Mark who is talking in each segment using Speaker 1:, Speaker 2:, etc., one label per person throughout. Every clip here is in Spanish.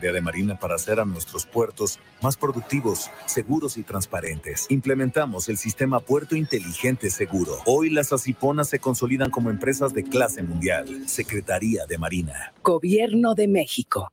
Speaker 1: de Marina para hacer a nuestros puertos más productivos, seguros y transparentes. Implementamos el sistema Puerto Inteligente Seguro. Hoy las asiponas se consolidan como empresas de clase mundial. Secretaría de Marina.
Speaker 2: Gobierno de México.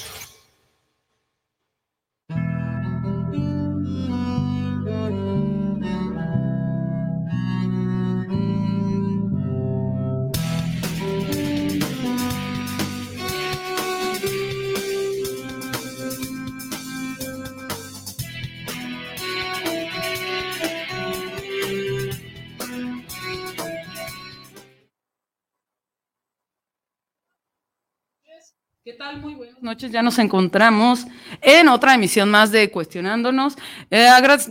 Speaker 3: noches, ya nos encontramos en otra emisión más de Cuestionándonos. Eh,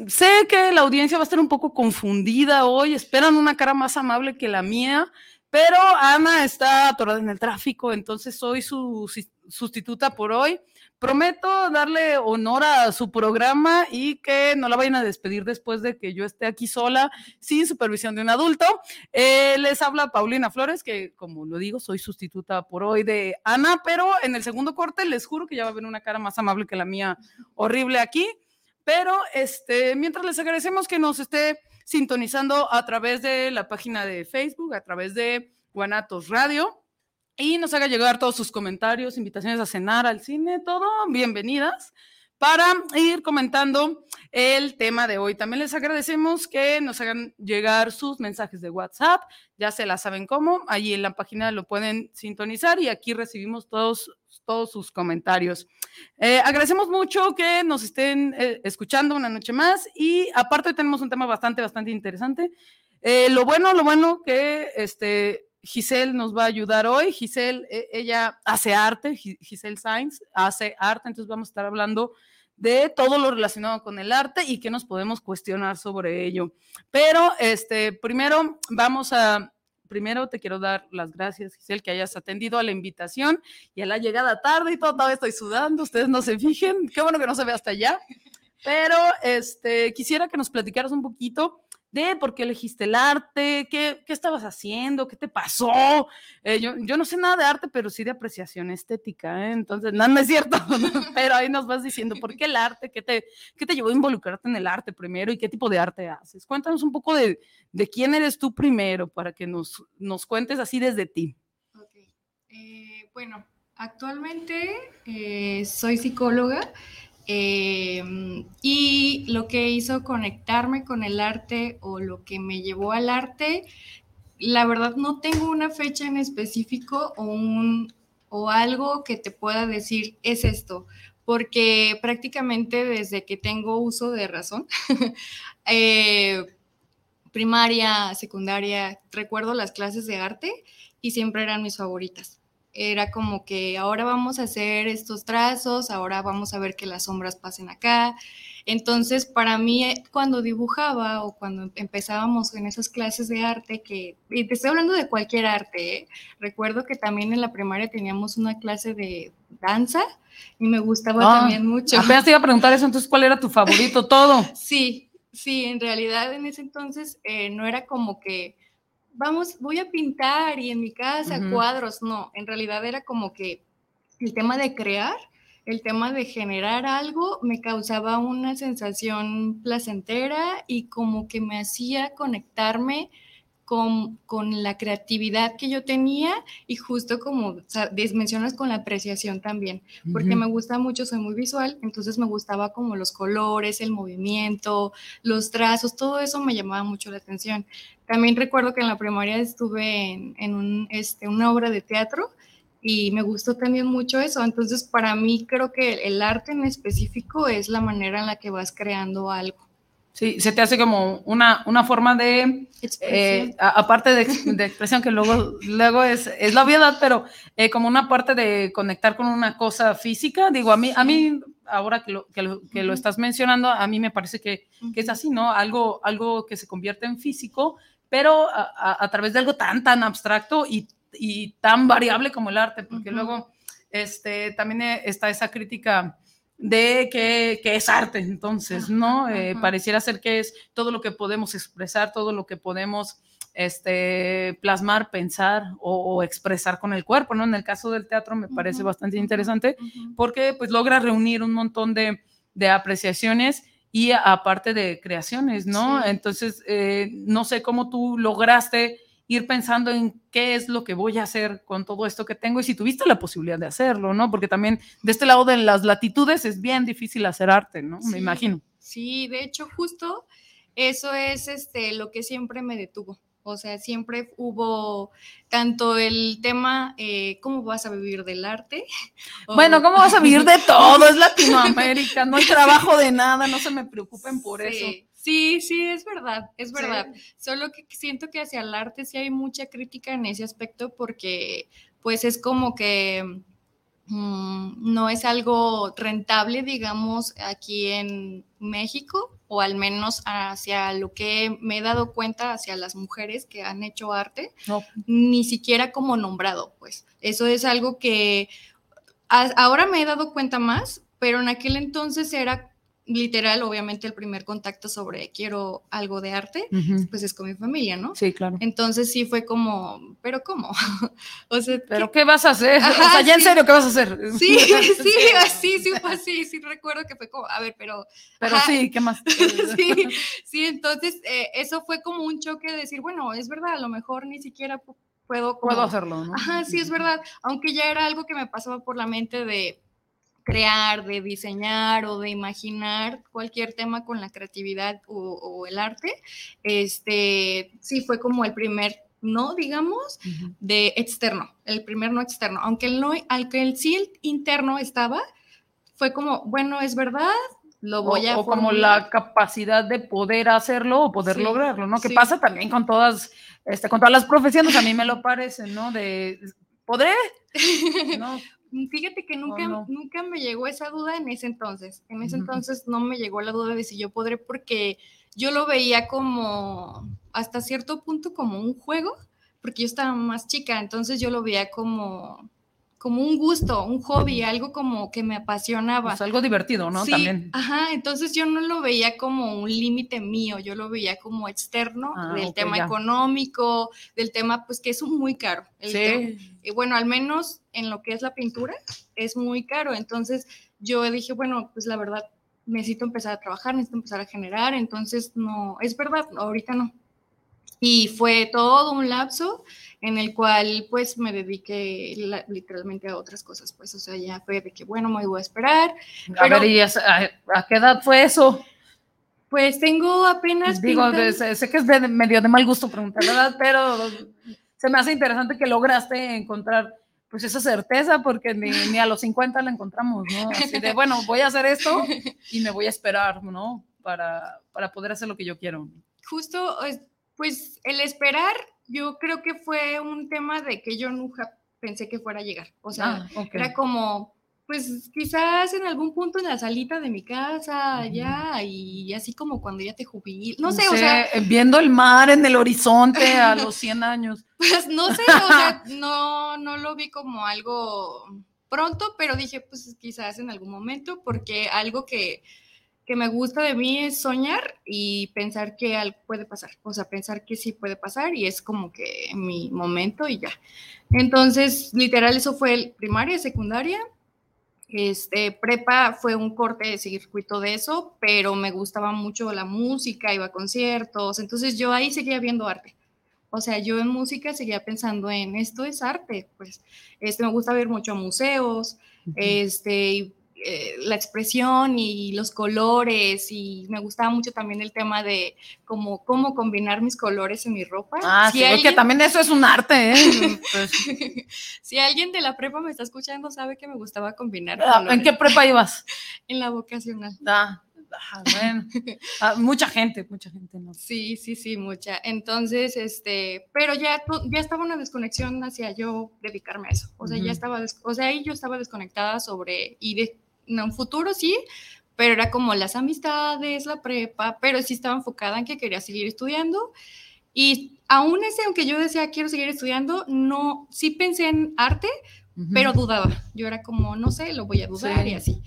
Speaker 3: sé que la audiencia va a estar un poco confundida hoy, esperan una cara más amable que la mía, pero Ana está atorada en el tráfico, entonces soy su sustituta por hoy. Prometo darle honor a su programa y que no la vayan a despedir después de que yo esté aquí sola, sin supervisión de un adulto. Eh, les habla Paulina Flores, que como lo digo, soy sustituta por hoy de Ana, pero en el segundo corte les juro que ya va a haber una cara más amable que la mía, horrible aquí. Pero este, mientras les agradecemos que nos esté sintonizando a través de la página de Facebook, a través de Guanatos Radio y nos haga llegar todos sus comentarios, invitaciones a cenar, al cine, todo, bienvenidas para ir comentando el tema de hoy. También les agradecemos que nos hagan llegar sus mensajes de WhatsApp, ya se la saben cómo, allí en la página lo pueden sintonizar y aquí recibimos todos, todos sus comentarios. Eh, agradecemos mucho que nos estén eh, escuchando una noche más y aparte tenemos un tema bastante, bastante interesante. Eh, lo bueno, lo bueno que este, Giselle nos va a ayudar hoy. Giselle, e, ella hace arte, Giselle Sainz hace arte, entonces vamos a estar hablando de todo lo relacionado con el arte y que nos podemos cuestionar sobre ello. Pero este, primero vamos a, primero te quiero dar las gracias, Giselle, que hayas atendido a la invitación y a la llegada tarde y todo, todavía estoy sudando, ustedes no se fijen, qué bueno que no se ve hasta allá. Pero este, quisiera que nos platicaras un poquito de por qué elegiste el arte, qué, qué estabas haciendo, qué te pasó. Eh, yo, yo, no sé nada de arte, pero sí de apreciación estética, ¿eh? entonces no, no es cierto, pero ahí nos vas diciendo por qué el arte, qué te, qué te llevó a involucrarte en el arte primero y qué tipo de arte haces. Cuéntanos un poco de, de quién eres tú primero para que nos, nos cuentes así desde ti.
Speaker 4: Ok, eh, bueno, actualmente soy psicóloga. Em, y lo que hizo conectarme con el arte o lo que me llevó al arte, la verdad no tengo una fecha en específico o, un, o algo que te pueda decir es esto, porque prácticamente desde que tengo uso de razón, eh, primaria, secundaria, recuerdo las clases de arte y siempre eran mis favoritas era como que ahora vamos a hacer estos trazos, ahora vamos a ver que las sombras pasen acá. Entonces, para mí, eh, cuando dibujaba o cuando empezábamos en esas clases de arte, que, y te estoy hablando de cualquier arte, ¿eh? recuerdo que también en la primaria teníamos una clase de danza y me gustaba ah, también mucho.
Speaker 3: Apenas te iba a preguntar eso, entonces, ¿cuál era tu favorito todo?
Speaker 4: sí, sí, en realidad en ese entonces eh, no era como que vamos, voy a pintar y en mi casa cuadros, no, en realidad era como que el tema de crear, el tema de generar algo me causaba una sensación placentera y como que me hacía conectarme con, la creatividad que yo tenía y justo como mencionas con la apreciación también, porque me gusta mucho, soy muy visual, entonces me gustaba como los colores, el movimiento, los trazos, todo eso me llamaba mucho la atención. También recuerdo que en la primaria estuve en, un, este, una obra de teatro y me gustó también mucho eso. Entonces, para mí creo que el arte en específico es la manera en la que vas creando algo.
Speaker 3: Sí, se te hace como una, una forma de, eh, aparte de, de, expresión que luego, luego es, es la obviedad, pero eh, como una parte de conectar con una cosa física. Digo, a mí, a mí ahora que lo, que lo, que lo estás mencionando, a mí me parece que, que, es así, ¿no? Algo, algo que se convierte en físico pero a, través de algo tan, tan abstracto y y tan variable como el arte, porque luego este, también eh, está esa crítica de que, es arte, entonces, ¿no? Eh, pareciera ser que es todo lo que podemos expresar, todo lo que podemos este, plasmar, pensar o, expresar con el cuerpo, ¿no? En el caso del teatro me parece bastante interesante porque pues logra reunir un montón de, apreciaciones y aparte de creaciones, ¿no? Entonces, eh, no sé cómo tú lograste ir pensando en qué es lo que voy a hacer con todo esto que tengo y si tuviste la posibilidad de hacerlo, ¿no? Porque también de este lado de las latitudes es bien difícil hacer arte, ¿no? Me imagino.
Speaker 4: Sí, de hecho, justo eso es este, lo que siempre me detuvo. O sea, siempre hubo tanto el tema, eh, ¿cómo vas a vivir del arte?
Speaker 3: Bueno, ¿cómo vas a vivir de todo? Es Latinoamérica, no hay trabajo de nada, no se me preocupen por eso.
Speaker 4: Sí, sí, es verdad, es verdad. Solo que siento que hacia el arte sí hay mucha crítica en ese aspecto porque pues es como que mm, no es algo rentable, digamos, aquí en México, o al menos hacia lo que me he dado cuenta hacia las mujeres que han hecho arte, ni siquiera como nombrado, pues. Eso es algo que ahora me he dado cuenta más, pero en aquel entonces era literal, obviamente el primer contacto sobre quiero algo de arte, pues es con mi familia, ¿no?
Speaker 3: Sí, claro.
Speaker 4: Entonces sí fue como, pero ¿cómo?
Speaker 3: o sea, ¿pero qué, vas a hacer? o sea, ya en serio, ¿qué vas a hacer?
Speaker 4: Sí, sí, así, sí, fue así, sí recuerdo que fue como, a ver, pero...
Speaker 3: Pero sí, ¿qué más?
Speaker 4: sí, sí, entonces eh, eso fue como un choque de decir, bueno, es verdad, a lo mejor ni siquiera puedo...
Speaker 3: Puedo hacerlo, ¿no?
Speaker 4: Ajá, sí, es verdad, aunque ya era algo que me pasaba por la mente de crear, de diseñar o de imaginar cualquier tema con la creatividad o, el arte, este, sí fue como el primer no, digamos, de externo, el primer no externo, aunque el no, aunque el sí interno estaba, fue como, bueno, es verdad, lo voy a...
Speaker 3: O como la capacidad de poder hacerlo o poder lograrlo, ¿no? Que pasa también con todas, este, con todas las profesiones, a mí me lo parece, ¿no? De, ¿podré?
Speaker 4: ¿No? Mm, fíjate que nunca, nunca me llegó esa duda en ese entonces. En ese entonces no me llegó la duda de si yo podré, porque yo lo veía como, hasta cierto punto, como un juego, porque yo estaba más chica, entonces yo lo veía como, como un gusto, un hobby, algo como que me apasionaba.
Speaker 3: Pues algo divertido, ¿no?
Speaker 4: Sí, También. Ajá, entonces yo no lo veía como un límite mío, yo lo veía como externo ah, del tema económico, del tema, pues que es muy caro. sí. y bueno, al menos en lo que es la pintura, es muy caro. Entonces yo dije, bueno, pues la verdad, necesito empezar a trabajar, necesito empezar a generar, entonces no, es verdad, ahorita no. Y fue todo un lapso en el cual pues me dediqué literalmente a otras cosas, pues, o sea, ya fue de que, bueno, me voy a esperar.
Speaker 3: A ver, ¿y a, qué edad fue eso?
Speaker 4: Pues tengo apenas...
Speaker 3: Digo, sé, que es medio de mal gusto preguntar, ¿verdad? Pero se me hace interesante que lograste encontrar pues esa certeza, porque ni, ni, a los 50 la encontramos, ¿no? Así de, bueno, voy a hacer esto y me voy a esperar, ¿no? Para, para poder hacer lo que yo quiero.
Speaker 4: Justo, pues el esperar yo creo que fue un tema de que yo nunca pensé que fuera a llegar. O sea, ah, era como, pues quizás en algún punto en la salita de mi casa, ya, y así como cuando ya te jubilas, no, sé, o sea...
Speaker 3: Eh, viendo el mar en el horizonte a los 100 años.
Speaker 4: Pues no sé, o sea, no, no lo vi como algo pronto, pero dije, pues quizás en algún momento, porque algo que que me gusta de mí es soñar y pensar que algo puede pasar, o sea, pensar que sí puede pasar y es como que mi momento y ya. Entonces, literal, eso fue el primaria, secundaria. Este, prepa fue un corte de circuito de eso, pero me gustaba mucho la música, iba a conciertos, entonces yo ahí seguía viendo arte. O sea, yo en música seguía pensando en esto es arte, pues este, me gusta ver mucho museos, este, eh, la expresión y los colores y me gustaba mucho también el tema de cómo, cómo combinar mis colores en mi ropa.
Speaker 3: Ah, sí, que también eso es un arte, ¿eh?
Speaker 4: Pues si alguien de la prepa me está escuchando, sabe que me gustaba combinar.
Speaker 3: Ah, ¿En qué prepa ibas?
Speaker 4: en la vocacional.
Speaker 3: Ah, ah bueno. mucha gente, mucha gente, ¿no?
Speaker 4: Sí, sí, sí, mucha. Entonces, este, pero ya, ya estaba una desconexión hacia yo dedicarme a eso. O sea, ya estaba, o sea, ahí yo estaba desconectada sobre, y de, en un futuro sí, pero era como las amistades, la prepa, pero sí estaba enfocada en que quería seguir estudiando. Y aún ese, aunque yo decía quiero seguir estudiando, no, sí pensé en arte, pero dudaba. Yo era como, no sé, lo voy a dudar y así.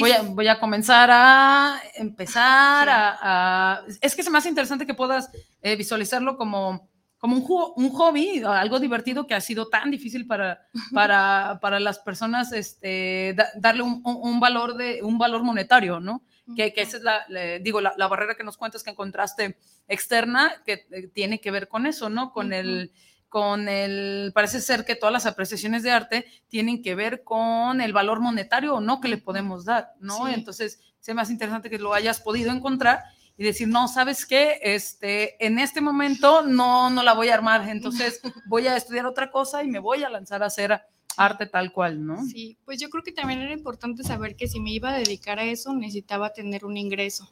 Speaker 3: voy, a, voy, a, comenzar a empezar a, Es que es más interesante que puedas eh, visualizarlo como, como un, un, hobby, algo divertido que ha sido tan difícil para, para, para las personas este, darle un, un, valor de, un valor monetario, ¿no? Que, que esa es la, digo, la, la, barrera que nos cuentas que encontraste externa, que eh, tiene que ver con eso, ¿no? Con el con el, parece ser que todas las apreciaciones de arte tienen que ver con el valor monetario o no que le podemos dar, ¿no? Entonces, es más interesante que lo hayas podido encontrar y decir, no, ¿sabes qué? Este, en este momento no, no la voy a armar, entonces voy a estudiar otra cosa y me voy a lanzar a hacer arte tal cual, ¿no?
Speaker 4: Sí, pues yo creo que también era importante saber que si me iba a dedicar a eso necesitaba tener un ingreso.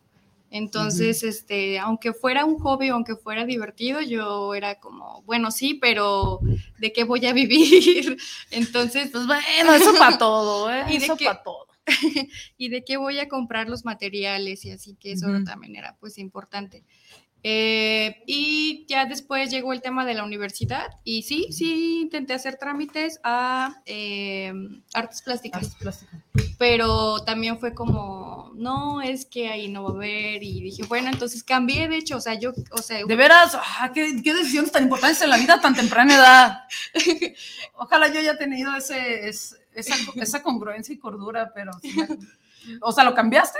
Speaker 4: Entonces, este, aunque fuera un hobby, aunque fuera divertido, yo era como, bueno, sí, pero ¿de qué voy a vivir? Entonces,
Speaker 3: pues bueno, eso para todo, ¿eh? eso para todo.
Speaker 4: y de qué voy a comprar los materiales y así que eso también era pues importante. Eh, y ya después llegó el tema de la universidad y sí, sí, intenté hacer trámites a eh, artes plásticas. Pero también fue como, no, es que ahí no va a haber. Y dije, bueno, entonces cambié, de hecho, o sea, yo, o sea.
Speaker 3: De veras, ah, ¿qué, qué decisiones tan importantes en la vida tan temprana edad. Ojalá yo haya tenido ese, esa, esa, congruencia y cordura, pero. o sea, ¿lo cambiaste?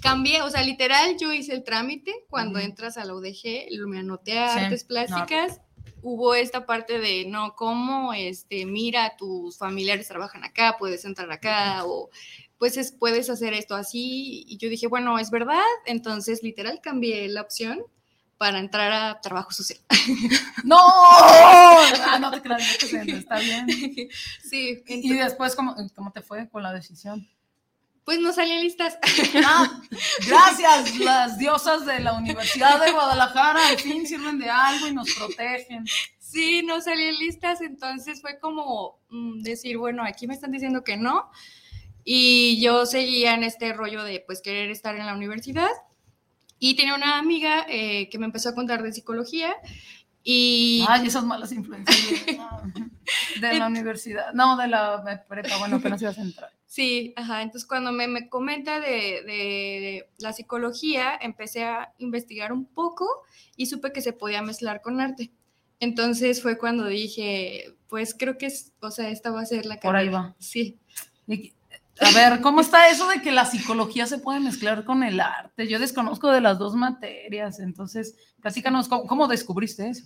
Speaker 4: cambié, o sea, literal, yo hice el trámite cuando entras a la UDG, me anoté a artes plásticas. Hubo esta parte de, no, ¿cómo? Este, mira, tus familiares trabajan acá, puedes entrar acá, o pues puedes hacer esto así. Y yo dije, bueno, es verdad. Entonces, literal, cambié la opción para entrar a trabajo social.
Speaker 3: ¡No! Ah, no te creas, está bien.
Speaker 4: Sí.
Speaker 3: y después, ¿cómo, ¿cómo te fue con la decisión?
Speaker 4: pues no salían listas.
Speaker 3: Ah, gracias, las diosas de la Universidad de Guadalajara al fin sirven de algo y nos protegen.
Speaker 4: Sí, no salían listas, entonces fue como mm, decir, bueno, aquí me están diciendo que no. Y yo seguía en este rollo de pues querer estar en la universidad. Y tenía una amiga eh, que me empezó a contar de psicología y...
Speaker 3: Ay, esas malas influencias de la universidad, no, de la prepa, bueno, apenas ibas a entrar.
Speaker 4: Sí, ajá. Entonces, cuando me, me comenta de, de, la psicología, empecé a investigar un poco y supe que se podía mezclar con arte. Entonces fue cuando dije, pues creo que, es, o sea, esta va a ser la
Speaker 3: carrera. Por ahí va.
Speaker 4: Sí.
Speaker 3: A ver, ¿cómo está eso de que la psicología se puede mezclar con el arte? Yo desconozco de las dos materias, entonces, platícanos, ¿cómo descubriste eso?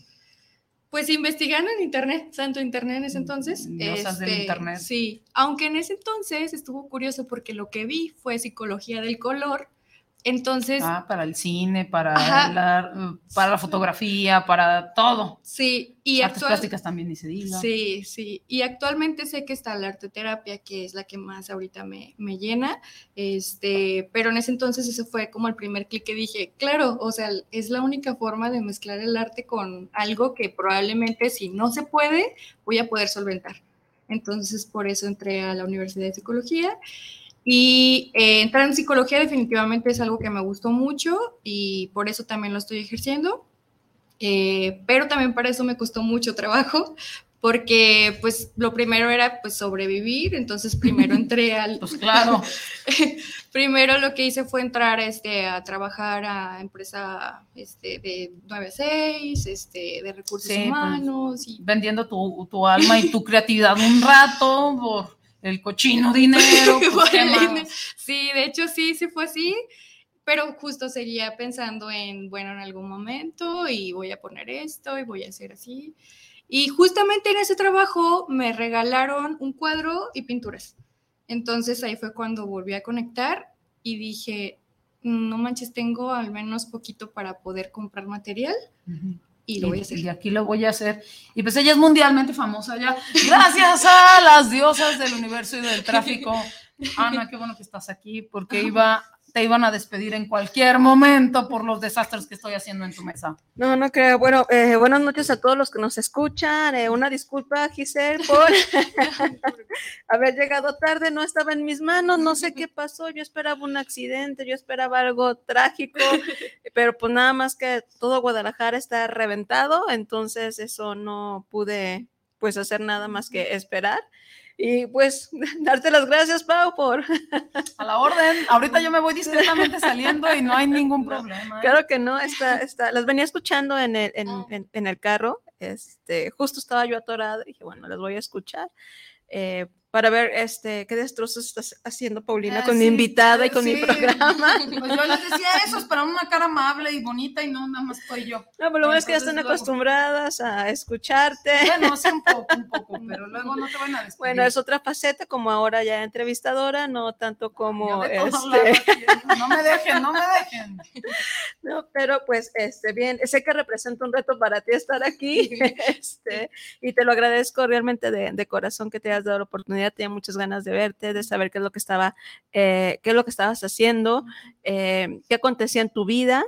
Speaker 4: Pues investigando en internet, santo internet en ese mm, entonces.
Speaker 3: Cosas del este, internet.
Speaker 4: Sí, aunque en ese entonces estuvo curioso porque lo que vi fue psicología del color entonces.
Speaker 3: Ah, para el cine, para, la, para la fotografía, para todo.
Speaker 4: Sí,
Speaker 3: y Artes plásticas también, dice diga.
Speaker 4: Sí, sí. Y actualmente sé que está la arteterapia, que es la que más ahorita me, me llena. Este, pero en ese entonces ese fue como el primer clic que dije, claro, o sea, es la única forma de mezclar el arte con algo que probablemente si no se puede, voy a poder solventar. Entonces, por eso entré a la Universidad de Psicología. Y eh, entrar en psicología definitivamente es algo que me gustó mucho y por eso también lo estoy ejerciendo. Eh, pero también para eso me costó mucho trabajo porque pues lo primero era pues sobrevivir, entonces primero entré al...
Speaker 3: Pues claro.
Speaker 4: primero lo que hice fue entrar este, a trabajar a empresa este, de 9 a 6, este, de recursos pues, humanos. y...
Speaker 3: Vendiendo tu, tu, alma y tu creatividad un rato por el cochino dinero.
Speaker 4: Sí, de hecho sí, sí fue así, pero justo seguía pensando en, bueno, en algún momento y voy a poner esto y voy a hacer así. Y justamente en ese trabajo me regalaron un cuadro y pinturas. Entonces ahí fue cuando volví a conectar y dije, no manches, tengo al menos poquito para poder comprar material y lo voy a hacer.
Speaker 3: Y aquí lo voy a hacer. Y pues ella es mundialmente famosa ya, gracias a las diosas del universo y del tráfico. Ana, qué bueno que estás aquí, porque iba, te iban a despedir en cualquier momento por los desastres que estoy haciendo en tu mesa.
Speaker 5: No, no creo. Bueno, eh, buenas noches a todos los que nos escuchan. Eh, una disculpa, Giselle, por haber llegado tarde. No estaba en mis manos, no sé qué pasó. Yo esperaba un accidente, yo esperaba algo trágico, pero pues nada más que todo Guadalajara está reventado, entonces eso no pude pues hacer nada más que esperar. Y pues darte las gracias, Pau, por...
Speaker 3: A la orden. Ahorita yo me voy discretamente saliendo y no hay ningún problema.
Speaker 5: ¿eh? Claro que no, está, está, las venía escuchando en el, en, ah. en, el carro. Este, justo estaba yo atorada y dije, bueno, las voy a escuchar. Eh, para ver este, qué destrozos estás haciendo, Paulina, ah, con mi invitada y con mi programa.
Speaker 3: Pues yo les decía eso, esperaba una cara amable y bonita y no, nada más estoy yo.
Speaker 5: No, pero lo bueno es que ya están acostumbradas a escucharte.
Speaker 3: Bueno, sí, un poco, un poco, pero luego no te van a despedir.
Speaker 5: Bueno, es otra faceta, como ahora ya entrevistadora, no tanto como este...
Speaker 3: No me dejen, no me dejen.
Speaker 5: No, pero pues, este, bien, sé que representa un reto para ti estar aquí, este, y te lo agradezco realmente de, de corazón que te hayas dado la oportunidad tenía muchas ganas de verte, de saber qué es lo que estaba, eh, qué es lo que estabas haciendo, eh, qué acontecía en tu vida.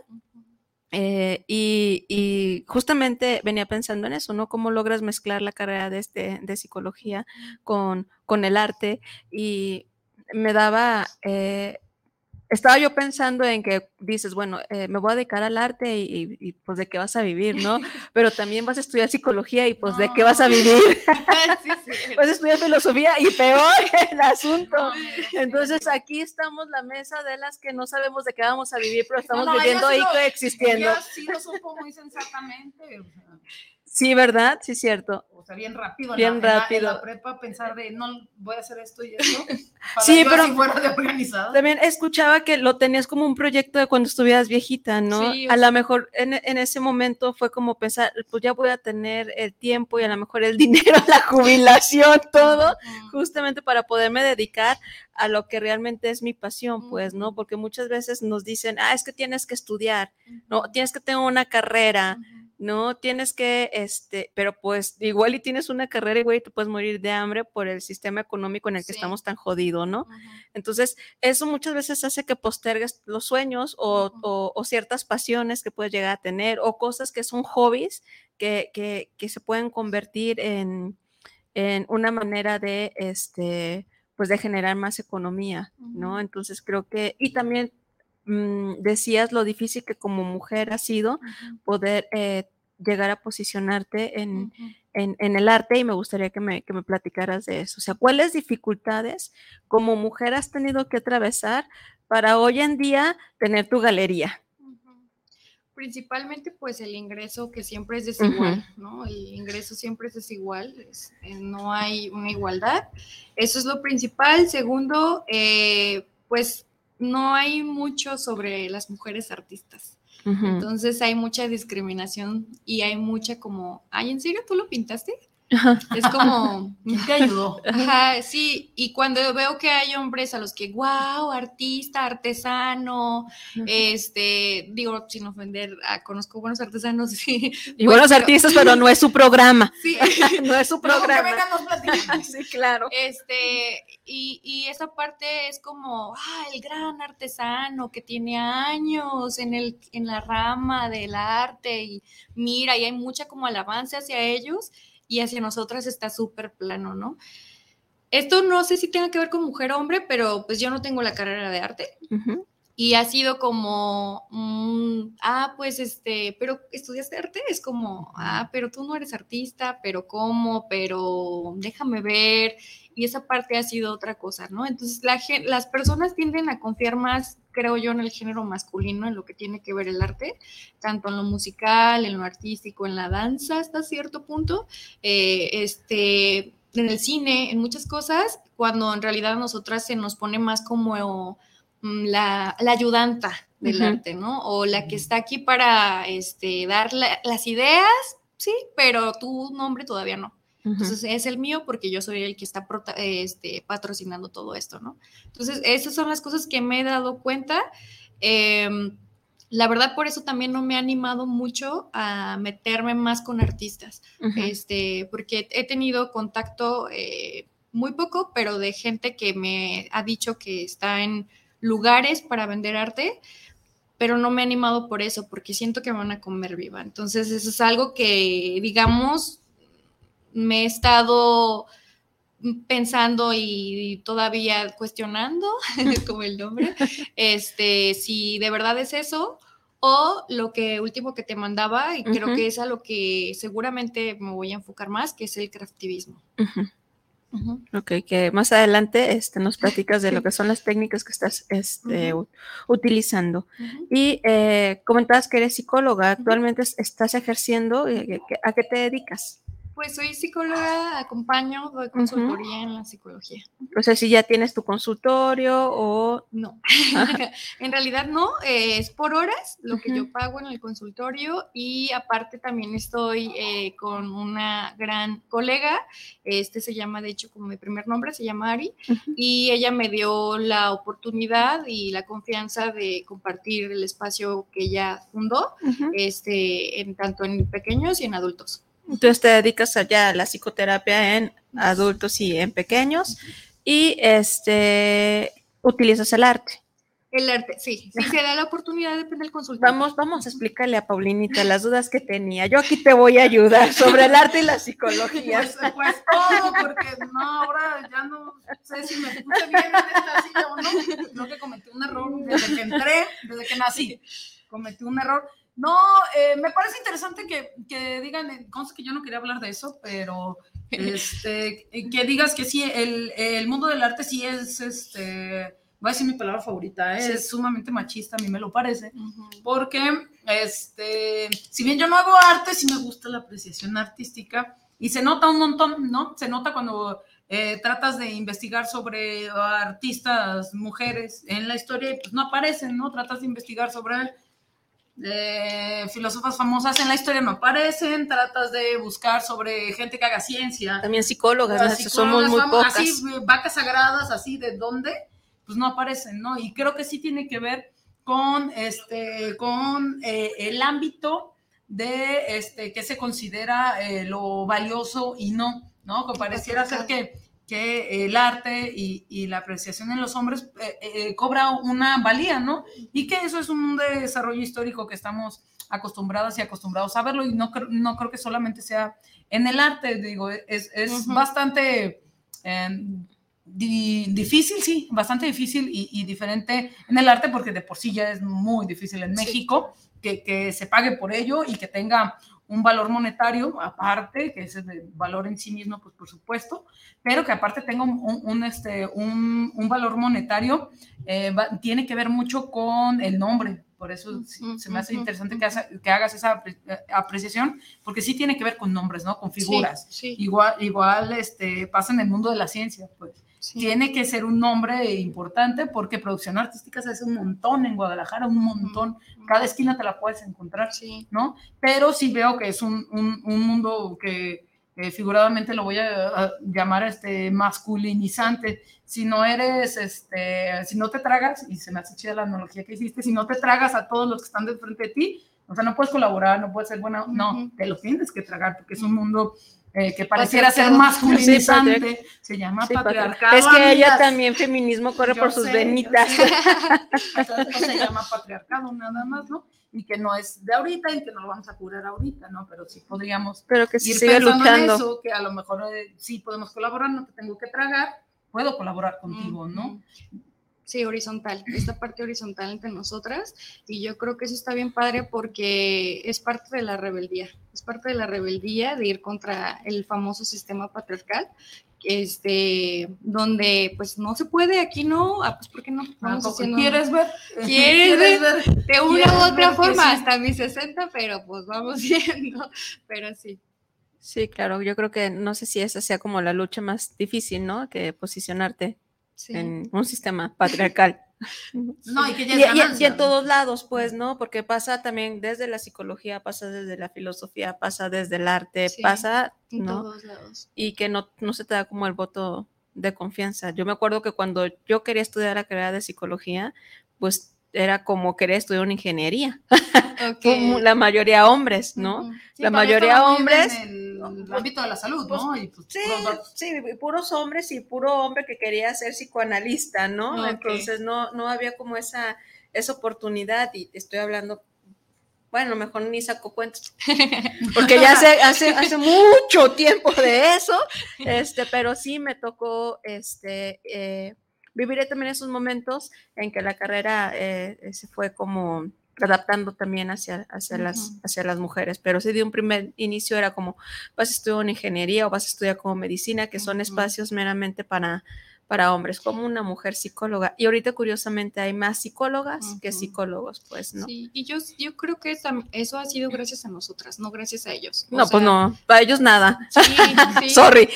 Speaker 5: Eh, y, justamente venía pensando en eso, ¿no? Cómo logras mezclar la carrera de, este, de psicología con, con el arte y me daba estaba yo pensando en que dices, bueno, eh, me voy a dedicar al arte y, pues de qué vas a vivir, ¿no? Pero también vas a estudiar psicología y pues de qué vas a vivir. vas a estudiar filosofía y peor el asunto. Entonces aquí estamos la mesa de las que no sabemos de qué vamos a vivir, pero estamos viviendo ahí coexistiendo.
Speaker 3: sí lo supo muy sensatamente.
Speaker 5: Sí, ¿verdad? Sí, cierto
Speaker 3: sea, bien rápido.
Speaker 5: Bien
Speaker 3: la,
Speaker 5: rápido.
Speaker 3: En la, prepa pensar de, no, voy a hacer esto y esto.
Speaker 5: sí, pero
Speaker 3: fuera de organizado.
Speaker 5: también escuchaba que lo tenías como un proyecto de cuando estuvieras viejita, ¿no? a lo mejor en, en, ese momento fue como pensar, pues ya voy a tener el tiempo y a lo mejor el dinero, la jubilación, todo, justamente para poderme dedicar a lo que realmente es mi pasión, pues, ¿no? Porque muchas veces nos dicen, ah, es que tienes que estudiar, ¿no? Tienes que tener una carrera, no tienes que, este, pero pues igual y tienes una carrera y güey, te puedes morir de hambre por el sistema económico en el que estamos tan jodido, ¿no? Entonces, eso muchas veces hace que postergues los sueños o, ciertas pasiones que puedes llegar a tener o cosas que son hobbies que, que, se pueden convertir en, en, una manera de, este, pues de generar más economía, ¿no? Entonces creo que, y también Mm, decías lo difícil que como mujer ha sido poder eh, llegar a posicionarte en, el arte y me gustaría que me, que me, platicaras de eso. O sea, ¿cuáles dificultades como mujer has tenido que atravesar para hoy en día tener tu galería?
Speaker 4: Principalmente pues el ingreso que siempre es desigual, ¿no? El ingreso siempre es desigual, eh, no hay una igualdad. Eso es lo principal. Segundo, eh, pues no hay mucho sobre las mujeres artistas. Entonces hay mucha discriminación y hay mucha como, ay, ¿en serio tú lo pintaste? Es como,
Speaker 3: te ayudó.
Speaker 4: Ajá, sí, y cuando veo que hay hombres a los que, wow, artista, artesano, este, digo, sin ofender, ah, conozco buenos artesanos, sí.
Speaker 5: Y buenos artistas, pero no es su programa. Sí. no es su programa.
Speaker 3: sí, claro.
Speaker 4: Este, y, y, esa parte es como, ah, el gran artesano que tiene años en, el, en la rama del arte y mira, y hay mucha como alabanza hacia ellos y hacia nosotras está súper plano, ¿no? Esto no sé si tenga que ver con mujer o hombre, pero pues yo no tengo la carrera de arte. Y ha sido como, ah, pues este, pero estudiaste arte, es como, ah, pero tú no eres artista, pero cómo, pero déjame ver. Y esa parte ha sido otra cosa, ¿no? Entonces la, las personas tienden a confiar más, creo yo, en el género masculino, en lo que tiene que ver el arte, tanto en lo musical, en lo artístico, en la danza hasta cierto punto, eh, este, en el cine, en muchas cosas, cuando en realidad a nosotras se nos pone más como Mm, la, ayudanta del arte, ¿no? O la que está aquí para este, dar las ideas, sí, pero tu nombre todavía no. Entonces es el mío porque yo soy el que está este, patrocinando todo esto, ¿no? Entonces esas son las cosas que me he dado cuenta. Em, la verdad por eso también no me ha animado mucho a meterme más con artistas, este, porque he tenido contacto eh, muy poco, pero de gente que me ha dicho que está en lugares para vender arte, pero no me he animado por eso, porque siento que me van a comer viva. Entonces, eso es algo que, digamos, me he estado pensando y todavía cuestionando, como el nombre, este, si de verdad es eso o lo que último que te mandaba, y creo que es a lo que seguramente me voy a enfocar más, que es el craftivismo.
Speaker 5: Ok, que más adelante este, nos platicas de lo que son las técnicas que estás este, utilizando. Y eh, comentabas que eres psicóloga, actualmente estás ejerciendo, eh, ¿a qué te dedicas?
Speaker 4: Pues soy psicóloga, acompaño, doy consultoría en la psicología.
Speaker 5: O sea, si ya tienes tu consultorio o...
Speaker 4: No, en realidad no, es por horas lo que yo pago en el consultorio y aparte también estoy eh, con una gran colega, este se llama, de hecho, como mi primer nombre, se llama Ari, y ella me dio la oportunidad y la confianza de compartir el espacio que ella fundó, este, en, tanto en pequeños y en adultos.
Speaker 5: Entonces te dedicas allá a la psicoterapia en adultos y en pequeños y este utilizas el arte.
Speaker 4: El arte, sí. Si se da la oportunidad, depende del consultorio.
Speaker 5: Vamos, vamos a explicarle a Paulinita las dudas que tenía. Yo aquí te voy a ayudar sobre el arte y la psicología.
Speaker 3: Pues, pues todo, porque no, ahora ya no sé si me puse bien en esta silla o no. No que cometí un error desde que entré, desde que nací. Cometí un error. No, eh, me parece interesante que, que digan, eh, que yo no quería hablar de eso, pero este, que digas que sí, el, el, mundo del arte sí es, este, voy a decir mi palabra favorita, ¿eh? es sumamente machista, a mí me lo parece, porque, este, si bien yo no hago arte, sí me gusta la apreciación artística y se nota un montón, ¿no? Se nota cuando tratas de investigar sobre artistas mujeres en la historia y pues no aparecen, ¿no? Tratas de investigar sobre de filósofas famosas en la historia no aparecen, tratas de buscar sobre gente que haga ciencia.
Speaker 5: También psicólogas, somos muy pocas.
Speaker 3: Así, vacas sagradas, así, ¿de dónde? Pues no aparecen, ¿no? Y creo que sí tiene que ver con, este, con eh, el ámbito de este, qué se considera eh, lo valioso y no, ¿no? Que pareciera ser que que el arte y, la apreciación en los hombres eh, eh, cobra una valía, ¿no? Y que eso es un desarrollo histórico que estamos acostumbradas y acostumbrados a verlo. Y no, no creo que solamente sea en el arte, digo, es, bastante em, difícil, sí, bastante difícil y, diferente en el arte porque de por sí ya es muy difícil en México que, que se pague por ello y que tenga un valor monetario aparte, que es el valor en sí mismo, pues por supuesto, pero que aparte tenga un, este, un, valor monetario, eh, tiene que ver mucho con el nombre. Por eso se me hace interesante que, que, hagas esa eh, apreciación, porque sí tiene que ver con nombres, ¿no? Con figuras. Igual, igual este, pasa en el mundo de la ciencia, pues. Tiene que ser un nombre importante porque producción artística se hace un montón en Guadalajara, un montón. Cada esquina te la puedes encontrar, ¿no? Pero sí veo que es un, un, mundo que figuradamente lo voy a, llamar este masculinizante. Si no eres, este, si no te tragas, y se me hace chida la analogía que hiciste, si no te tragas a todos los que están de frente de ti, o sea, no puedes colaborar, no puedes ser buena, no, te lo tienes que tragar porque es un mundo eh, que pareciera ser masculinizante, se llama patriarcado.
Speaker 5: Es que ella también feminismo corre por sus venitas.
Speaker 3: se llama patriarcado nada más, ¿no? Y que no es de ahorita y que no lo vamos a curar ahorita, ¿no? Pero sí podríamos
Speaker 5: Pero que ir sigue luchando. eso,
Speaker 3: que a lo mejor eh, sí podemos colaborar, no te tengo que tragar, puedo colaborar contigo, ¿no?
Speaker 4: Sí, horizontal, esta parte horizontal entre nosotras y yo creo que eso está bien padre porque es parte de la rebeldía, es parte de la rebeldía de ir contra el famoso sistema patriarcal, este, donde pues no se puede, aquí no, ah, pues porque no,
Speaker 3: vamos haciendo... ¿Quieres ver?
Speaker 4: ¿Quieres, ver? De una u otra forma, hasta mis 60, pero pues vamos viendo, pero sí.
Speaker 5: Sí, claro, yo creo que no sé si esa sea como la lucha más difícil, ¿no? Que posicionarte en un sistema patriarcal.
Speaker 3: No, y que ya
Speaker 5: y, en todos lados, pues, ¿no? Porque pasa también desde la psicología, pasa desde la filosofía, pasa desde el arte, pasa,
Speaker 4: en todos lados.
Speaker 5: Y que no, no se te da como el voto de confianza. Yo me acuerdo que cuando yo quería estudiar la carrera de psicología, pues era como querer estudiar una ingeniería. la mayoría hombres, ¿no? la mayoría hombres.
Speaker 3: En el ámbito de la salud, ¿no?
Speaker 5: Pues, pues, sí, sí, puros hombres y puro hombre que quería ser psicoanalista, ¿no? Entonces no, no había como esa, esa oportunidad y estoy hablando bueno, mejor ni saco cuentos, porque ya hace, hace, hace mucho tiempo de eso, este, pero sí me tocó, este, eh, viviré también esos momentos en que la carrera eh, se fue como adaptando también hacia, hacia, las, hacia las mujeres, pero sí de un primer inicio era como vas a estudiar una ingeniería o vas a estudiar como medicina, que son espacios meramente para para hombres, como una mujer psicóloga. Y ahorita curiosamente hay más psicólogas que psicólogogos, pues, ¿no?
Speaker 4: Sí, y yo, yo creo que eso ha sido gracias a nosotras, no gracias a ellos.
Speaker 5: no, pues no, para ellos nada. Sí, sí. Sorry.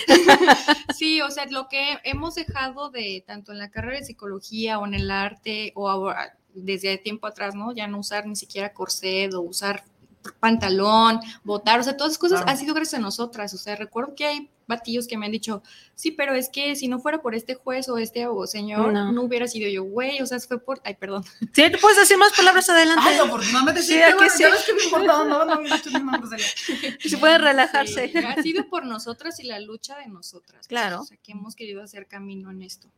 Speaker 4: sí, o sea, lo que hemos dejado de tanto en la carrera de psicología o en el arte o ahora, desde tiempo atrás, ¿no? Ya no usar ni siquiera corset o usar pantalón, votar, o sea, todas esas cosas han sido gracias a nosotras. O sea, recuerdo que hay batillos que me han dicho, sí, pero es que si no fuera por este juez o este o señor, no, hubiera sido yo, güey, o sea, fue por, ay, perdón.
Speaker 5: Sí, tú puedes decir más palabras adelante.
Speaker 3: Ay, afortunadamente sí, sí, aquí sí. que me importa, no, no, no, dicho
Speaker 5: Si puede relajarse.
Speaker 4: ha sido por nosotras y la lucha de nosotras. Pues,
Speaker 5: claro.
Speaker 4: o sea, que hemos querido hacer camino en esto.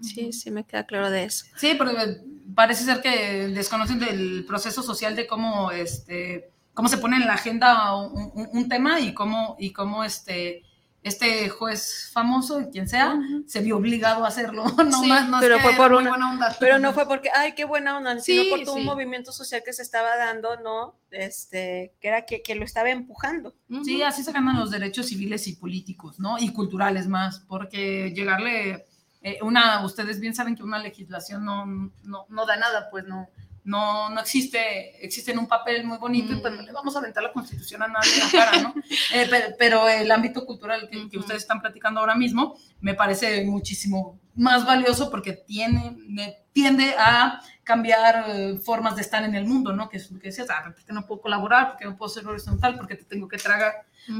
Speaker 5: Sí, sí, me queda claro de eso.
Speaker 3: Sí, porque parece ser que desconocen del proceso social de cómo, este, cómo se pone en la agenda un, tema y cómo, y cómo este, este juez famoso, quien sea, se vio obligado a hacerlo. No más, no
Speaker 5: pero fue por una buena onda. Pero no fue porque, ay, qué buena onda, sino por todo un movimiento social que se estaba dando, ¿no? Este, que era que, que lo estaba empujando.
Speaker 3: Sí, así se ganan los derechos civiles y políticos, ¿no? Y culturales más, porque llegarle eh, una, ustedes bien saben que una legislación no, no, no da nada, pues no, no, no existe, existe en un papel muy bonito y pues no le vamos a aventar la constitución a nadie en la cara, ¿no? Eh, pero, el ámbito cultural que, que, ustedes están platicando ahora mismo me parece muchísimo más valioso porque tiene, tiende a cambiar eh, formas de estar en el mundo, ¿no? Que es lo que decías, ah, porque no puedo colaborar, porque no puedo ser horizontal, porque te tengo que tragar,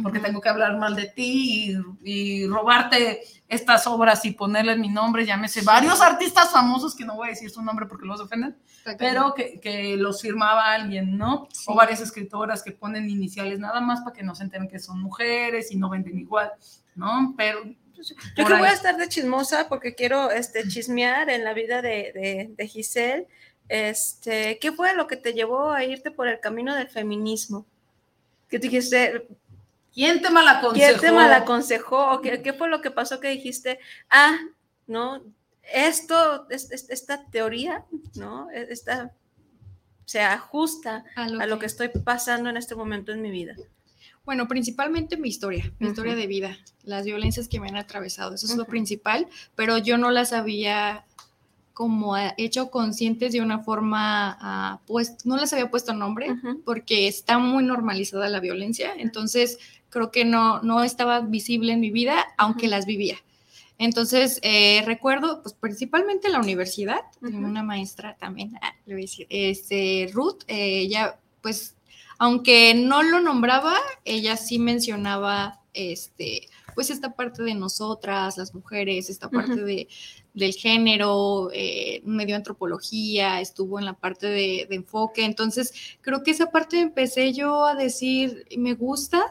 Speaker 3: porque tengo que hablar mal de ti y, robarte estas obras y ponerle mi nombre, llámese varios artistas famosos, que no voy a decir su nombre porque los ofenden, pero que, que, los firmaba alguien, ¿no? O varias escritoras que ponen iniciales nada más para que no se enteren que son mujeres y no venden igual, ¿no? Pero
Speaker 5: yo que voy a estar de chismosa porque quiero este, chismear en la vida de, de, Giselle. Este, ¿Qué fue lo que te llevó a irte por el camino del feminismo? ¿Qué te dijiste?
Speaker 3: ¿Quién te malaconsejó?
Speaker 5: ¿Quién te malaconsejó? qué, qué fue lo que pasó que dijiste? Ah, no, esto, esta teoría, ¿no? E, esta se ajusta a lo que estoy pasando en este momento en mi vida.
Speaker 4: Bueno, principalmente mi historia, mi historia de vida, las violencias que me han atravesado, eso es lo principal, pero yo no las había como hecho conscientes de una forma, ah, pues no les había puesto nombre porque está muy normalizada la violencia, entonces creo que no, no estaba visible en mi vida, aunque las vivía. Entonces, eh, recuerdo, pues principalmente la universidad, una maestra también, ah, le voy a decir, este, Ruth, eh, ella pues aunque no lo nombraba, ella sí mencionaba este, pues esta parte de nosotras, las mujeres, esta parte de, del género, eh, medio antropología, estuvo en la parte de, enfoque. Entonces, creo que esa parte empecé yo a decir, me gusta,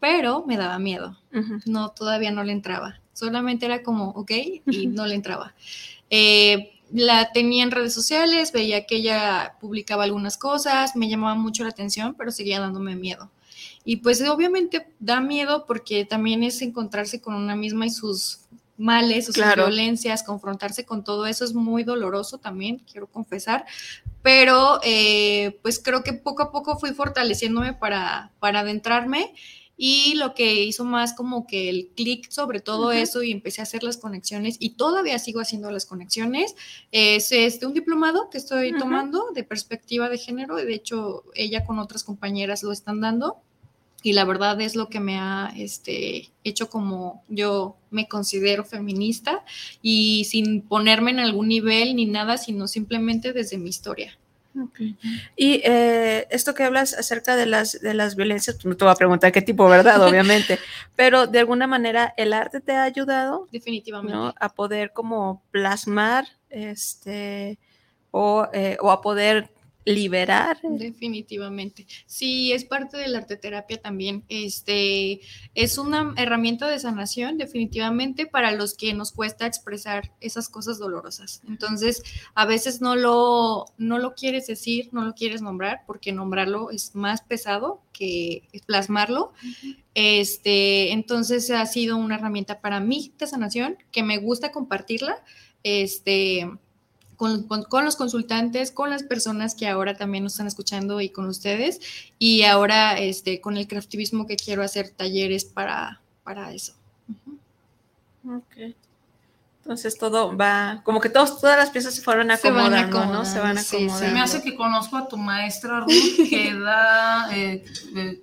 Speaker 4: pero me daba miedo. No, todavía no le entraba. Solamente era como, ok, y no le entraba. Eh, la tenía en redes sociales, veía que ella publicaba algunas cosas, me llamaba mucho la atención, pero seguía dándome miedo. Y pues obviamente da miedo porque también es encontrarse con una misma y sus males, sus violencias, confrontarse con todo eso es muy doloroso también, quiero confesar, pero eh, pues creo que poco a poco fui fortaleciéndome para, para adentrarme y lo que hizo más como que el clic sobre todo eso y empecé a hacer las conexiones y todavía sigo haciendo las conexiones es este un diplomado que estoy tomando de perspectiva de género de hecho ella con otras compañeras lo están dando y la verdad es lo que me ha este, hecho como yo me considero feminista y sin ponerme en algún nivel ni nada, sino simplemente desde mi historia.
Speaker 5: Y eh, esto que hablas acerca de las, de las violencias, pues, no te voy a preguntar qué tipo, ¿verdad? Obviamente, pero de alguna manera el arte te ha ayudado.
Speaker 4: Definitivamente.
Speaker 5: A poder como plasmar este, o, eh, o a poder liberar.
Speaker 4: Definitivamente. Sí, es parte de la arteterapia también. Este es una herramienta de sanación, definitivamente, para los que nos cuesta expresar esas cosas dolorosas. Entonces, a veces no lo, no lo quieres decir, no lo quieres nombrar, porque nombrarlo es más pesado que plasmarlo. Este, entonces ha sido una herramienta para mí de sanación que me gusta compartirla. Este, con, los consultantes, con las personas que ahora también nos están escuchando y con ustedes. Y ahora este, con el craftivismo que quiero hacer talleres para, para eso.
Speaker 5: Ok. Entonces todo va, como que todos, todas las piezas se fueron acomodando, ¿no? Se van acomodando.
Speaker 3: Se me hace que conozco a tu maestra Ruth que da eh, eh,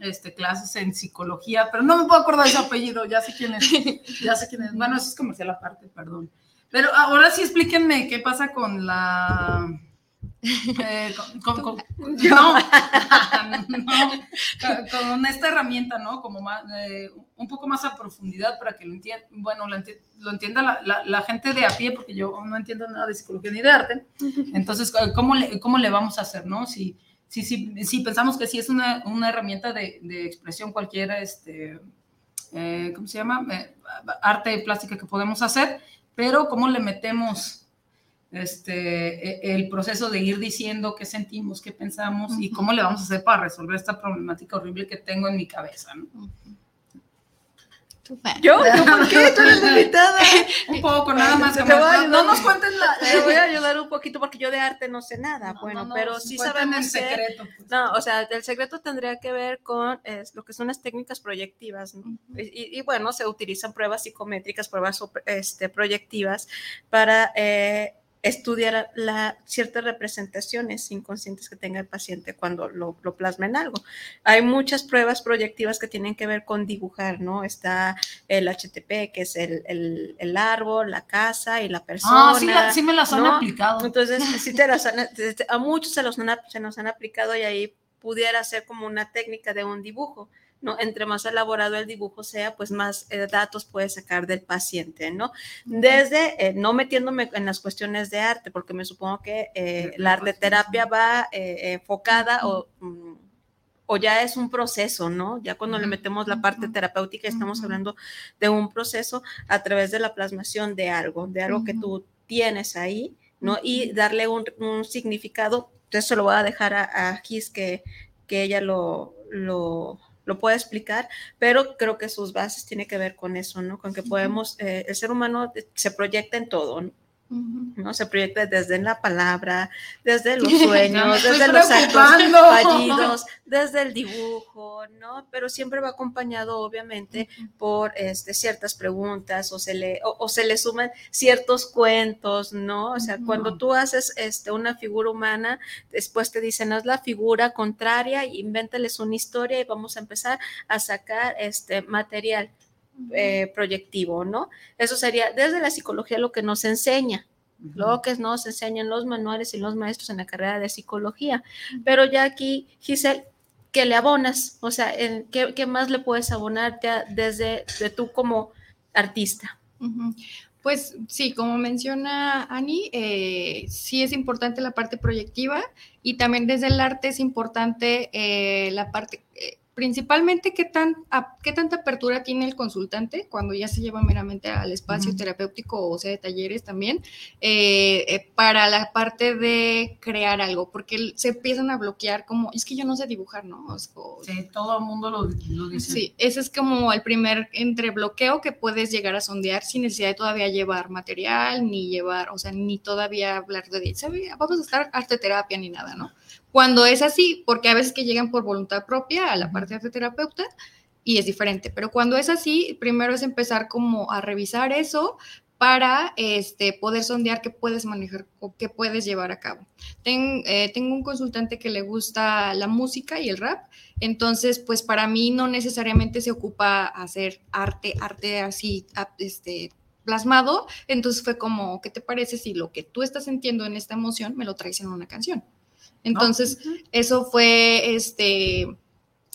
Speaker 3: este, clases en psicología, pero no me puedo acordar de su apellido, ya sé quién es, ya sé quién es. Bueno, eso es comercial aparte, perdón. Pero ahora sí explíquenme qué pasa con la... Eh, con, no, con esta herramienta, ¿no? Como más, eh, un poco más a profundidad para que lo entienda, bueno, lo, entienda la, gente de a pie, porque yo no entiendo nada de psicología ni de arte. Entonces, ¿cómo le, cómo le vamos a hacer, no? Si, si, si, si pensamos que sí es una, una herramienta de, de, expresión cualquiera, este, eh, ¿cómo se llama? arte plástica que podemos hacer, pero cómo le metemos este, e, el proceso de ir diciendo qué sentimos, qué pensamos y cómo le vamos a hacer para resolver esta problemática horrible que tengo en mi cabeza. ¿no?
Speaker 5: ¿Yo? ¿Yo por qué? Tú eres invitada.
Speaker 3: un poco, nada más.
Speaker 5: no nos cuentes la... Te voy a ayudar un poquito porque yo de arte no sé nada. bueno, pero sí sabemos el secreto. Pues. No, o sea, el secreto tendría que ver con es, lo que son las técnicas proyectivas. y, y, bueno, se utilizan pruebas psicométricas, pruebas este, proyectivas para... Eh, estudiar la, ciertas representaciones inconscientes que tenga el paciente cuando lo, lo, plasma en algo. Hay muchas pruebas proyectivas que tienen que ver con dibujar, ¿no? Está el HTP, que es el, el, el árbol, la casa y la persona.
Speaker 3: Ah, sí, sí me las han aplicado.
Speaker 5: Entonces, sí te las han, a muchos se, los se nos han aplicado y ahí pudiera ser como una técnica de un dibujo. ¿No? Entre más elaborado el dibujo sea, pues más eh, datos puede sacar del paciente, ¿no? Desde, eh, no metiéndome en las cuestiones de arte, porque me supongo que eh, la arte terapia va enfocada o, mm, o ya es un proceso, ¿no? Ya cuando le metemos la parte terapéutica estamos hablando de un proceso a través de la plasmación de algo, de algo que tú tienes ahí, ¿no? Y darle un, significado. Entonces se lo voy a dejar a, a Gis que, que ella lo, lo, lo puede explicar, pero creo que sus bases tienen que ver con eso, ¿no? Con que podemos, eh, el ser humano se proyecta en todo, ¿no? ¿No? Se proyecta desde la palabra, desde los sueños, desde los actos fallidos, desde el dibujo, ¿no? Pero siempre va acompañado, obviamente, por este, ciertas preguntas o se, le, o, se le suman ciertos cuentos, ¿no? O sea, cuando tú haces este, una figura humana, después te dicen, haz la figura contraria, invéntales una historia y vamos a empezar a sacar este material. Eh, proyectivo, ¿no? Eso sería desde la psicología lo que nos enseña, lo que nos enseñan los manuales y los maestros en la carrera de psicología. Pero ya aquí, Giselle, ¿qué le abonas? O sea, ¿qué, más le puedes abonarte desde de tú como artista?
Speaker 4: Pues sí, como menciona Ani, eh, sí es importante la parte proyectiva y también desde el arte es importante eh, la parte, principalmente qué, tan, qué tanta apertura tiene el consultante cuando ya se lleva meramente al espacio terapéutico o sea de talleres también, eh, eh, para la parte de crear algo, porque se empiezan a bloquear como, es que yo no sé dibujar, ¿no?
Speaker 3: sí, todo el mundo lo, dice.
Speaker 4: Sí, ese es como el primer entre bloqueo que puedes llegar a sondear sin necesidad de todavía llevar material, ni llevar, o sea, ni todavía hablar de, vamos a estar arte terapia ni nada, ¿no? Cuando es así, porque a veces que llegan por voluntad propia a la parte de terapeuta y es diferente, pero cuando es así, primero es empezar como a revisar eso para este, poder sondear qué puedes manejar o qué puedes llevar a cabo. Eh, tengo un consultante que le gusta la música y el rap, entonces pues para mí no necesariamente se ocupa hacer arte, arte así, este, plasmado, entonces fue como, ¿qué te parece si lo que tú estás sintiendo en esta emoción me lo traes en una canción? Entonces, eso fue este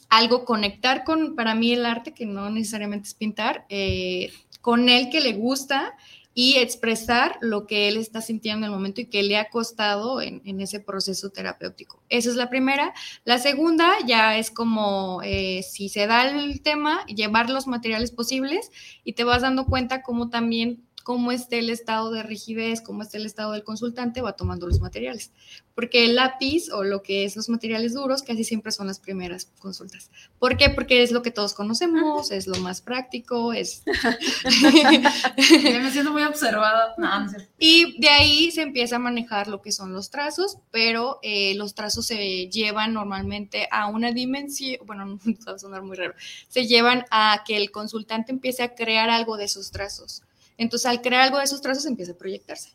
Speaker 4: algo conectar con, para mí el arte, que no necesariamente es pintar, eh, con él que le gusta y expresar lo que él está sintiendo en el momento y que le ha costado en, ese proceso terapéutico. Esa es la primera. La segunda ya es como eh, si se da el tema, llevar los materiales posibles y te vas dando cuenta cómo también cómo esté el estado de rigidez, cómo esté el estado del consultante, va tomando los materiales. Porque el lápiz o lo que es los materiales duros casi siempre son las primeras consultas. ¿Por qué? Porque es lo que todos conocemos, es lo más práctico, es...
Speaker 3: me siento muy observada.
Speaker 4: y de ahí se empieza a manejar lo que son los trazos, pero eh, los trazos se llevan normalmente a una dimensión, bueno, no va a sonar muy raro, se llevan a que el consultante empiece a crear algo de esos trazos. Entonces, al crear algo de esos trazos, empieza a proyectarse.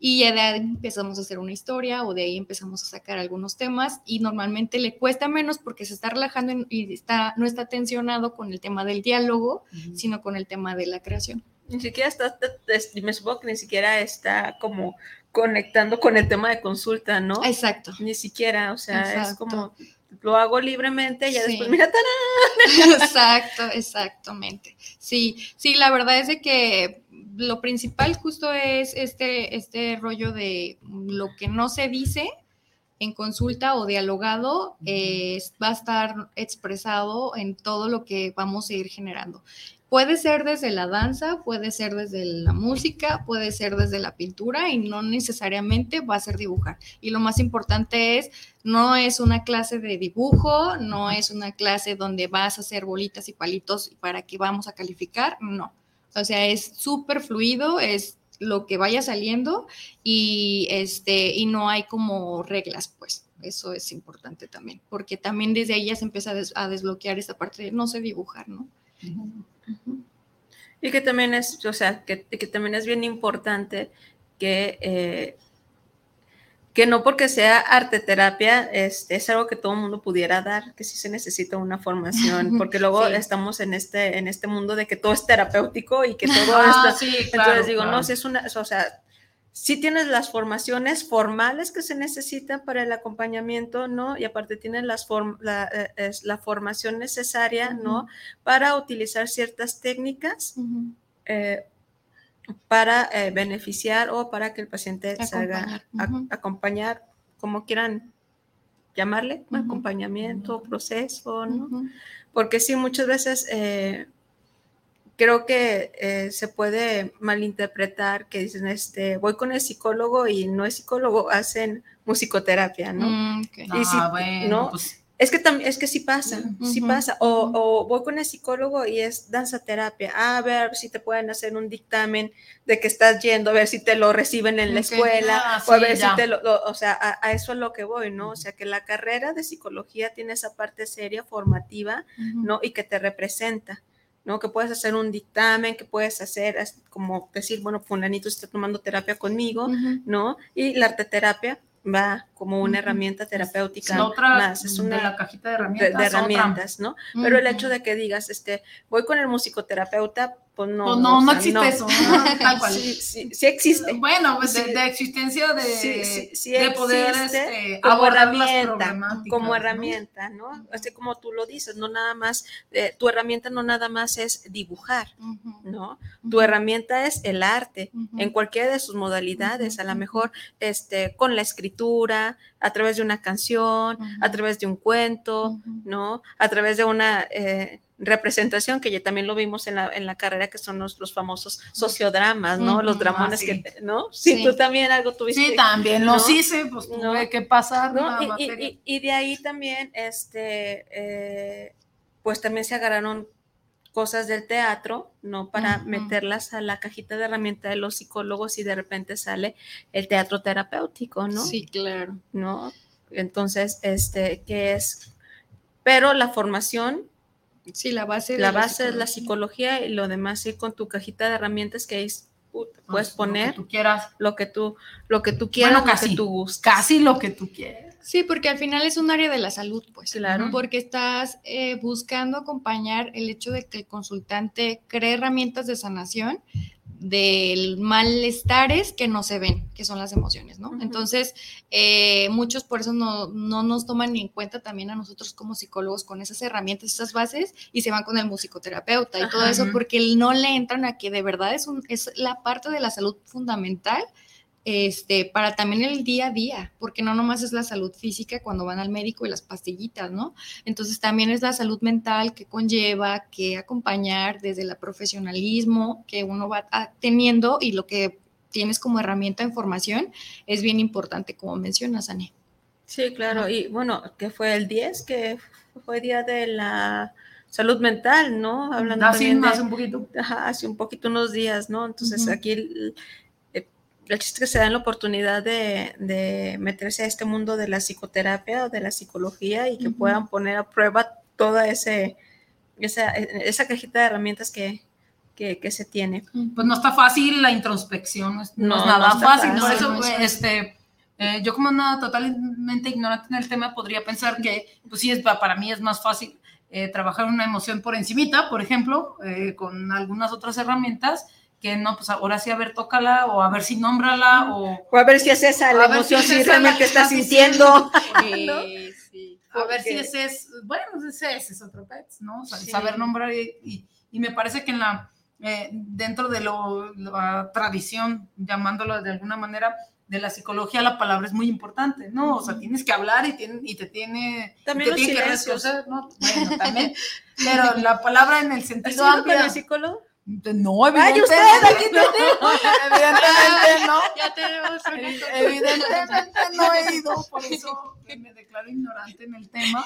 Speaker 4: Y ya de ahí empezamos a hacer una historia o de ahí empezamos a sacar algunos temas y normalmente le cuesta menos porque se está relajando y está, no está tensionado con el tema del diálogo, sino con el tema de la creación.
Speaker 5: Ni siquiera está, me supongo que ni siquiera está como conectando con el tema de consulta, ¿no?
Speaker 4: Exacto.
Speaker 5: Ni siquiera, o sea, es como lo hago libremente y ya después mira
Speaker 4: Exacto, exactamente. Sí, sí, la verdad es de que lo principal justo es este, este rollo de lo que no se dice en consulta o dialogado va a estar expresado en todo lo que vamos a ir generando. Puede ser desde la danza, puede ser desde la música, puede ser desde la pintura y no necesariamente va a ser dibujar. Y lo más importante es, no es una clase de dibujo, no es una clase donde vas a hacer bolitas y palitos para que vamos a calificar, no. O sea, es súper fluido, es lo que vaya saliendo y, este, y no hay como reglas, pues. Eso es importante también, porque también desde ahí ya se empieza a, desbloquear esta parte de no sé dibujar, ¿no?
Speaker 5: Y que también es, o sea, que, que también es bien importante que eh, que no porque sea arte terapia es, es, algo que todo el mundo pudiera dar, que sí se necesita una formación, porque luego estamos en este, en este mundo de que todo es terapéutico y que todo
Speaker 3: ah, Sí,
Speaker 5: Entonces digo, no, si es una, o sea, sí tienes las formaciones formales que se necesitan para el acompañamiento, ¿no? Y aparte tienes las la, eh, la, formación necesaria, ¿no? Para utilizar ciertas técnicas para eh, beneficiar o para que el paciente salga a, acompañar, como quieran llamarle, acompañamiento, proceso, ¿no? Porque sí, muchas veces eh, creo que eh, se puede malinterpretar que dicen, este, voy con el psicólogo y no es psicólogo, hacen musicoterapia, ¿no?
Speaker 3: Mm, y ah, bueno, pues
Speaker 5: es que, es que sí pasa, sí pasa. O, voy con el psicólogo y es danza terapia. a ver si te pueden hacer un dictamen de que estás yendo, a ver si te lo reciben en la escuela, ah, o a ver si te lo, o sea, a, eso es lo que voy, ¿no? O sea, que la carrera de psicología tiene esa parte seria, formativa, ¿no? Y que te representa. ¿no? Que puedes hacer un dictamen, que puedes hacer como decir, bueno, fulanito está tomando terapia conmigo, ¿no? Y la arteterapia va como una herramienta terapéutica
Speaker 3: es otra más, es una de la cajita de herramientas,
Speaker 5: de, herramientas ¿no? Pero el hecho de que digas, este, voy con el musicoterapeuta, pues no. Pues
Speaker 3: no, no, existe eso,
Speaker 5: tal cual. Sí, sí, sí, existe.
Speaker 3: Bueno, pues de, existencia de, de poder este,
Speaker 5: como herramienta, como herramienta, ¿no? Así como tú lo dices, no nada más, eh, tu herramienta no nada más es dibujar, ¿no? Tu herramienta es el arte, en cualquiera de sus modalidades, a lo mejor este, con la escritura, a través de una canción, a través de un cuento, ¿no? A través de una... Eh, representación, que ya también lo vimos en la, en la carrera, que son los, los famosos sociodramas, ¿no? los dramones que, ¿no? Sí, tú también algo tuviste.
Speaker 3: Sí, también los hice, pues tuve que pasar.
Speaker 5: Y, y, de ahí también, este, eh, pues también se agarraron cosas del teatro, ¿no? Para meterlas a la cajita de herramienta de los psicólogos y de repente sale el teatro terapéutico, ¿no?
Speaker 4: Sí, claro.
Speaker 5: ¿No? Entonces, este, que es, pero la formación
Speaker 4: Sí, la base.
Speaker 5: La, base es la psicología y lo demás ir con tu cajita de herramientas que ahí puedes poner
Speaker 3: lo que tú quieras,
Speaker 5: lo que tú, lo que tú quieras,
Speaker 3: casi,
Speaker 5: tú
Speaker 3: Casi lo que tú quieras.
Speaker 4: Sí, porque al final es un área de la salud, pues. Claro. Porque estás eh, buscando acompañar el hecho de que el consultante cree herramientas de sanación del malestares que no se ven, que son las emociones, ¿no? Entonces, eh, muchos por eso no, no, nos toman en cuenta también a nosotros como psicólogos con esas herramientas, esas bases, y se van con el musicoterapeuta y todo eso, porque no le entran a que de verdad es, un, es la parte de la salud fundamental este, para también el día a día, porque no nomás es la salud física cuando van al médico y las pastillitas, ¿no? Entonces también es la salud mental que conlleva que acompañar desde el profesionalismo que uno va teniendo y lo que tienes como herramienta de formación es bien importante, como mencionas, Anne.
Speaker 5: Sí, claro, y bueno, que fue el 10, que fue día de la salud mental, ¿no?
Speaker 3: Hablando hace, más un poquito.
Speaker 5: hace un poquito, unos días, ¿no? Entonces aquí el, chiste que se dan la oportunidad de, meterse a este mundo de la psicoterapia o de la psicología y que puedan poner a prueba toda ese, esa, esa cajita de herramientas que, que, se tiene.
Speaker 3: Pues no está fácil la introspección, no, es nada fácil. Por eso, este, eh, yo como nada totalmente ignorante en el tema, podría pensar que, pues sí, es, para mí es más fácil eh, trabajar una emoción por encimita, por ejemplo, eh, con algunas otras herramientas, que no, pues ahora sí, a ver, tócala, o a ver si nómbrala, o...
Speaker 5: O a ver si es esa la emoción, si, realmente estás sintiendo.
Speaker 3: Sí, sí. A ver si ese es, bueno, ese, es otro pet, ¿no? Saber nombrar y, y, me parece que en la, eh, dentro de lo, la tradición, llamándolo de alguna manera, de la psicología, la palabra es muy importante, ¿no? O sea, tienes que hablar y, y te tiene,
Speaker 5: también
Speaker 3: te
Speaker 5: tiene que
Speaker 3: reconocer, ¿no? Bueno, también, pero la palabra en el sentido amplio.
Speaker 5: con el psicólogo?
Speaker 3: No, evidentemente.
Speaker 5: evidentemente
Speaker 3: no. Ya tenemos Evidentemente no he ido, por eso me declaro ignorante en el tema.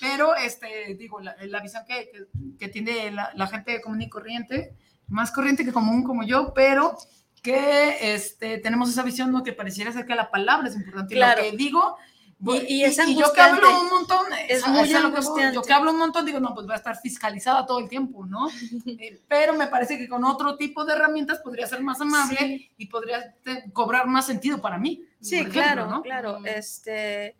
Speaker 3: Pero, este, digo, la, visión que, que, tiene la, gente común y corriente, más corriente que común como yo, pero que este, tenemos esa visión ¿no? que pareciera ser que la palabra es importante.
Speaker 5: Claro.
Speaker 3: lo que digo
Speaker 5: y, es
Speaker 3: yo que hablo un montón,
Speaker 5: es muy angustiante.
Speaker 3: Yo que hablo un montón, digo, no, pues va a estar fiscalizada todo el tiempo, ¿no? Eh, pero me parece que con otro tipo de herramientas podría ser más amable y podría cobrar más sentido para mí.
Speaker 5: Sí, claro, claro. Este,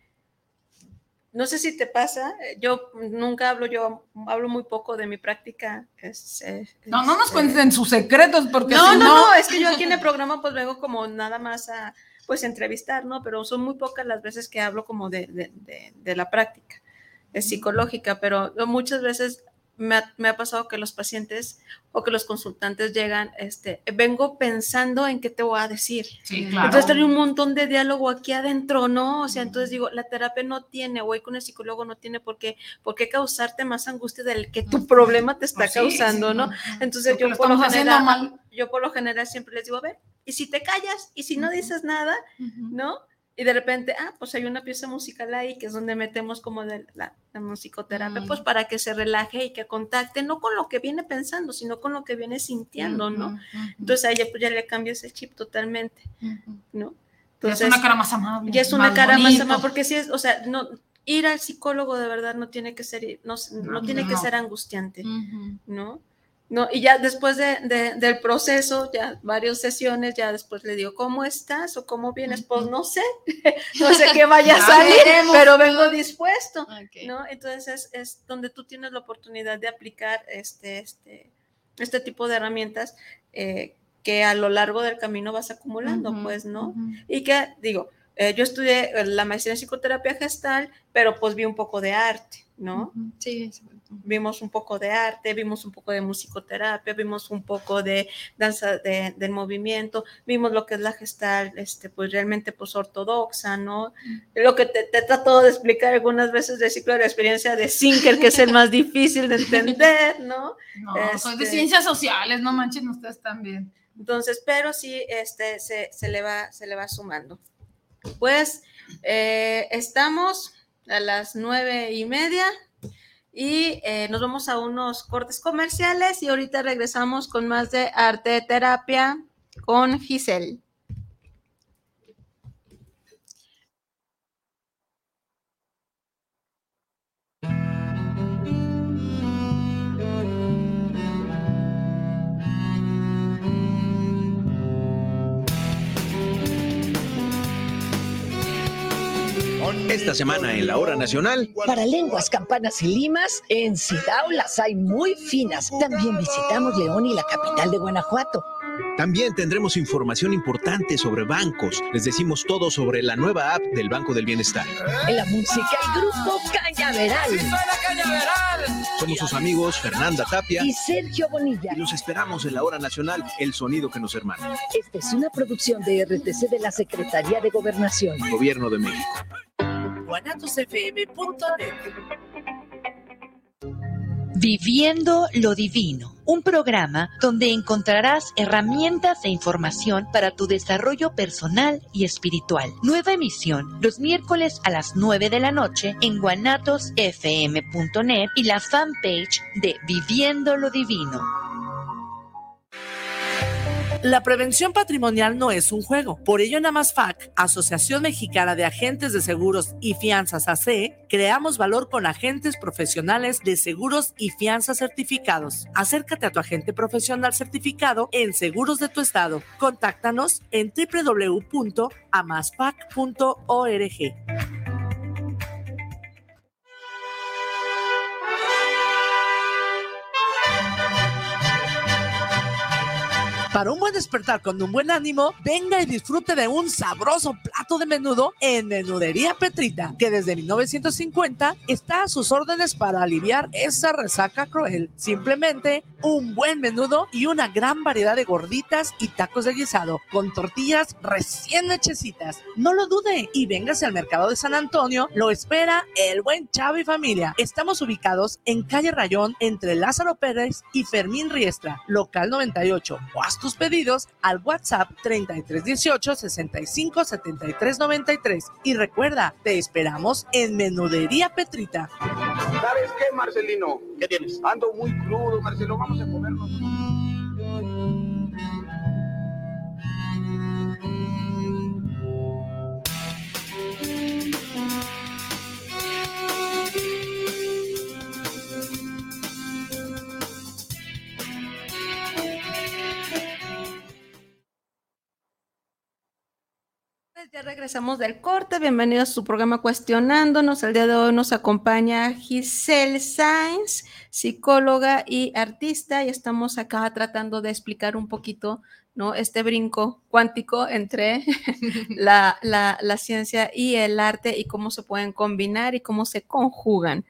Speaker 5: no sé si te pasa, yo nunca hablo, yo hablo muy poco de mi práctica.
Speaker 3: no, no nos cuenten sus secretos porque
Speaker 5: no, no, no, es que yo aquí en el programa pues vengo como nada más a pues entrevistar, ¿no? Pero son muy pocas las veces que hablo como de, la práctica es psicológica, pero muchas veces me ha, pasado que los pacientes o que los consultantes llegan, este, vengo pensando en qué te voy a decir.
Speaker 3: Sí, claro.
Speaker 5: Entonces hay un montón de diálogo aquí adentro, ¿no? O sea, entonces digo, la terapia no tiene, o con el psicólogo no tiene por qué, por qué causarte más angustia del que tu problema te está pues causando, ¿no? Entonces yo por lo general, yo por lo general siempre les digo, a ver, y si te callas y si no dices nada, ¿no? Y de repente, ah, pues hay una pieza musical ahí que es donde metemos como de la, musicoterapia, pues mm. para que se relaje y que contacte, no con lo que viene pensando, sino con lo que viene sintiendo, ¿no? Entonces a ella pues ya le cambias el chip totalmente, ¿no?
Speaker 3: Entonces, es una cara más amable.
Speaker 5: Y es una cara más amable, porque si es, o sea, no, ir al psicólogo de verdad no tiene que ser, no, no tiene que ser angustiante, ¿no? ¿No? Y ya después de, del proceso, ya varias sesiones, ya después le digo, ¿cómo estás o cómo vienes? Pues no sé, no sé qué vaya a salir, pero vengo dispuesto, ¿no? Entonces es, donde tú tienes la oportunidad de aplicar este, este, este tipo de herramientas eh, que a lo largo del camino vas acumulando, pues, ¿no? Y que, digo, eh, yo estudié la maestría en psicoterapia gestal, pero pues vi un poco de arte, ¿no?
Speaker 4: Sí,
Speaker 5: vimos un poco de arte, vimos un poco de musicoterapia, vimos un poco de danza de, del movimiento, vimos lo que es la gestal, este, pues realmente pues ortodoxa, ¿no? Lo que te, te trato de explicar algunas veces del ciclo de la experiencia de Sinker, que es el más difícil de entender, ¿no?
Speaker 3: No, soy de este ciencias sociales, no manchen ustedes también.
Speaker 5: Entonces, pero sí, este, se, se, le, va, se le va sumando. Pues eh, estamos a las nueve y media y eh, nos vamos a unos cortes comerciales y ahorita regresamos con más de arte terapia con Giselle.
Speaker 6: Esta semana en la hora nacional.
Speaker 7: Para lenguas, campanas y limas, en Cidao las hay muy finas. También visitamos León y la capital de Guanajuato.
Speaker 6: También tendremos información importante sobre bancos. Les decimos todo sobre la nueva app del Banco del Bienestar.
Speaker 7: En la música, el grupo Cañaveral.
Speaker 6: Somos sus amigos Fernanda Tapia
Speaker 7: y Sergio Bonilla.
Speaker 6: Y los esperamos en la hora nacional, el sonido que nos hermana.
Speaker 7: Esta es una producción de RTC de la Secretaría de Gobernación.
Speaker 6: Gobierno de México.
Speaker 8: Viviendo lo Divino, un programa donde encontrarás herramientas e información para tu desarrollo personal y espiritual. Nueva emisión los miércoles a las 9 de la noche en guanatosfm.net y la fanpage de Viviendo lo Divino.
Speaker 2: La prevención patrimonial no es un juego. Por ello, en Amasfac, Asociación Mexicana de Agentes de Seguros y Fianzas AC, creamos valor con agentes profesionales de seguros y fianzas certificados. Acércate a tu agente profesional certificado en Seguros de tu Estado. Contáctanos en www.amasfac.org. Para un buen despertar con un buen ánimo, venga y disfrute de un sabroso plato de menudo en Menudería Petrita, que desde 1950 está a sus órdenes para aliviar esa resaca cruel. Simplemente un buen menudo y una gran variedad de gorditas y tacos de guisado con tortillas recién hechecitas. No lo dude y véngase al mercado de San Antonio, lo espera el buen Chavo y familia. Estamos ubicados en calle Rayón entre Lázaro Pérez y Fermín Riestra, local 98 o hasta tus pedidos al WhatsApp 3318 65 73 93. Y recuerda, te esperamos en Menudería Petrita.
Speaker 9: ¿Sabes qué, Marcelino? ¿Qué tienes? Ando muy crudo, Marcelo. Vamos a comernos.
Speaker 5: Regresamos del corte. Bienvenidos a su programa Cuestionándonos. El día de hoy nos acompaña Giselle Sainz, psicóloga y artista, y estamos acá tratando de explicar un poquito ¿no? este brinco cuántico entre la, la ciencia y el arte y cómo se pueden combinar y cómo se conjugan.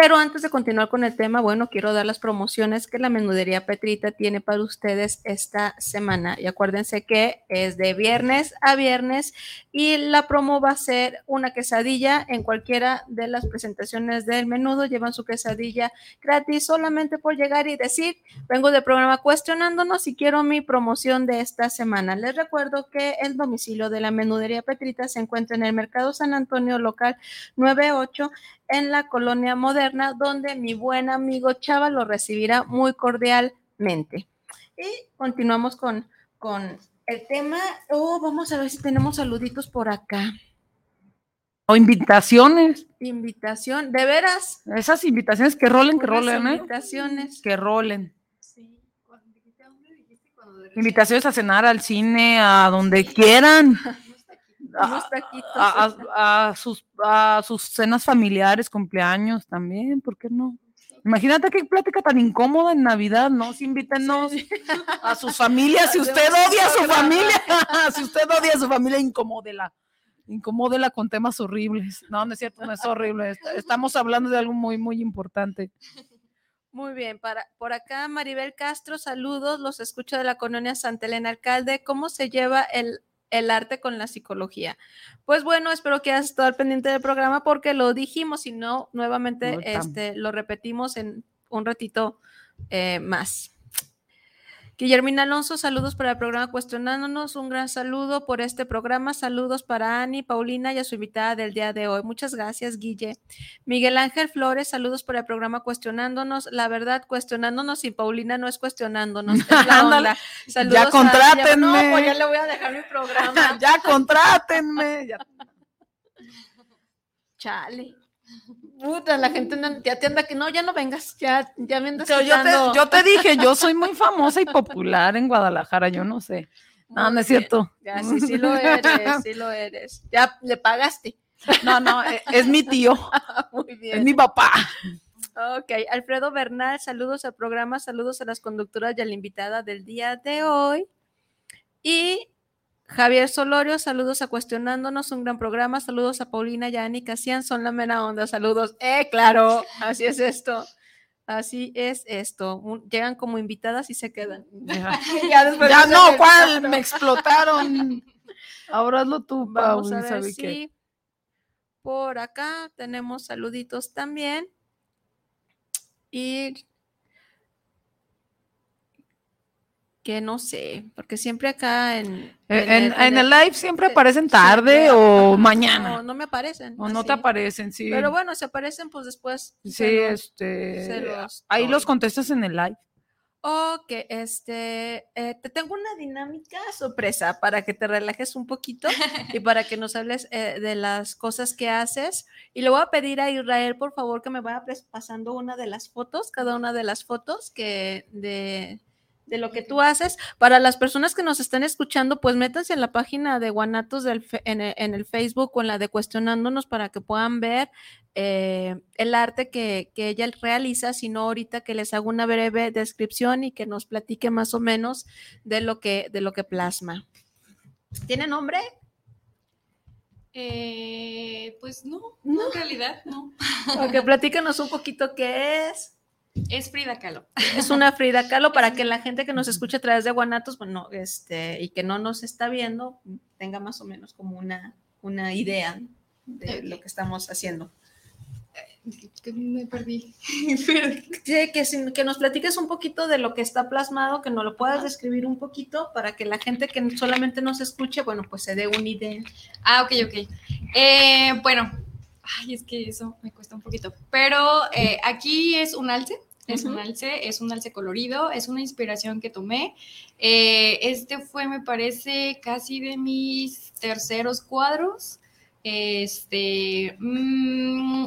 Speaker 5: Pero antes de continuar con el tema, bueno, quiero dar las promociones que la menudería Petrita tiene para ustedes esta semana. Y acuérdense que es de viernes a viernes y la promo va a ser una quesadilla en cualquiera de las presentaciones del menudo. Llevan su quesadilla gratis solamente por llegar y decir, vengo del programa cuestionándonos y quiero mi promoción de esta semana. Les recuerdo que el domicilio de la menudería Petrita se encuentra en el Mercado San Antonio local 98 en la colonia moderna, donde mi buen amigo Chava lo recibirá muy cordialmente. Y continuamos con, con el tema. Oh, vamos a ver si tenemos saluditos por acá.
Speaker 3: O invitaciones.
Speaker 5: Invitación, de veras.
Speaker 3: Esas invitaciones que rolen, que rolen,
Speaker 5: ¿eh? Invitaciones.
Speaker 3: Que rolen. Invitaciones a cenar al cine, a donde quieran. a, sus, a sus cenas familiares, cumpleaños también, ¿por qué no? Imagínate qué plática tan incómoda en Navidad, ¿no? Si invítenos a sus familias, si usted odia a su familia, si usted odia a su familia, incomódela, incomódela con temas horribles. No, no es cierto, no es horrible, estamos hablando de algo muy, muy importante.
Speaker 5: Muy bien, para, por acá Maribel Castro, saludos, los escucho de la colonia Santa Elena Alcalde. ¿Cómo se lleva el el arte con la psicología. Pues bueno, espero que hayas estado al pendiente del programa porque lo dijimos y no, nuevamente este, lo repetimos en un ratito eh, más. Guillermina Alonso, saludos para el programa Cuestionándonos, un gran saludo por este programa, saludos para Ani, Paulina y a su invitada del día de hoy. Muchas gracias, Guille. Miguel Ángel Flores, saludos para el programa Cuestionándonos. La verdad, cuestionándonos y Paulina no es cuestionándonos.
Speaker 3: ya contrátenme.
Speaker 5: no, pues ya le voy a dejar mi programa.
Speaker 3: ya contrátenme.
Speaker 5: Chale. Puta, la gente ya te anda que no, ya no vengas, ya, ya me andas
Speaker 3: yo, te, dije, yo soy muy famosa y popular en Guadalajara, yo no sé. No, no es cierto.
Speaker 5: Ya, sí, sí lo eres, sí lo eres. Ya le pagaste.
Speaker 3: No, no, e, es, mi tío. Muy bien. Es mi papá.
Speaker 5: Ok, Alfredo Bernal, saludos al programa, saludos a las conductoras y a la invitada del día de hoy. Y Javier Solorio, saludos a Cuestionándonos, un gran programa. Saludos a Paulina, Yani, Casian, son la mera onda. Saludos. Eh, claro, así es esto. Así es esto. llegan como invitadas y se quedan.
Speaker 3: Ya, no, ¿cuál? Me explotaron. Ahora hazlo tú,
Speaker 5: Vamos a ver si por acá tenemos saluditos también. Y que no sé, porque siempre acá en...
Speaker 3: En, el, live siempre aparecen tarde o mañana.
Speaker 5: No, no me aparecen.
Speaker 3: O no te aparecen, sí.
Speaker 5: Pero bueno, si aparecen, pues después.
Speaker 3: Sí, este... ahí los contestas en el live.
Speaker 5: Ok, este, eh, te tengo una dinámica sorpresa para que te relajes un poquito y para que nos hables eh, de las cosas que haces. Y le voy a pedir a Israel, por favor, que me vaya pasando una de las fotos, cada una de las fotos que de, de lo que tú haces. Para las personas que nos están escuchando, pues métanse en la página de Guanatos del, en, el, Facebook o en la de Cuestionándonos para que puedan ver eh, el arte que, ella realiza, sino ahorita que les hago una breve descripción y que nos platique más o menos de lo que, de lo que plasma. ¿Tiene nombre?
Speaker 4: Eh, pues no, no, en realidad no.
Speaker 5: Ok, platícanos un poquito qué es.
Speaker 4: Es Frida Kahlo.
Speaker 5: Es una Frida Kahlo para que la gente que nos escuche a través de Guanatos, bueno, este, y que no nos está viendo, tenga más o menos como una, una idea de lo que estamos haciendo.
Speaker 4: Que me perdí.
Speaker 5: que, que nos platiques un poquito de lo que está plasmado, que nos lo puedas describir un poquito para que la gente que solamente nos escuche, bueno, pues se dé una idea.
Speaker 4: Ah, ok, ok. Eh, bueno, ay, es que eso me cuesta un poquito, pero eh, aquí es un alce es un alce, es un alce colorido, es una inspiración que tomé. Eh, este fue, me parece, casi de mis terceros cuadros. Este, mm,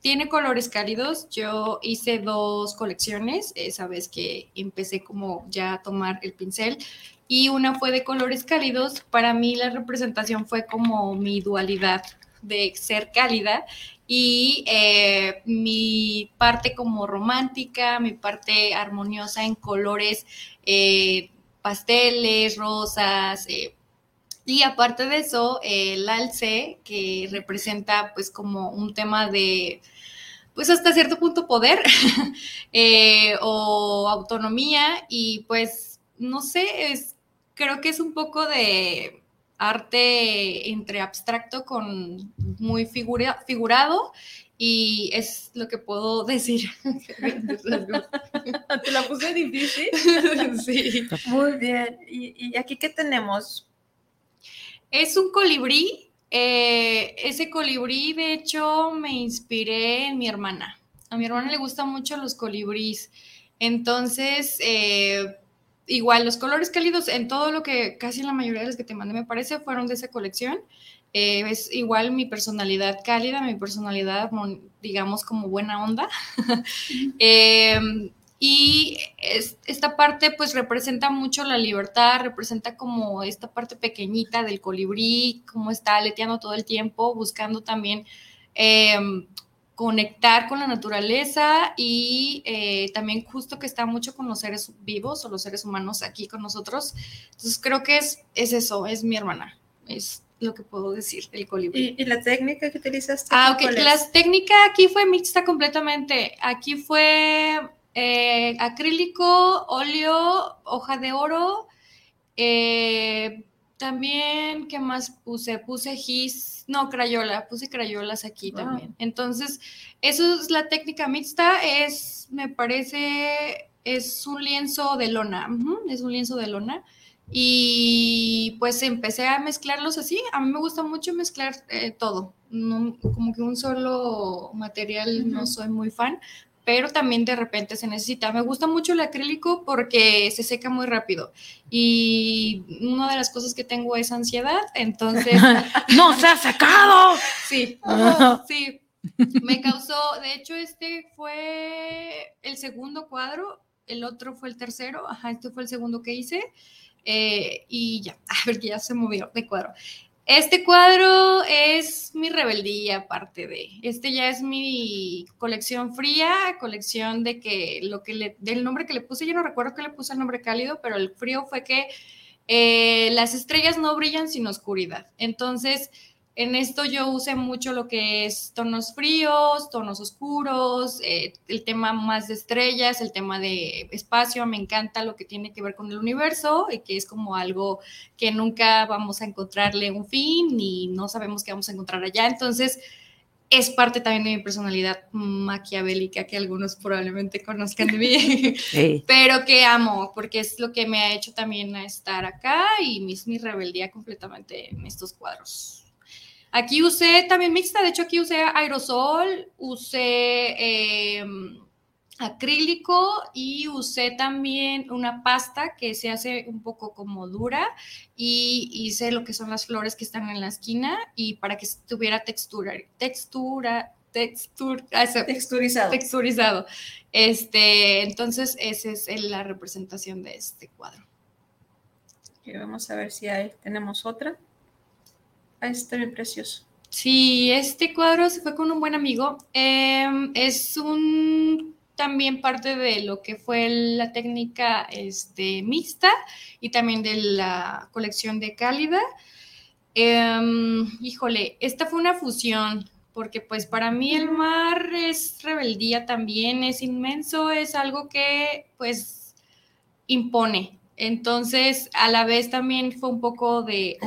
Speaker 4: tiene colores cálidos. Yo hice dos colecciones, esa vez que empecé como ya a tomar el pincel. Y una fue de colores cálidos. Para mí la representación fue como mi dualidad de ser cálida y eh, mi parte como romántica, mi parte armoniosa en colores eh, pasteles, rosas. Eh, y aparte de eso, el alce, que representa pues como un tema de, pues hasta cierto punto poder o autonomía y pues no sé, es, creo que es un poco de arte entre abstracto con muy figura, figurado y es lo que puedo decir.
Speaker 5: ¿Te la puse difícil?
Speaker 4: sí.
Speaker 5: Muy bien. ¿Y, aquí qué tenemos?
Speaker 4: Es un colibrí. Eh, ese colibrí, de hecho, me inspiré en mi hermana. A mi hermana le gustan mucho los colibríes. Entonces, eh, igual, los colores cálidos en todo lo que, casi la mayoría de los que te mandé, me parece, fueron de esa colección. Eh, es igual mi personalidad cálida, mi personalidad, digamos, como buena onda. Em, y esta parte pues representa mucho la libertad, representa como esta parte pequeñita del colibrí, como está aleteando todo el tiempo, buscando también em, conectar con la naturaleza y eh, también justo que está mucho con los seres vivos o los seres humanos aquí con nosotros. Entonces creo que es, es eso, es mi hermana, es lo que puedo decir, el colibrí.
Speaker 5: ¿Y, la técnica que utilizaste?
Speaker 4: Ah, ok, la técnica aquí fue mixta completamente. Aquí fue eh, acrílico, óleo, hoja de oro, eh, también, ¿qué más puse? Puse gis, no, crayola, puse crayolas aquí también. Entonces, eso es la técnica mixta, es, me parece, es un lienzo de lona, es un lienzo de lona. Y pues empecé a mezclarlos así. A mí me gusta mucho mezclar eh, todo. como que un solo material no soy muy fan, pero también de repente se necesita. Me gusta mucho el acrílico porque se seca muy rápido y una de las cosas que tengo es ansiedad, entonces...
Speaker 3: ¡No se ha secado!
Speaker 4: Sí, sí. Me causó, de hecho, este fue el segundo cuadro, el otro fue el tercero, ajá, este fue el segundo que hice. Eh, y ya, a ver que ya se movió de cuadro. Este cuadro es mi rebeldía, aparte de. Este ya es mi colección fría, colección de que lo que le, del nombre que le puse, yo no recuerdo que le puse el nombre cálido, pero el frío fue que eh, las estrellas no brillan sin oscuridad. Entonces, en esto yo usé mucho lo que es tonos fríos, tonos oscuros, eh, el tema más de estrellas, el tema de espacio, me encanta lo que tiene que ver con el universo y que es como algo que nunca vamos a encontrarle un fin y no sabemos qué vamos a encontrar allá. Entonces, es parte también de mi personalidad maquiavélica que algunos probablemente conozcan de mí, pero que amo, porque es lo que me ha hecho también estar acá y es mi rebeldía completamente en estos cuadros. Aquí usé también mixta, de hecho aquí usé aerosol, usé em, acrílico y usé también una pasta que se hace un poco como dura y hice lo que son las flores que están en la esquina y para que tuviera textura, textura, textura, ah,
Speaker 5: texturizado.
Speaker 4: Texturizado. Este, entonces, esa es la representación de este cuadro.
Speaker 5: vamos a ver si hay, tenemos otra. Ah, está bien precioso.
Speaker 4: Sí, este cuadro se fue con un buen amigo. Em, es un también parte de lo que fue la técnica este, mixta y también de la colección de Cálida. Em, híjole, esta fue una fusión, porque pues para mí el mar es rebeldía también, es inmenso, es algo que pues impone. Entonces, a la vez también fue un poco de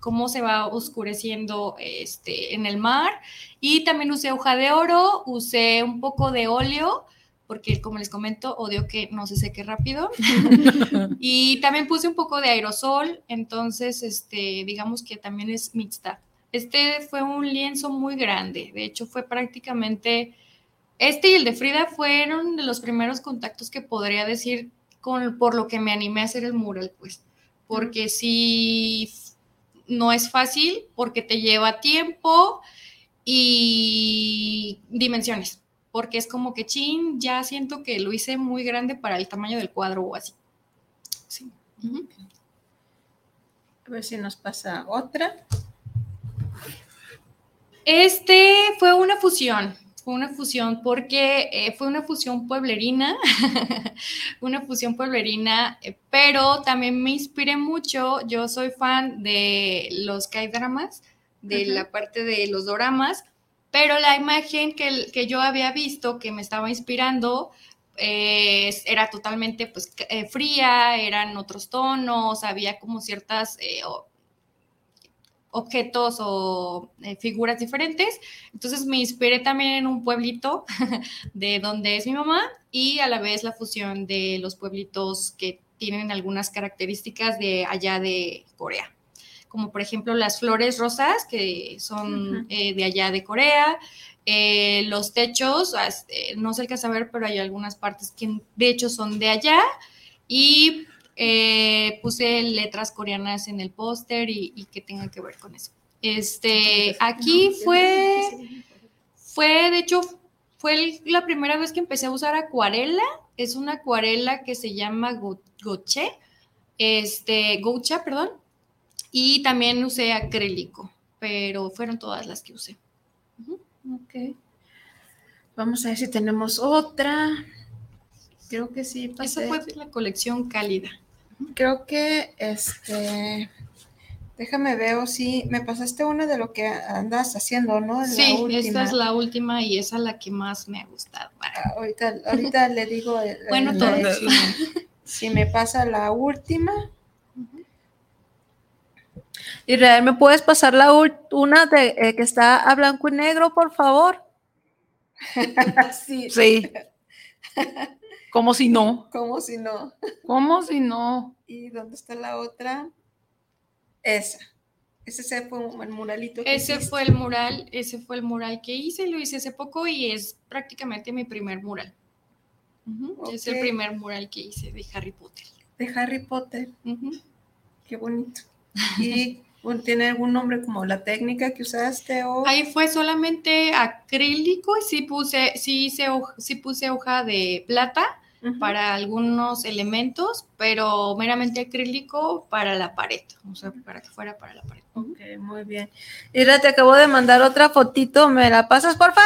Speaker 4: cómo se va oscureciendo este, en el mar. Y también usé hoja de oro, usé un poco de óleo, porque como les comento, odio que no se seque rápido. y también puse un poco de aerosol, entonces, este, digamos que también es mixta. Este fue un lienzo muy grande, de hecho fue prácticamente, este y el de Frida fueron de los primeros contactos que podría decir con, por lo que me animé a hacer el mural, pues, porque sí no es fácil porque te lleva tiempo y dimensiones, porque es como que, chin, ya siento que lo hice muy grande para el tamaño del cuadro o así. Sí.
Speaker 5: A ver si nos pasa otra.
Speaker 4: Este fue una fusión fue una fusión porque eh, fue una fusión pueblerina, una fusión pueblerina, eh, pero también me inspiré mucho. Yo soy fan de los K-dramas, de la parte de los doramas, pero la imagen que, que, yo había visto que me estaba inspirando eh, era totalmente pues, fría, eran otros tonos, había como ciertas objetos o eh, figuras diferentes. Entonces me inspiré también en un pueblito de donde es mi mamá y a la vez la fusión de los pueblitos que tienen algunas características de allá de Corea. Como por ejemplo las flores rosas que son eh, de allá de Corea, eh, los techos, este, no se alcanza a ver, pero hay algunas partes que de hecho son de allá. Y eh, puse letras coreanas en el póster y, que tengan que ver con eso. Este, aquí fue, fue, de hecho, fue la primera vez que empecé a usar acuarela. Es una acuarela que se llama Goche, este, Gocha, perdón. Y también usé acrílico, pero fueron todas las que usé.
Speaker 5: Ok. Vamos a ver si tenemos otra. Creo que sí.
Speaker 4: Esa fue la colección cálida.
Speaker 5: Creo que este. Déjame ver si me pasaste una de lo que andas haciendo, ¿no?
Speaker 4: sí, esta es la última y esa es la que más me ha gustado.
Speaker 5: Ah, ahorita, le digo. bueno, Si, me pasa la última. Israel, ¿me puedes pasar la una de eh, que está a blanco y negro, por favor?
Speaker 3: sí. Sí. ¿Cómo si no?
Speaker 5: ¿Cómo si no?
Speaker 3: ¿Cómo si no?
Speaker 5: ¿Y dónde está la otra? Esa. Ese fue el muralito.
Speaker 4: ese fue el mural, ese fue el mural que hice, lo hice hace poco y es prácticamente mi primer mural. Es el primer mural que hice de Harry Potter.
Speaker 5: De Harry Potter. Qué bonito. ¿Y tiene algún nombre como la técnica que usaste? O...
Speaker 4: Ahí fue solamente acrílico y sí puse, sí, hice, sí puse hoja de plata para algunos elementos, pero meramente acrílico para la pared, o sea, para que fuera para la pared.
Speaker 5: Ok, muy bien. Ira, te acabo de mandar otra fotito, ¿me la pasas, porfa?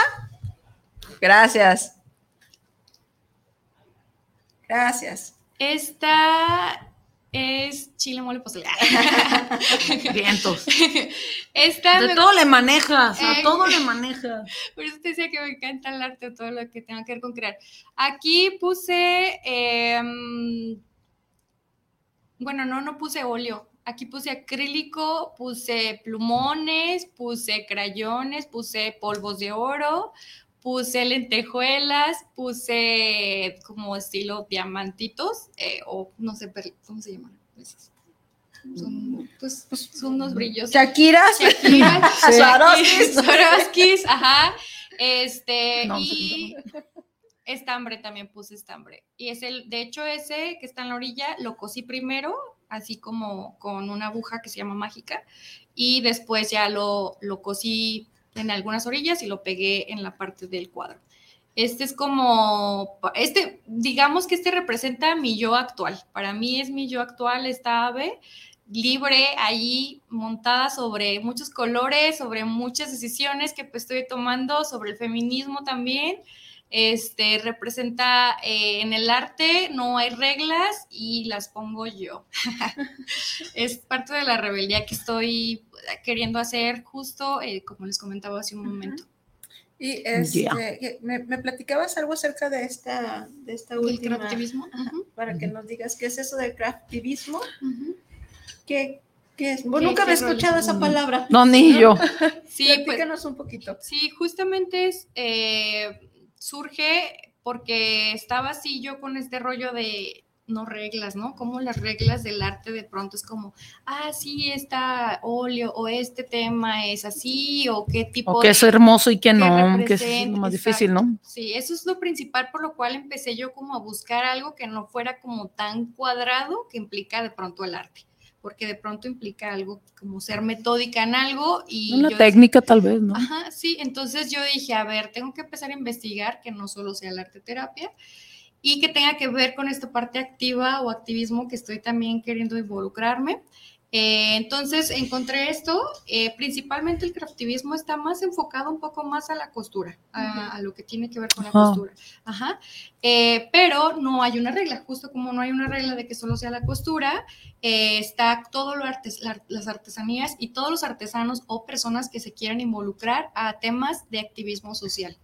Speaker 5: Gracias. Gracias.
Speaker 4: Esta es chile mole pozole.
Speaker 3: Vientos.
Speaker 4: Esta
Speaker 3: de
Speaker 4: me-
Speaker 3: todo le manejas, a todo le manejas.
Speaker 4: Por eso te decía que me encanta el arte, todo lo que tenga que ver con crear. Aquí puse, em, bueno, no, no puse óleo. Aquí puse acrílico, puse plumones, puse crayones, puse polvos de oro, puse lentejuelas, puse como estilo diamantitos, eh, o no sé, ¿cómo se llaman? Son, pues, son unos brillos.
Speaker 5: Shakira,
Speaker 4: Shakira,
Speaker 5: Sí.
Speaker 4: Swarovskis, Swarovskis, ajá. Este,
Speaker 3: No,
Speaker 4: y estambre también puse estambre. Y es el, de hecho, ese que está en la orilla lo cosí primero, así como con una aguja que se llama mágica, y después ya lo, lo cosí en algunas orillas y lo pegué en la parte del cuadro. Este es como, este, digamos que este representa mi yo actual. Para mí es mi yo actual, esta ave libre ahí montada sobre muchos colores, sobre muchas decisiones que pues, estoy tomando, sobre el feminismo también. Este representa eh, en el arte no hay reglas y las pongo yo. es parte de la rebeldía que estoy queriendo hacer justo eh, como les comentaba hace un momento.
Speaker 5: Y este,
Speaker 3: Yeah.
Speaker 5: que me, me platicabas algo acerca de esta, de esta
Speaker 4: ¿El
Speaker 5: última,
Speaker 4: craftivismo?
Speaker 5: Ajá, para que nos digas qué es eso del craftivismo,
Speaker 4: Ujú.
Speaker 5: qué, qué es. Bueno,
Speaker 4: ¿Qué-
Speaker 5: nunca había escuchado esa palabra.
Speaker 3: No, ni yo.
Speaker 4: Sí, pues,
Speaker 5: Platícanos un poquito.
Speaker 4: Sí, justamente es, eh, surge porque estaba así yo con este rollo de no reglas, ¿no? Como las reglas del arte de pronto es como, ah, sí, está óleo o este tema es así o qué tipo
Speaker 3: O que
Speaker 4: de-
Speaker 3: es hermoso y que no, que es lo más difícil, ¿no?
Speaker 4: Sí, eso es lo principal por lo cual empecé yo como a buscar algo que no fuera como tan cuadrado que implica de pronto el arte, porque de pronto implica algo como ser metódica en algo y
Speaker 3: Una técnica tal vez, ¿no?
Speaker 4: Ajá, sí, entonces yo dije, a ver, tengo que empezar a investigar que no solo sea la arte terapia y que tenga que ver con esta parte activa o activismo que estoy también queriendo involucrarme. Eh, entonces encontré esto, eh, principalmente el craftivismo está más enfocado un poco más a la costura, a, a lo que tiene que ver con la costura. Ajá. Eh, pero no hay una regla, justo como no hay una regla de que solo sea la costura, eh, está todo lo artes, la- las artesanías y todos los artesanos o personas que se quieran involucrar a temas de activismo social,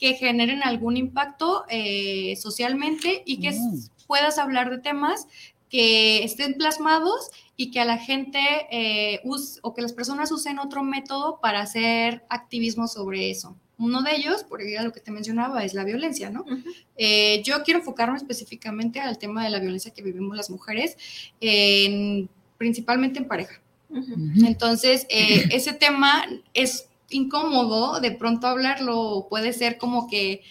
Speaker 4: que generen algún impacto eh, socialmente y que
Speaker 3: Mm.
Speaker 4: puedas hablar de temas que estén plasmados y que a la gente eh, us- o que las personas usen otro método para hacer activismo sobre eso. Uno de ellos, por ejemplo, lo que te mencionaba, es la violencia, ¿no? Eh, yo quiero enfocarme específicamente al tema de la violencia que vivimos las mujeres, en- principalmente en pareja. Entonces, eh, ese tema es incómodo de pronto hablarlo, puede ser como que,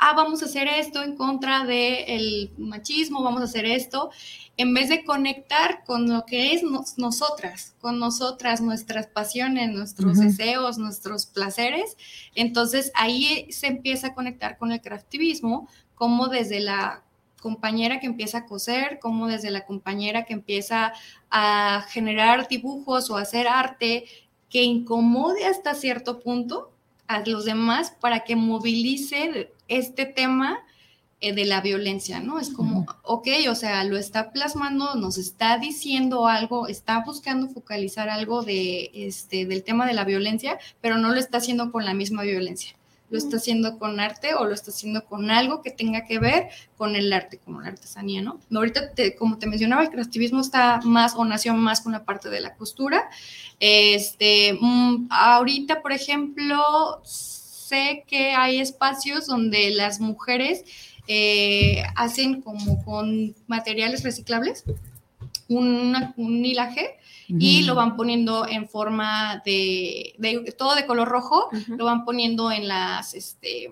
Speaker 4: ah, vamos a hacer esto en contra del machismo, vamos a hacer esto, en vez de conectar con lo que es nos- nosotras, con nosotras, nuestras pasiones, nuestros deseos, nuestros placeres. Entonces, ahí se empieza a conectar con el craftivismo, como desde la compañera que empieza a coser, como desde la compañera que empieza a generar dibujos o hacer arte que incomode hasta cierto punto a los demás para que movilice este tema eh, de la violencia, ¿no? Es como, ok, o sea, lo está plasmando, nos está diciendo algo, está buscando focalizar algo de, este, del tema de la violencia, pero no lo está haciendo con la misma violencia. Lo está haciendo con arte o lo está haciendo con algo que tenga que ver con el arte, como la artesanía, ¿no? Ahorita, como te mencionaba, el creativismo está más o nació más con la parte de la costura. Este, mm, ahorita, por ejemplo, sé que hay espacios donde las mujeres eh, hacen como con materiales reciclables un hilaje y lo van poniendo en forma de, de- todo de color rojo, lo van poniendo en las este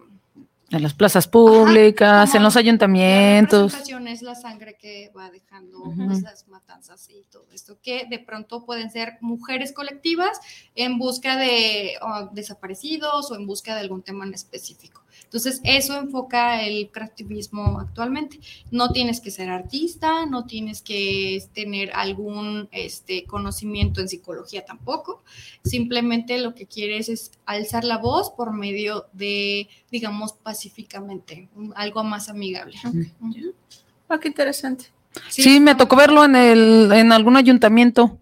Speaker 3: En las plazas públicas, en los
Speaker 4: la
Speaker 3: ayuntamientos.
Speaker 4: representación es la sangre que va dejando pues, las matanzas y todo esto, que de pronto pueden ser mujeres colectivas en busca de oh, desaparecidos o en busca de algún tema en específico. Entonces, eso enfoca el creativismo actualmente. No tienes que ser artista, no tienes que tener algún este, conocimiento en psicología tampoco. Simplemente lo que quieres es alzar la voz por medio de, digamos, pacíficamente, algo más amigable. Ujú.
Speaker 5: Ah, qué interesante.
Speaker 3: Sí, me tocó verlo en el, en algún ayuntamiento.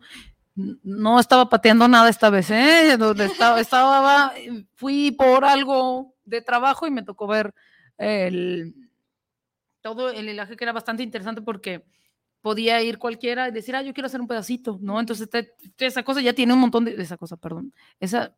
Speaker 3: No estaba pateando nada esta vez, ¿eh? Donde estaba, estaba, fui por algo de trabajo y me tocó ver el, todo el hilaje que era bastante interesante porque podía ir cualquiera y decir, ah, yo quiero hacer un pedacito, ¿no? Entonces, esa cosa ya tiene un montón de, esa cosa, perdón, esa,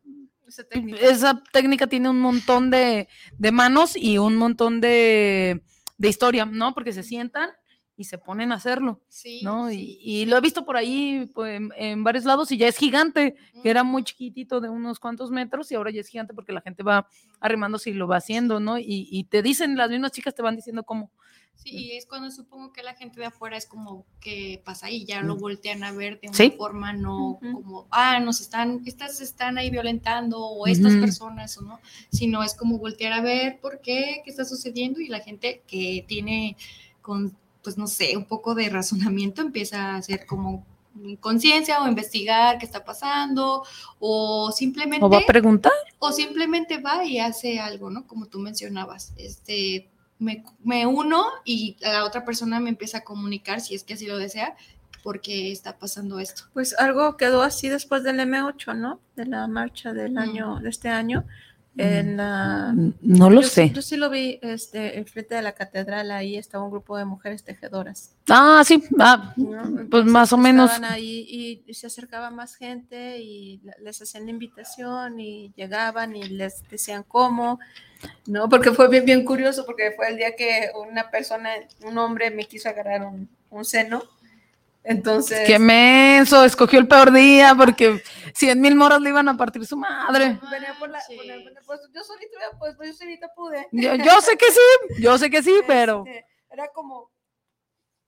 Speaker 3: esa técnica, tiene un montón de, de manos y un montón de, de historia, ¿no? Porque se sientan y se ponen a hacerlo, ¿no? Y, lo he visto por ahí pues, en, varios lados y ya es gigante, que era muy chiquitito de unos cuantos metros y ahora ya es gigante porque la gente va arremándose y lo va haciendo, ¿no? Y, te dicen, las mismas chicas te van diciendo cómo.
Speaker 4: Sí, y es cuando supongo que la gente de afuera es como que pasa ahí, ya lo voltean a ver de una forma no como, ah, nos están, estas están ahí violentando o estas personas o no, sino es como voltear a ver por qué, qué está sucediendo y la gente que tiene con pues no sé, un poco de razonamiento, empieza a hacer como conciencia o investigar qué está pasando o simplemente
Speaker 3: o va a preguntar
Speaker 4: o simplemente va y hace algo, ¿no? Como tú mencionabas, este me, me uno y la otra persona me empieza a comunicar si es que así lo desea porque está pasando esto.
Speaker 5: Pues algo quedó así después del M8, ¿no? De la marcha del año de este año en la,
Speaker 3: no lo sé.
Speaker 5: Yo sí lo vi este, enfrente de la catedral, ahí estaba un grupo de mujeres tejedoras.
Speaker 3: Ah, sí, ah, pues más o menos.
Speaker 5: Estaban ahí y, se acercaba más gente y les hacían la invitación y llegaban y les decían cómo, ¿no? Porque fue bien, bien curioso, porque fue el día que una persona, un hombre me quiso agarrar un, un seno entonces.
Speaker 3: Qué menso, escogió el peor día porque cien mil moras le iban a partir su madre.
Speaker 5: Venía por la, pues, yo solita, pues, yo solita pude.
Speaker 3: Yo, sé que sí, yo sé que sí, pero.
Speaker 5: Este, era como,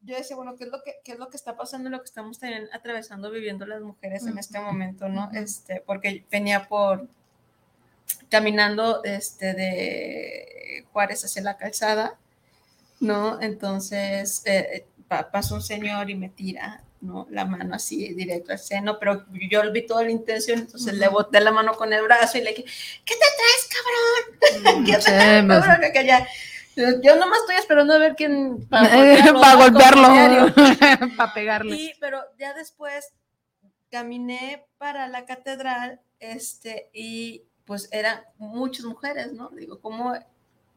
Speaker 5: yo decía, bueno, ¿qué es lo que, qué es lo que está pasando, lo que estamos también atravesando, viviendo las mujeres en este momento, ¿no? Este, porque venía por, caminando este, de Juárez hacia la calzada, ¿no? Entonces, eh, pasó un señor y me tira ¿no? la mano así directo al seno, pero yo vi toda la intención, entonces le boté la mano con el brazo y le dije, ¿qué te traes, cabrón? ¿Qué te traes, cabrón? Que ya, yo nomás estoy esperando a ver quién
Speaker 3: para golpearlo, para pegarle.
Speaker 5: Y, pero ya después caminé para la catedral, este, y pues eran muchas mujeres, ¿no? Digo, como,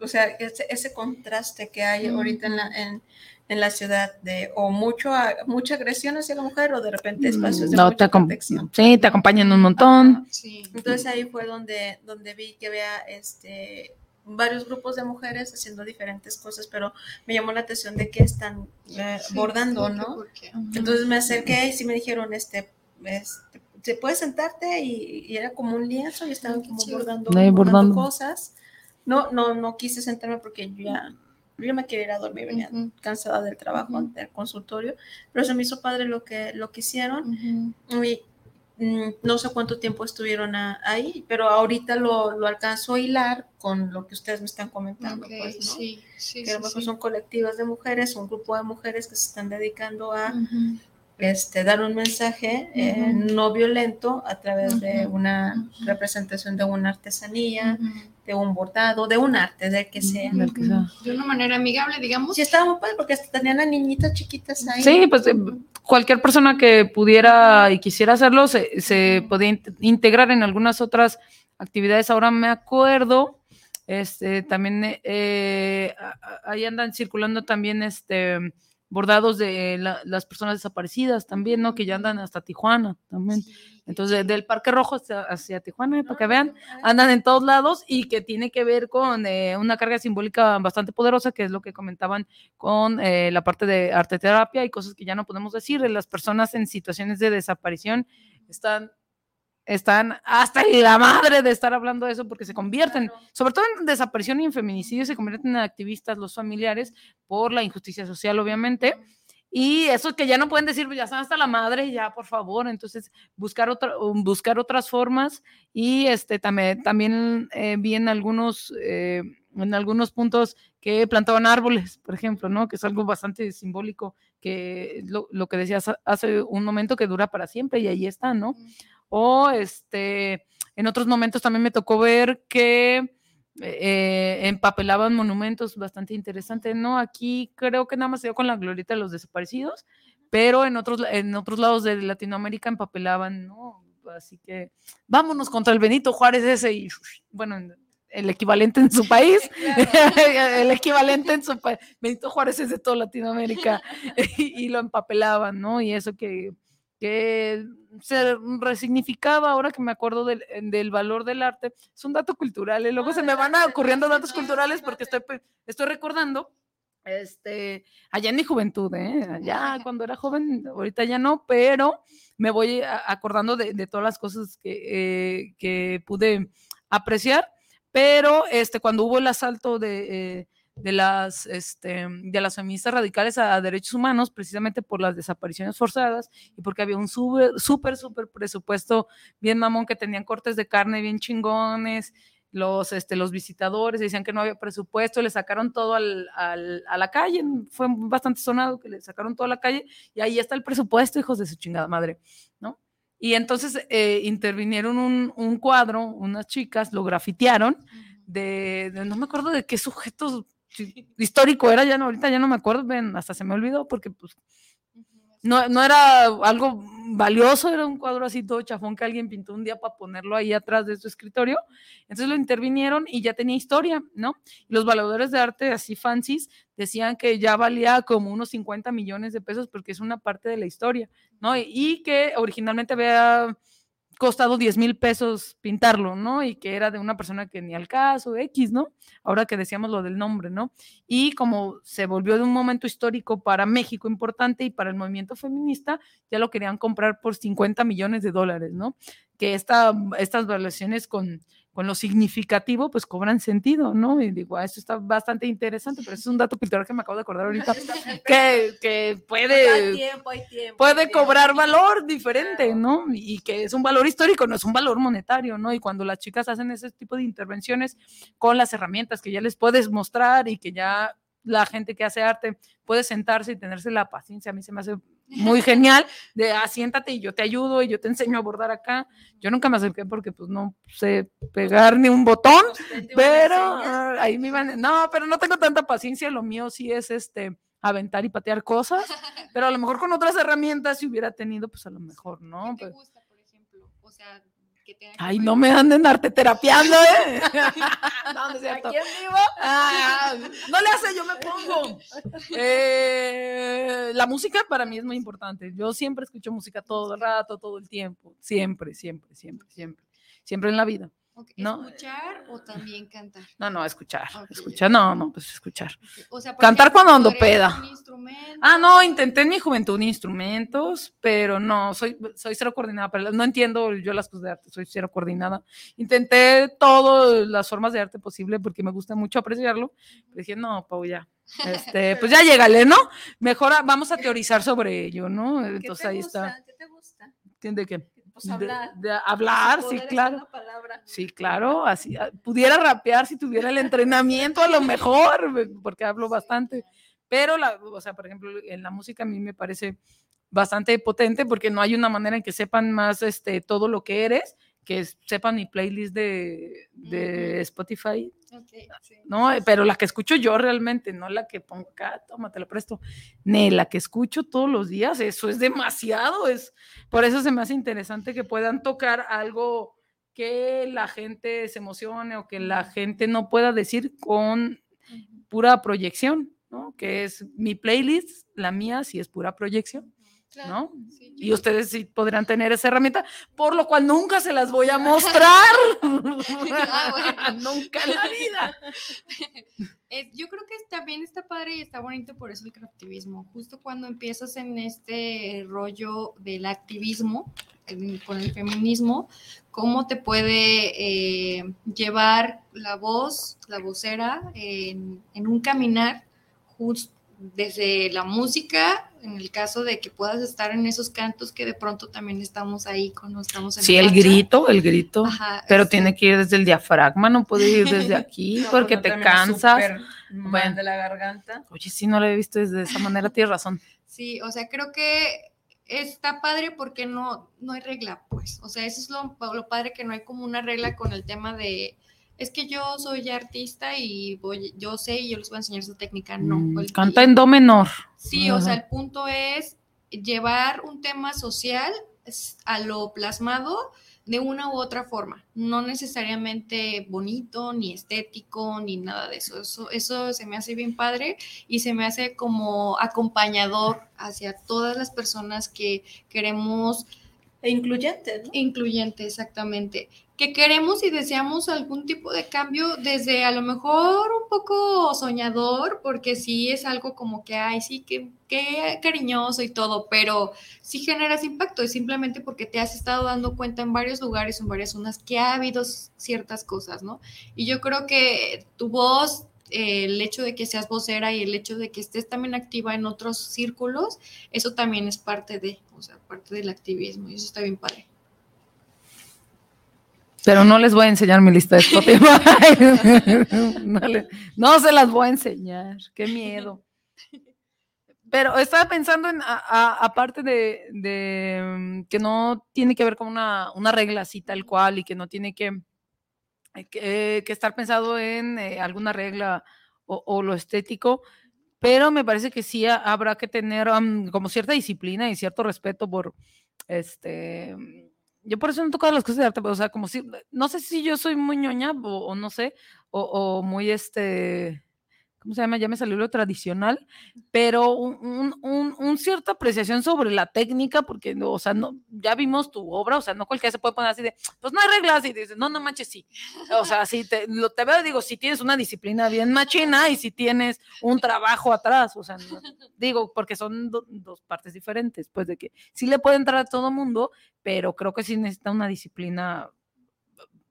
Speaker 5: o sea, ese, ese contraste que hay ahorita en la, en, en la ciudad de o mucho mucha agresión hacia la mujer o de repente espacios de no, mucha
Speaker 3: te Sí, te acompañan un montón.
Speaker 5: Entonces ahí fue donde, donde vi que había este varios grupos de mujeres haciendo diferentes cosas, pero me llamó la atención de que están eh, bordando, ¿no? Entonces me acerqué y sí me dijeron, este, este se puede sentarte y, era como un lienzo y estaban como bordando, bordando, cosas. No, no, no quise sentarme porque yo ya yo me quería ir a dormir, venía cansada del trabajo, del consultorio, pero se me hizo padre lo que, lo que hicieron. Y mm, no sé cuánto tiempo estuvieron ahí, pero ahorita lo, lo alcanzo a hilar con lo que ustedes me están comentando. pues, ¿no? sí, sí, que sí, son colectivas de mujeres, un grupo de mujeres que se están dedicando a este, dar un mensaje eh, no violento a través de una representación de una artesanía, de un bordado, de un arte, de que sea.
Speaker 4: De una manera amigable, digamos.
Speaker 5: Sí, estaba muy padre porque hasta tenían a niñitas chiquitas ahí.
Speaker 3: Sí, pues eh, cualquier persona que pudiera y quisiera hacerlo se, se podía integrar en algunas otras actividades. Ahora me acuerdo, este, también eh, ahí andan circulando también este bordados de las personas desaparecidas también, ¿no? Que ya andan hasta Tijuana también. Entonces, del Parque Rojo hacia, Tijuana, para que vean, andan en todos lados y que tiene que ver con eh, una carga simbólica bastante poderosa, que es lo que comentaban con eh, la parte de arte terapia y cosas que ya no podemos decir. Las personas en situaciones de desaparición están están hasta la madre de estar hablando de eso porque se convierten, sobre todo en desaparición y en feminicidio, se convierten en activistas los familiares por la injusticia social, obviamente. Y eso que ya no pueden decir, ya están hasta la madre, ya por favor. Entonces, buscar, otra, buscar otras formas. Y este, también, también eh, vi en algunos, eh, en algunos puntos que plantaban árboles, por ejemplo, ¿no? Que es algo bastante simbólico, que lo, lo que decías hace un momento que dura para siempre y ahí está, ¿no? O este, en otros momentos también me tocó ver que eh, empapelaban monumentos bastante interesantes, ¿no? Aquí creo que nada más se dio con la glorieta de los desaparecidos, pero en otros, en otros lados de Latinoamérica empapelaban, ¿no? Así que vámonos contra el Benito Juárez ese y, bueno, el equivalente en su país, el equivalente en su país, Benito Juárez es de toda Latinoamérica y, lo empapelaban, ¿no? Y eso que, que se resignificaba, ahora que me acuerdo del, del, valor del arte, es un dato cultural, y luego se me van ocurriendo datos culturales porque estoy, estoy recordando este, allá en mi juventud, ¿eh? ya cuando era joven, ahorita ya no, pero me voy acordando de, de todas las cosas que, eh, que, pude apreciar, pero este, cuando hubo el asalto de, eh, de, las, este, de las feministas radicales a, derechos humanos, precisamente por las desapariciones forzadas y porque había un súper, súper, súper presupuesto bien mamón que tenían cortes de carne bien chingones los, este, los visitadores decían que no había presupuesto, le sacaron todo al, al, a la calle, fue bastante sonado que le sacaron todo a la calle y ahí está el presupuesto, hijos de su chingada madre, ¿no? Y entonces eh, intervinieron un, un, cuadro, unas chicas lo grafitearon, de, no me acuerdo de qué sujeto histórico era, ya no, ahorita ya no me acuerdo, ven, hasta se me olvidó porque pues no, no era algo valioso, era un cuadro así todo chafón que alguien pintó un día para ponerlo ahí atrás de su escritorio. Entonces lo intervinieron y ya tenía historia, ¿no? los valores de arte así fancies decían que ya valía como unos 50 millones de pesos porque es una parte de la historia, ¿no? y que originalmente había costado 10 mil pesos pintarlo, ¿no? Y que era de una persona que ni al caso, X, ¿no? Ahora que decíamos lo del nombre, ¿no? Y como se volvió de un momento histórico para México importante y para el movimiento feminista, ya lo querían comprar por 50 millones de dólares, ¿no? Que esta, estas valuaciones con con lo significativo, pues cobran sentido, ¿no? Y digo, ah, esto está bastante interesante, pero es un dato cultural que me acabo de acordar ahorita, que, que puede, puede cobrar valor diferente, ¿no? Y que es un valor histórico, no es un valor monetario, ¿no? Y cuando las chicas hacen ese tipo de intervenciones con las herramientas que ya les puedes mostrar y que ya la gente que hace arte puede sentarse y tenerse la paciencia, a mí se me hace muy genial, de asiéntate ah, y yo te ayudo y yo te enseño a bordar acá. Yo nunca me acerqué porque pues no sé pegar ni un botón, pero ah, ahí me iban, no, pero no tengo tanta paciencia, lo mío sí es este aventar y patear cosas, pero a lo mejor con otras herramientas si hubiera tenido, pues a lo mejor, ¿no?
Speaker 4: ¿Qué te gusta, por ejemplo? O sea,
Speaker 3: Ay, no me anden arte terapiando, ¿eh? no, no es cierto. ¿A vivo? Ah, no le hace, yo me pongo. Eh, la música para mí es muy importante. Yo siempre escucho música todo el rato, todo el tiempo. Siempre, siempre, siempre, siempre. Siempre en la vida.
Speaker 4: ¿Escuchar o también cantar?
Speaker 3: No, no, escuchar. Escuchar, no, no, pues escuchar. cantar cuando ando peda. Ah, no, intenté en mi juventud instrumentos, pero no, soy, soy cero coordinada. Pero no entiendo yo las cosas de arte, soy cero coordinada. Intenté todas las formas de arte posible porque me gusta mucho apreciarlo. Pero dije, no, Pau, ya. Este, pues ya llégale, ¿no? Mejor vamos a teorizar sobre ello, ¿no? Entonces ahí está.
Speaker 4: ¿Qué te gusta?
Speaker 3: ¿Entiende qué?
Speaker 4: Pues hablar.
Speaker 3: De, hablar, sí, claro. Sí, claro, así ah, pudiera rapear si tuviera el entrenamiento a lo mejor, porque hablo bastante. Pero la, o sea, por ejemplo, en la música a mí me parece bastante potente porque no hay una manera en que sepan más este todo lo que eres que sepan mi playlist de, de Spotify. No, pero la que escucho yo realmente, no la que pongo acá, toma, te la presto. Ni la que escucho todos los días, eso es demasiado. Es, por eso se me hace interesante que puedan tocar algo que la gente se emocione o que la gente no pueda decir con pura proyección, ¿no? Que es mi playlist, la mía, si es pura proyección. ¿No? y ustedes sí podrán tener esa herramienta, por lo cual nunca se las voy a mostrar. Ah, nunca en la vida.
Speaker 4: yo creo que también está padre y está bonito por eso el creativismo. Justo cuando empiezas en este rollo del activismo, con el feminismo, cómo te puede eh, llevar la voz, la vocera, en, en un caminar justo desde la música, en el caso de que puedas estar en esos cantos que de pronto también estamos ahí cuando estamos en
Speaker 3: Sí, el grito, el grito, pero tiene que ir desde el diafragma, no puede ir desde aquí porque te cansas.
Speaker 5: Bueno, de la garganta.
Speaker 3: Oye, sí, no lo he visto desde esa manera, tienes razón.
Speaker 4: Sí, o sea, creo que está padre porque no, no hay regla, pues. O sea, eso es lo, lo padre que no hay como una regla con el tema de es que yo soy artista y voy, yo sé y yo les voy a enseñar esa técnica. No. Mm,
Speaker 3: canta en do menor.
Speaker 4: Sí, o sea, el punto es llevar un tema social a lo plasmado de una u otra forma, no necesariamente bonito, ni estético, ni nada de eso. Eso, eso se me hace bien padre y se me hace como acompañador hacia todas las personas que queremos.
Speaker 5: E incluyente, ¿no?
Speaker 4: Incluyente, exactamente que queremos y deseamos algún tipo de cambio desde a lo mejor un poco soñador, porque sí es algo como que, ay, sí, que, cariñoso y todo, pero sí generas impacto, es simplemente porque te has estado dando cuenta en varios lugares, en varias zonas, que ha habido ciertas cosas, ¿no? Y yo creo que tu voz, el hecho de que seas vocera y el hecho de que estés también activa en otros círculos, eso también es parte de, o sea, parte del activismo, y eso está bien padre.
Speaker 3: Pero no les voy a enseñar mi lista de Spotify. no, se las voy a enseñar. Qué miedo. Pero estaba pensando en, aparte de, mm, que no tiene que ver con una, regla así tal cual y que no tiene que, que, estar pensado en eh, alguna regla o, lo estético, pero me parece que sí habrá que tener como cierta disciplina y cierto respeto por este yo por eso no he tocado las cosas de arte, o sea, como si, no sé si yo soy muy ñoña o, no sé, o, muy este, ¿cómo se llama? Ya me salió lo tradicional, pero un, un, cierta apreciación sobre la técnica, porque, o sea, no, ya vimos tu obra, o sea, no cualquiera se puede poner así de, pues no hay reglas, y dices, no, no manches, sí. O sea, si te, lo, te veo, digo, si tienes una disciplina bien machina y si tienes un trabajo atrás, o sea, digo, porque son dos partes diferentes, pues de que sí le puede entrar a todo mundo, pero creo que sí necesita una disciplina,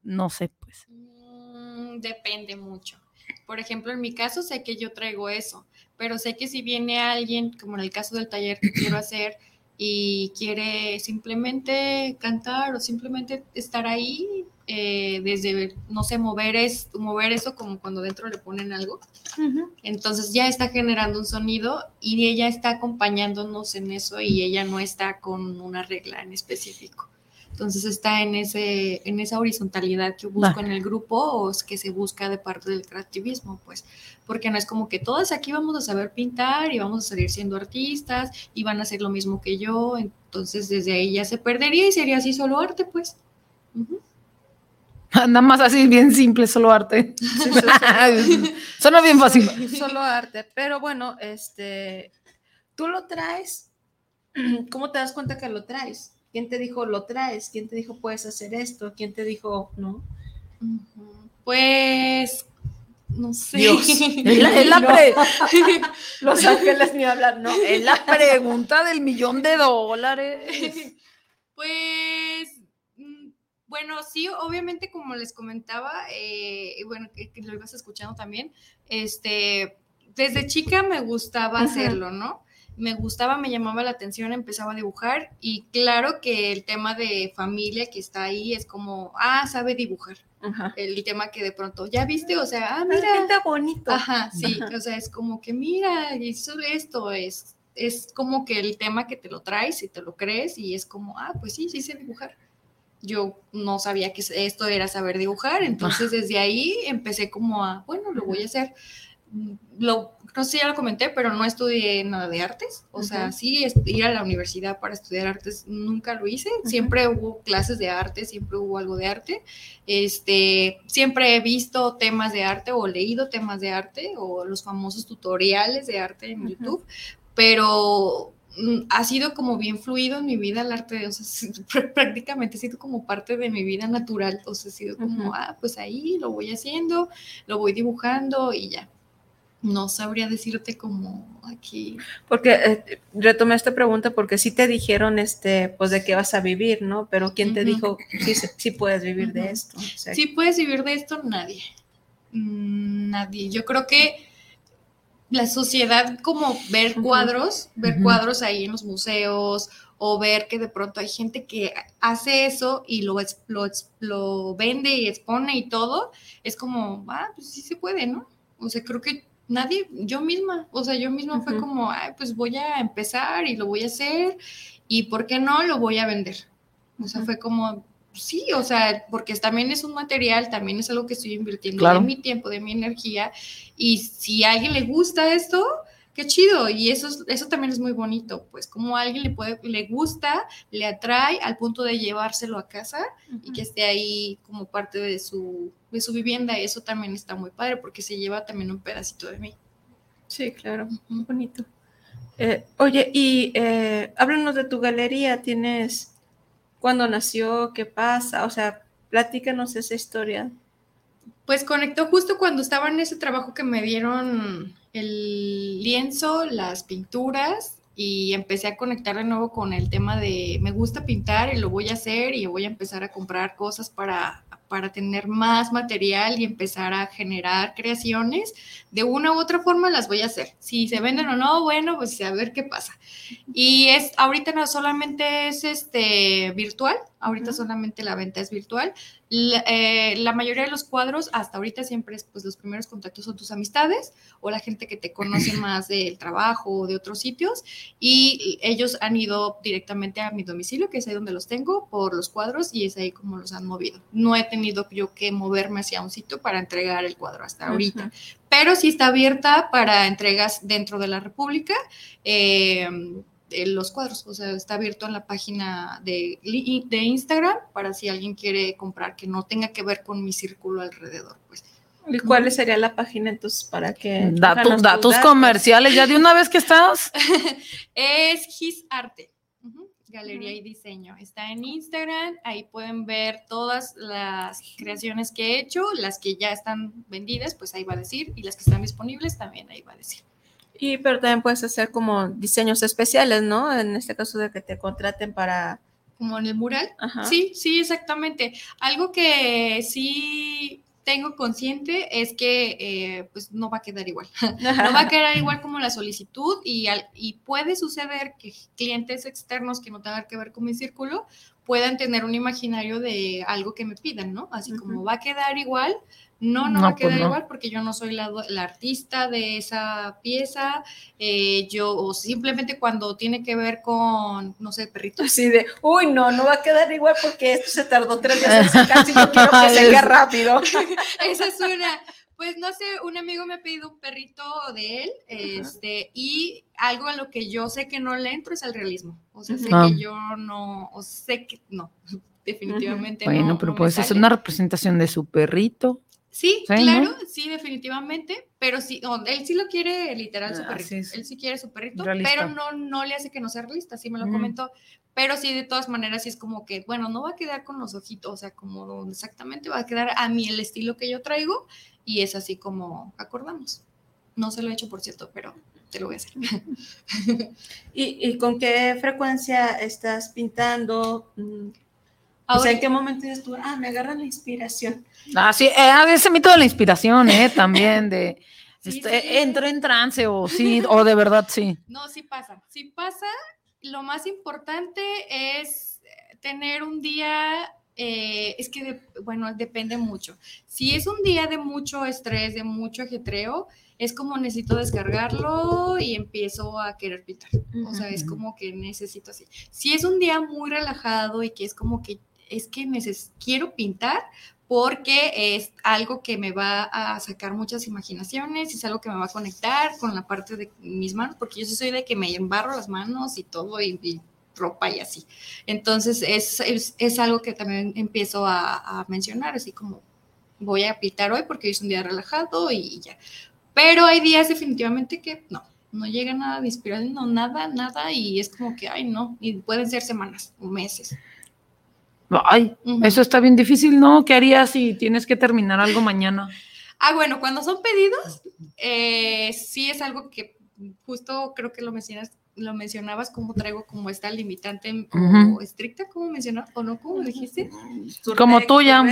Speaker 3: no sé, pues.
Speaker 4: Mm, depende mucho. Por ejemplo, en mi caso sé que yo traigo eso, pero sé que si viene alguien, como en el caso del taller que quiero hacer, y quiere simplemente cantar o simplemente estar ahí, eh, desde, no sé, mover, es, mover eso como cuando dentro le ponen algo. Entonces ya está generando un sonido y ella está acompañándonos en eso y ella no está con una regla en específico. Entonces está en, ese, en esa horizontalidad que busco en el grupo o es que se busca de parte del creativismo, pues, porque no es como que todas aquí vamos a saber pintar y vamos a salir siendo artistas y van a hacer lo mismo que yo, entonces desde ahí ya se perdería y sería así solo arte, pues.
Speaker 3: Nada más así, bien simple, solo arte. Suena bien fácil.
Speaker 5: Solo arte, pero bueno, este, tú lo traes, ¿cómo te das cuenta que lo traes? ¿Quién te dijo lo traes? ¿Quién te dijo puedes hacer esto? ¿Quién te dijo no?
Speaker 4: Pues no sé.
Speaker 5: Los ángeles ni hablan, no.
Speaker 3: Es la pregunta del millón de dólares.
Speaker 4: Pues mm, bueno, sí, obviamente como les comentaba, eh, y bueno, que, lo ibas escuchando también, este, desde chica me gustaba hacerlo, ¿no? Me gustaba, me llamaba la atención, empezaba a dibujar y claro que el tema de familia que está ahí es como, ah, sabe dibujar. El tema que de pronto, ya viste, o sea, ah, mira.
Speaker 5: Está bonito.
Speaker 4: Ajá, sí, o sea, es como que mira, sobre esto es, es como que el tema que te lo traes y te lo crees y es como, ah, pues sí, sí sé dibujar. Yo no sabía que esto era saber dibujar, entonces desde ahí empecé como a, bueno, lo voy a hacer lo, no sé si ya lo comenté, pero no estudié nada de artes. O sea, sí, ir a la universidad para estudiar artes nunca lo hice. Siempre hubo clases de arte, siempre hubo algo de arte. Este, siempre he visto temas de arte o leído temas de arte o los famosos tutoriales de arte en YouTube, pero mm, ha sido como bien fluido en mi vida el arte, o sea, prácticamente ha sido como parte de mi vida natural, o sea, ha sido como, ah, pues ahí lo voy haciendo, lo voy dibujando y ya no sabría decirte como aquí.
Speaker 5: Porque eh, retomé esta pregunta porque sí te dijeron, este, pues de qué vas a vivir, ¿no? Pero ¿quién te dijo si sí, puedes vivir de esto?
Speaker 4: sí puedes vivir de esto, nadie. Mm, nadie. Yo creo que la sociedad, como ver cuadros, ver cuadros ahí en los museos o ver que de pronto hay gente que hace eso y lo, lo, lo vende y expone y todo, es como, ah, pues sí se puede, ¿no? O sea, creo que nadie, yo misma, o sea, yo misma fue como, Ay, pues voy a empezar y lo voy a hacer y ¿por qué no lo voy a vender? O sea, fue como, sí, o sea, porque también es un material, también es algo que estoy invirtiendo de mi tiempo, de mi energía, y si a alguien le gusta esto, qué chido, y eso, eso también es muy bonito, pues como a alguien le, puede, le gusta, le atrae al punto de llevárselo a casa y que esté ahí como parte de su, de su vivienda, eso también está muy padre porque se lleva también un pedacito de mí.
Speaker 5: Sí, claro, muy bonito. Eh, oye, y eh, háblanos de tu galería, ¿tienes cuándo nació? ¿Qué pasa? O sea, platícanos esa historia.
Speaker 4: Pues conectó justo cuando estaba en ese trabajo que me dieron el lienzo, las pinturas y empecé a conectar de nuevo con el tema de me gusta pintar y lo voy a hacer y voy a empezar a comprar cosas para, para tener más material y empezar a generar creaciones. De una u otra forma las voy a hacer. Si se venden o no, bueno, pues a ver qué pasa. Y es ahorita no solamente es este virtual, ahorita solamente la venta es virtual. Eh, la, mayoría de los cuadros hasta ahorita siempre es, pues los primeros contactos son tus amistades o la gente que te conoce más del trabajo o de otros sitios y ellos han ido directamente a mi domicilio, que es ahí donde los tengo, por los cuadros y es ahí como los han movido. No he tenido yo que moverme hacia un sitio para entregar el cuadro hasta ahorita, pero sí está abierta para entregas dentro de la República. Eh, los cuadros, o sea, está abierto en la página de, de Instagram para si alguien quiere comprar que no tenga que ver con mi círculo alrededor, pues.
Speaker 5: ¿Y cuál sería la página entonces para que...
Speaker 3: Datos, datos comerciales, ya de una vez que estás.
Speaker 4: es His Arte, Galería y Diseño. Está en Instagram, ahí pueden ver todas las creaciones que he hecho, las que ya están vendidas, pues ahí va a decir, y las que están disponibles también ahí va a decir.
Speaker 5: Y pero también puedes hacer como diseños especiales, ¿no? En este caso de que te contraten para...
Speaker 4: Como en el mural. Sí, sí, exactamente. Algo que sí tengo consciente es que eh, pues no va a quedar igual. no va a quedar igual como la solicitud y, y puede suceder que clientes externos que no tengan que ver con mi círculo puedan tener un imaginario de algo que me pidan, ¿no? Así como va a quedar igual, no, no, va a quedar pues igual porque yo no soy la, artista de esa pieza. Eh, yo, o simplemente cuando tiene que ver con, no sé, perritos.
Speaker 5: Así de, uy, no, no va a quedar igual porque esto se tardó tres días casi yo quiero que se rápido.
Speaker 4: Esa es una. Pues no sé, un amigo me ha pedido un perrito de él, este, y algo en lo que yo sé que no le entro es el realismo. O sea, sé que ah. yo no, o sé que no, definitivamente
Speaker 3: bueno,
Speaker 4: no.
Speaker 3: Bueno, pero puede ser una representación de su perrito.
Speaker 4: Sí, claro, sí, definitivamente, pero sí, él sí lo quiere literal su ah, perrito, él sí quiere su perrito, pero no, no le hace que no sea realista, sí me lo comentó, pero sí, de todas maneras, sí es como que, bueno, no va a quedar con los ojitos, o sea, como exactamente va a quedar a mí el estilo que yo traigo, y es así como acordamos. No se lo he hecho, por cierto, pero te lo voy a hacer.
Speaker 5: ¿Y, y con qué frecuencia estás pintando? Mm, o sea, ¿en qué momento dices tú, ah, me agarra la inspiración?
Speaker 3: Ah, sí, eh, ese mito de la inspiración, ¿eh? También de, este, entro en trance o sí, o de verdad sí.
Speaker 4: No, sí pasa, sí pasa. Lo más importante es tener un día, eh, es que, bueno, depende mucho. Si es un día de mucho estrés, de mucho ajetreo, es como necesito descargarlo y empiezo a querer pintar. O sea, es como que necesito así. Si es un día muy relajado y que es como que es que quiero pintar porque es algo que me va a sacar muchas imaginaciones, es algo que me va a conectar con la parte de mis manos, porque yo soy de que me embarro las manos y todo y, ropa y así. Entonces es, algo que también empiezo a, mencionar, así como voy a pintar hoy porque hoy es un día relajado y, ya. Pero hay días definitivamente que no, no llega nada de inspiración, no, nada, nada, y es como que, ay, no, y pueden ser semanas o meses.
Speaker 3: Ay, eso está bien difícil, ¿no? ¿Qué harías si tienes que terminar algo mañana?
Speaker 4: Ah, bueno, cuando son pedidos, eh, sí es algo que justo creo que lo mencionas, lo mencionabas como traigo como esta limitante o estricta, como mencionabas, o no, como dijiste.
Speaker 3: como tuya,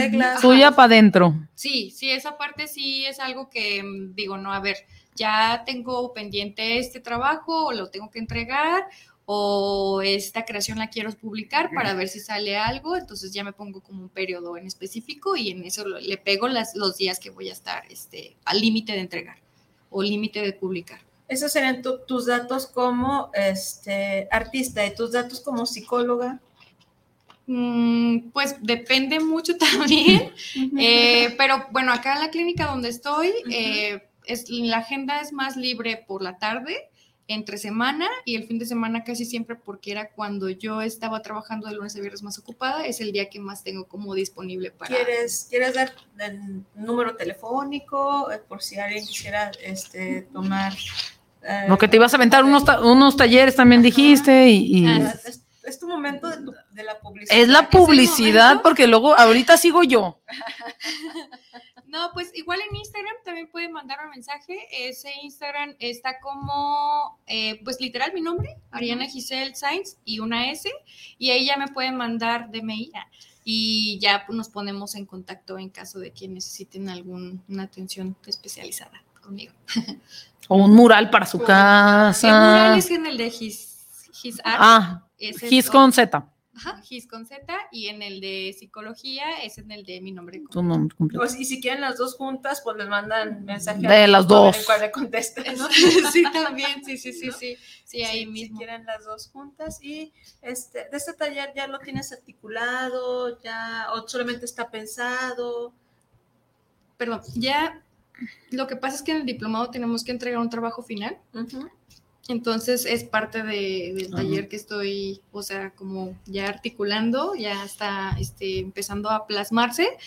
Speaker 3: tuya para adentro.
Speaker 4: Sí, sí, esa parte sí es algo que mm, digo, no, a ver, ya tengo pendiente este trabajo o lo tengo que entregar o esta creación la quiero publicar para ver si sale algo, entonces ya me pongo como un periodo en específico y en eso le pego las, los días que voy a estar este, al límite de entregar o límite de publicar.
Speaker 5: Esos serían tus datos como este, artista y tus datos como psicóloga.
Speaker 4: Mm, pues depende mucho también, eh, pero bueno, acá en la clínica donde estoy, eh, es, la agenda es más libre por la tarde, entre semana y el fin de semana casi siempre porque era cuando yo estaba trabajando de lunes a viernes más ocupada, es el día que más tengo como disponible para...
Speaker 5: ¿Quieres, ¿quieres dar el número telefónico eh, por si alguien quisiera este, tomar...
Speaker 3: Lo que te ibas a aventar unos, unos talleres también dijiste y...
Speaker 5: Ah, es tu momento de, la publicidad.
Speaker 3: Es la publicidad, porque luego ahorita sigo yo.
Speaker 4: No, pues igual en Instagram también pueden mandar un mensaje. Ese Instagram está como, eh, pues literal mi nombre, Ariana Giselle Sainz y una S. Y ahí ya me pueden mandar DMI y ya nos ponemos en contacto en caso de que necesiten alguna atención especializada conmigo.
Speaker 3: O un mural para su casa. El
Speaker 4: mural es en el de His, Art.
Speaker 3: Ah, His con Z.
Speaker 4: Ajá, His con Z y en el de psicología es en el de mi nombre
Speaker 3: completo. Tu nombre completo.
Speaker 5: Pues, y si quieren las dos juntas, pues les mandan mensaje.
Speaker 3: De las dos. En
Speaker 5: cual le contesten, ¿no?
Speaker 4: sí, también, sí, sí, sí, sí. Sí, ahí mismo.
Speaker 5: Si quieren las dos juntas y este, de este taller ya lo tienes articulado, ya, o solamente está pensado.
Speaker 4: Perdón, ya, lo que pasa es que en el diplomado tenemos que entregar un trabajo final. Entonces es parte del taller que estoy, o sea, como ya articulando, ya está este, empezando a plasmarse.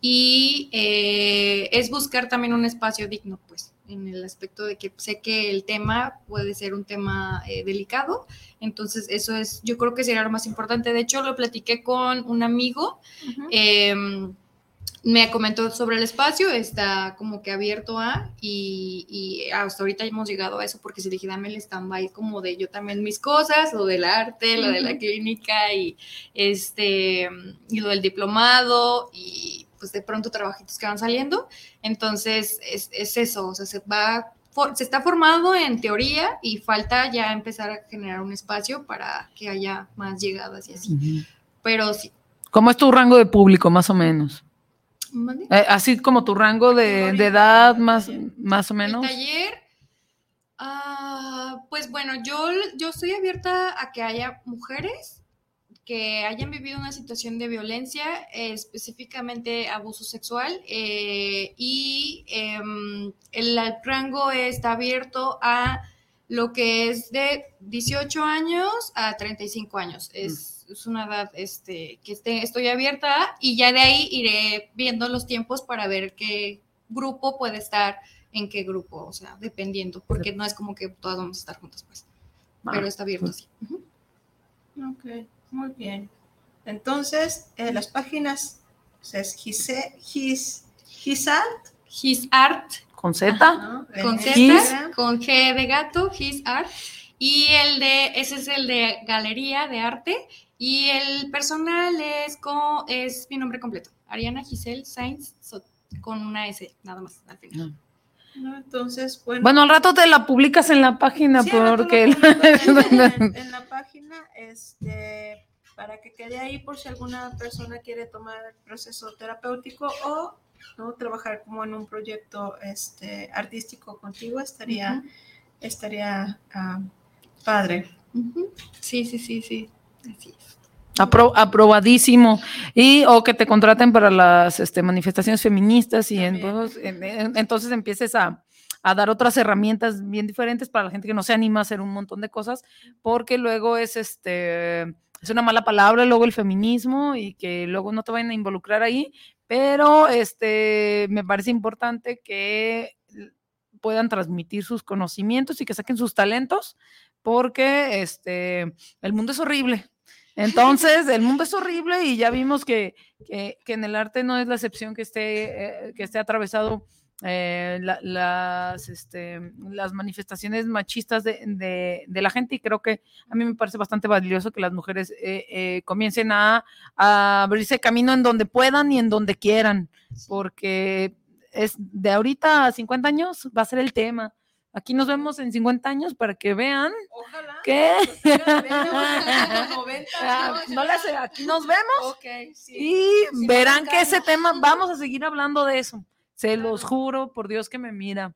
Speaker 4: Y eh, es buscar también un espacio digno, pues, en el aspecto de que sé que el tema puede ser un tema eh, delicado, entonces eso es, yo creo que sería lo más importante. De hecho, lo platiqué con un amigo me comentó sobre el espacio, está como que abierto a, y, hasta ahorita hemos llegado a eso porque se dije, dame el stand-by como de yo también mis cosas, lo del arte, lo de la clínica y este, y lo del diplomado y pues de pronto trabajitos que van saliendo. Entonces es, eso, o sea, se va, se está formado en teoría y falta ya empezar a generar un espacio para que haya más llegadas y así. Pero sí.
Speaker 3: ¿Cómo es tu rango de público, más o menos? Eh, así como tu rango de, edad, más, más o menos.
Speaker 4: El taller, ah, pues bueno, yo, yo estoy abierta a que haya mujeres que hayan vivido una situación de violencia, específicamente abuso sexual, eh, y em, el, rango está abierto a lo que es de 18 años a 35 años. Es, es una edad este, que esté, estoy abierta y ya de ahí iré viendo los tiempos para ver qué grupo puede estar en qué grupo, o sea, dependiendo, porque no es como que todas vamos a estar juntas, pues. Ah, pero está abierto así.
Speaker 5: Ok, muy bien. Entonces, eh, las páginas es his, his, his art.
Speaker 4: His art.
Speaker 3: Con Z.
Speaker 4: con Z, con G de gato, his art. Y el de, ese es el de galería de arte. Y el personal es, con, es mi nombre completo, Ariana Giselle Sainz, con una S, nada más al final.
Speaker 5: No, entonces, bueno.
Speaker 3: Bueno, al rato te la publicas en la página porque...
Speaker 5: en, la página, este, para que quede ahí por si alguna persona quiere tomar el proceso terapéutico o ¿no? trabajar como en un proyecto este, artístico contigo, estaría, estaría ah, padre.
Speaker 4: Sí, sí, sí, sí. Así es.
Speaker 3: Aprobadísimo. Y o que te contraten para las este, manifestaciones feministas y entonces, entonces empieces a, dar otras herramientas bien diferentes para la gente que no se anima a hacer un montón de cosas, porque luego es este es una mala palabra luego el feminismo y que luego no te vayan a involucrar ahí, pero este me parece importante que puedan transmitir sus conocimientos y que saquen sus talentos, porque este el mundo es horrible entonces, el mundo es horrible y ya vimos que, en el arte no es la excepción que esté, eh, que esté atravesado eh, las, este, las manifestaciones machistas de, la gente y creo que a mí me parece bastante valioso que las mujeres eh, comiencen a, a, abrirse camino en donde puedan y en donde quieran, porque es de ahorita a 50 años va a ser el tema. Aquí nos vemos en 50 años para que vean
Speaker 5: Ojalá.
Speaker 3: que no le sé, aquí nos vemos y verán que ese tema vamos a seguir hablando de eso. Se los juro por Dios que me mira.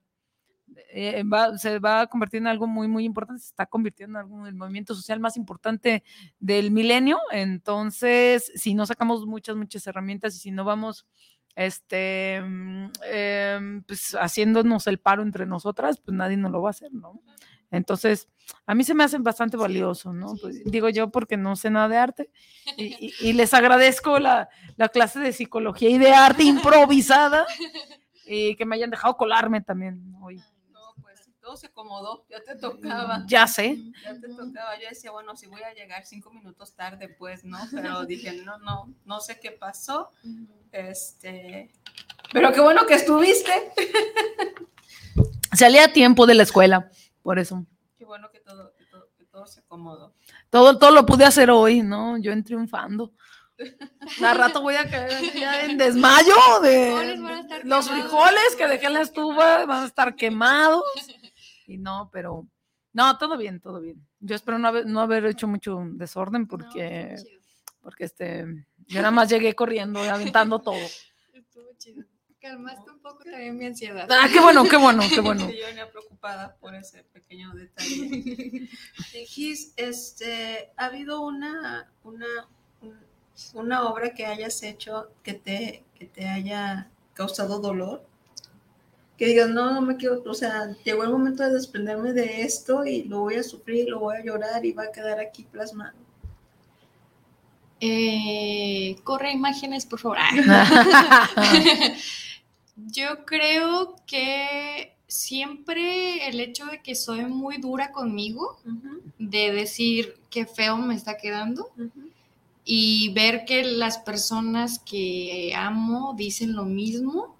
Speaker 3: eh, va, se va a convertir en algo muy, muy importante, se está convirtiendo en algo, el movimiento social más importante del milenio. Entonces, si no sacamos muchas, muchas herramientas y si no vamos este, mm, em, pues haciéndonos el paro entre nosotras, pues nadie nos lo va a hacer, ¿no? Entonces, a mí se me hacen bastante valioso, ¿no? Pues, digo yo porque no sé nada de arte y, les agradezco la, la, clase de psicología y de arte improvisada y que me hayan dejado colarme también hoy
Speaker 5: todo se acomodó, ya te tocaba.
Speaker 3: Ya sé.
Speaker 5: Ya te tocaba. Yo decía, bueno, si voy a llegar cinco minutos tarde, pues, ¿no? Pero dije, no, no, no sé qué pasó. Este, pero qué bueno que estuviste.
Speaker 3: Salí a tiempo de la escuela, por eso.
Speaker 5: Qué bueno que todo, que todo, se acomodó.
Speaker 3: Todo, todo lo pude hacer hoy, ¿no? Yo en triunfando. A rato voy a caer ya en desmayo de los frijoles que dejé en la estufa van a estar quemados. Y no, pero no, todo bien, todo bien. Yo espero no haber, no haber hecho mucho desorden porque, porque este, yo nada más llegué corriendo y aventando todo.
Speaker 4: Estuvo chido. Calmaste un poco también mi ansiedad.
Speaker 3: Ah, qué bueno, qué bueno, qué bueno.
Speaker 5: Yo venía preocupada por ese pequeño detalle. Gis, este, ¿ha habido una, una, una obra que hayas hecho que te, que te haya causado dolor? Que digas, no, no me quiero, o sea, llegó el momento de desprenderme de esto y lo voy a sufrir, lo voy a llorar y va a quedar aquí plasmado.
Speaker 4: Eh, corre imágenes, por favor. Yo creo que siempre el hecho de que soy muy dura conmigo, de decir qué feo me está quedando, y ver que las personas que amo dicen lo mismo,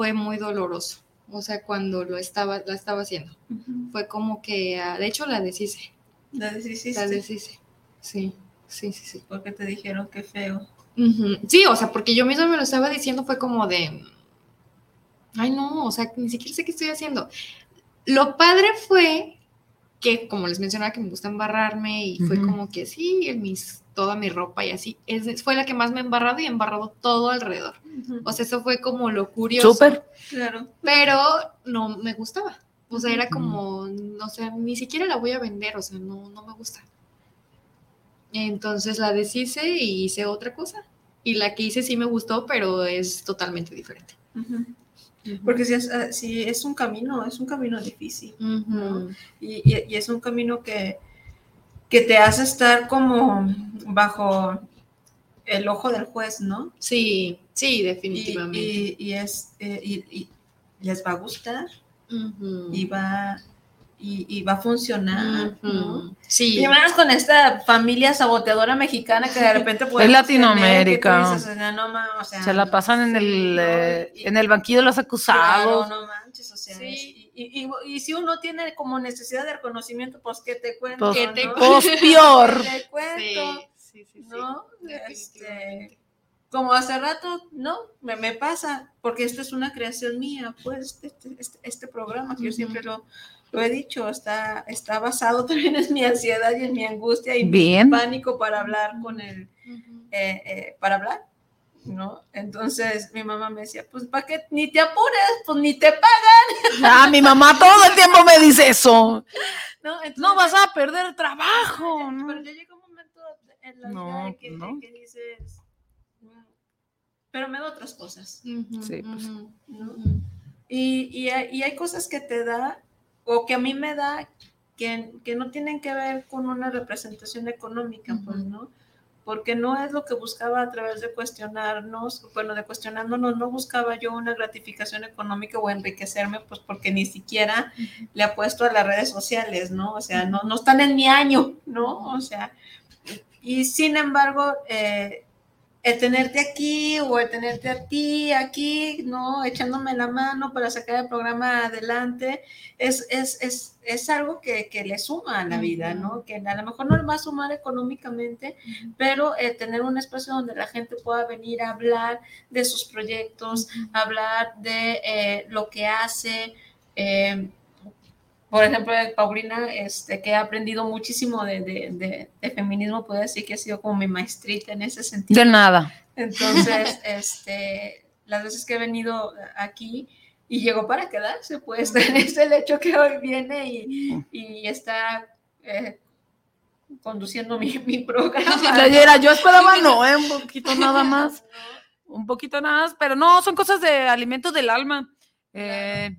Speaker 4: fue muy doloroso. O sea, cuando lo estaba, la estaba haciendo. Fue como que, ah, de hecho, la deshice.
Speaker 5: La deshice.
Speaker 4: La deshice. Sí, sí, sí, sí.
Speaker 5: Porque te dijeron que feo.
Speaker 4: Sí, o sea, porque yo misma me lo estaba diciendo, fue como de, ay no, o sea, ni siquiera sé qué estoy haciendo. Lo padre fue que, como les mencionaba, que me gusta embarrarme y fue como que sí, mis toda mi ropa y así. Es, fue la que más me ha embarrado y he embarrado todo alrededor. O sea, eso fue como lo curioso.
Speaker 3: Súper.
Speaker 5: Claro.
Speaker 4: Pero no me gustaba. O sea, era como, no sé, ni siquiera la voy a vender, o sea, no, no me gusta. Entonces la deshice y hice otra cosa. Y la que hice sí me gustó, pero es totalmente diferente.
Speaker 5: Porque si es, ah, si es un camino, es un camino difícil. y, y, es un camino que, que te hace estar como bajo el ojo del juez, ¿no?
Speaker 4: Sí, sí, definitivamente.
Speaker 5: Y, es, eh, y, les va a gustar y va y, va a funcionar. Sí. Y más con esta familia saboteadora mexicana que de repente
Speaker 3: puede. Es Latinoamérica. Se la pasan en el, eh, en el banquillo de los acusados.
Speaker 5: no manches, o sea. Sí. Y, si uno tiene como necesidad de reconocimiento, pues que te cuento.
Speaker 3: Pues, te pues peor.
Speaker 5: te cuento. Sí, sí, sí. ¿No? Este, como hace rato, no, me, me, pasa, porque esto es una creación mía, pues, este, este, este programa, que yo siempre lo, lo, he dicho, está, está basado también en mi ansiedad y en mi angustia y mi pánico para hablar con el, eh, eh, para hablar, ¿no? Entonces mi mamá me decía, pues, ¿para qué? Ni te apures, pues, ni te pagan.
Speaker 3: Ah, mi mamá todo el tiempo me dice eso. No, no vas a perder trabajo.
Speaker 5: Pero ya llega un momento en la vida que, que dices pero me da otras cosas. sí, pues. y, y, hay, cosas que te da, o que a mí me da, que, que no tienen que ver con una representación económica, pues, ¿no? Porque no es lo que buscaba a través de cuestionarnos, bueno, de cuestionándonos, no buscaba yo una gratificación económica o enriquecerme, pues porque ni siquiera le apuesto a las redes sociales, ¿no? O sea, no, no están en mi año, ¿no? O sea, y sin embargo, eh, el tenerte aquí o el tenerte a ti aquí, ¿no? Echándome la mano para sacar el programa adelante, es, es, es, es algo que, que, le suma a la vida, ¿no? Que a lo mejor no le va a sumar económicamente, pero el tener un espacio donde la gente pueda venir a hablar de sus proyectos, hablar de eh, lo que hace, eh, por ejemplo, Paulina, este, que ha aprendido muchísimo de, feminismo, puedo decir que ha sido como mi maestrita en ese sentido.
Speaker 3: De nada.
Speaker 5: Entonces, este, las veces que he venido aquí, y llegó para quedarse, pues es el hecho que hoy viene y, y está eh, conduciendo mi, mi programa.
Speaker 3: yo esperaba no, ¿eh? un poquito nada más, un poquito nada más, pero no, son cosas de alimentos del alma. Eh,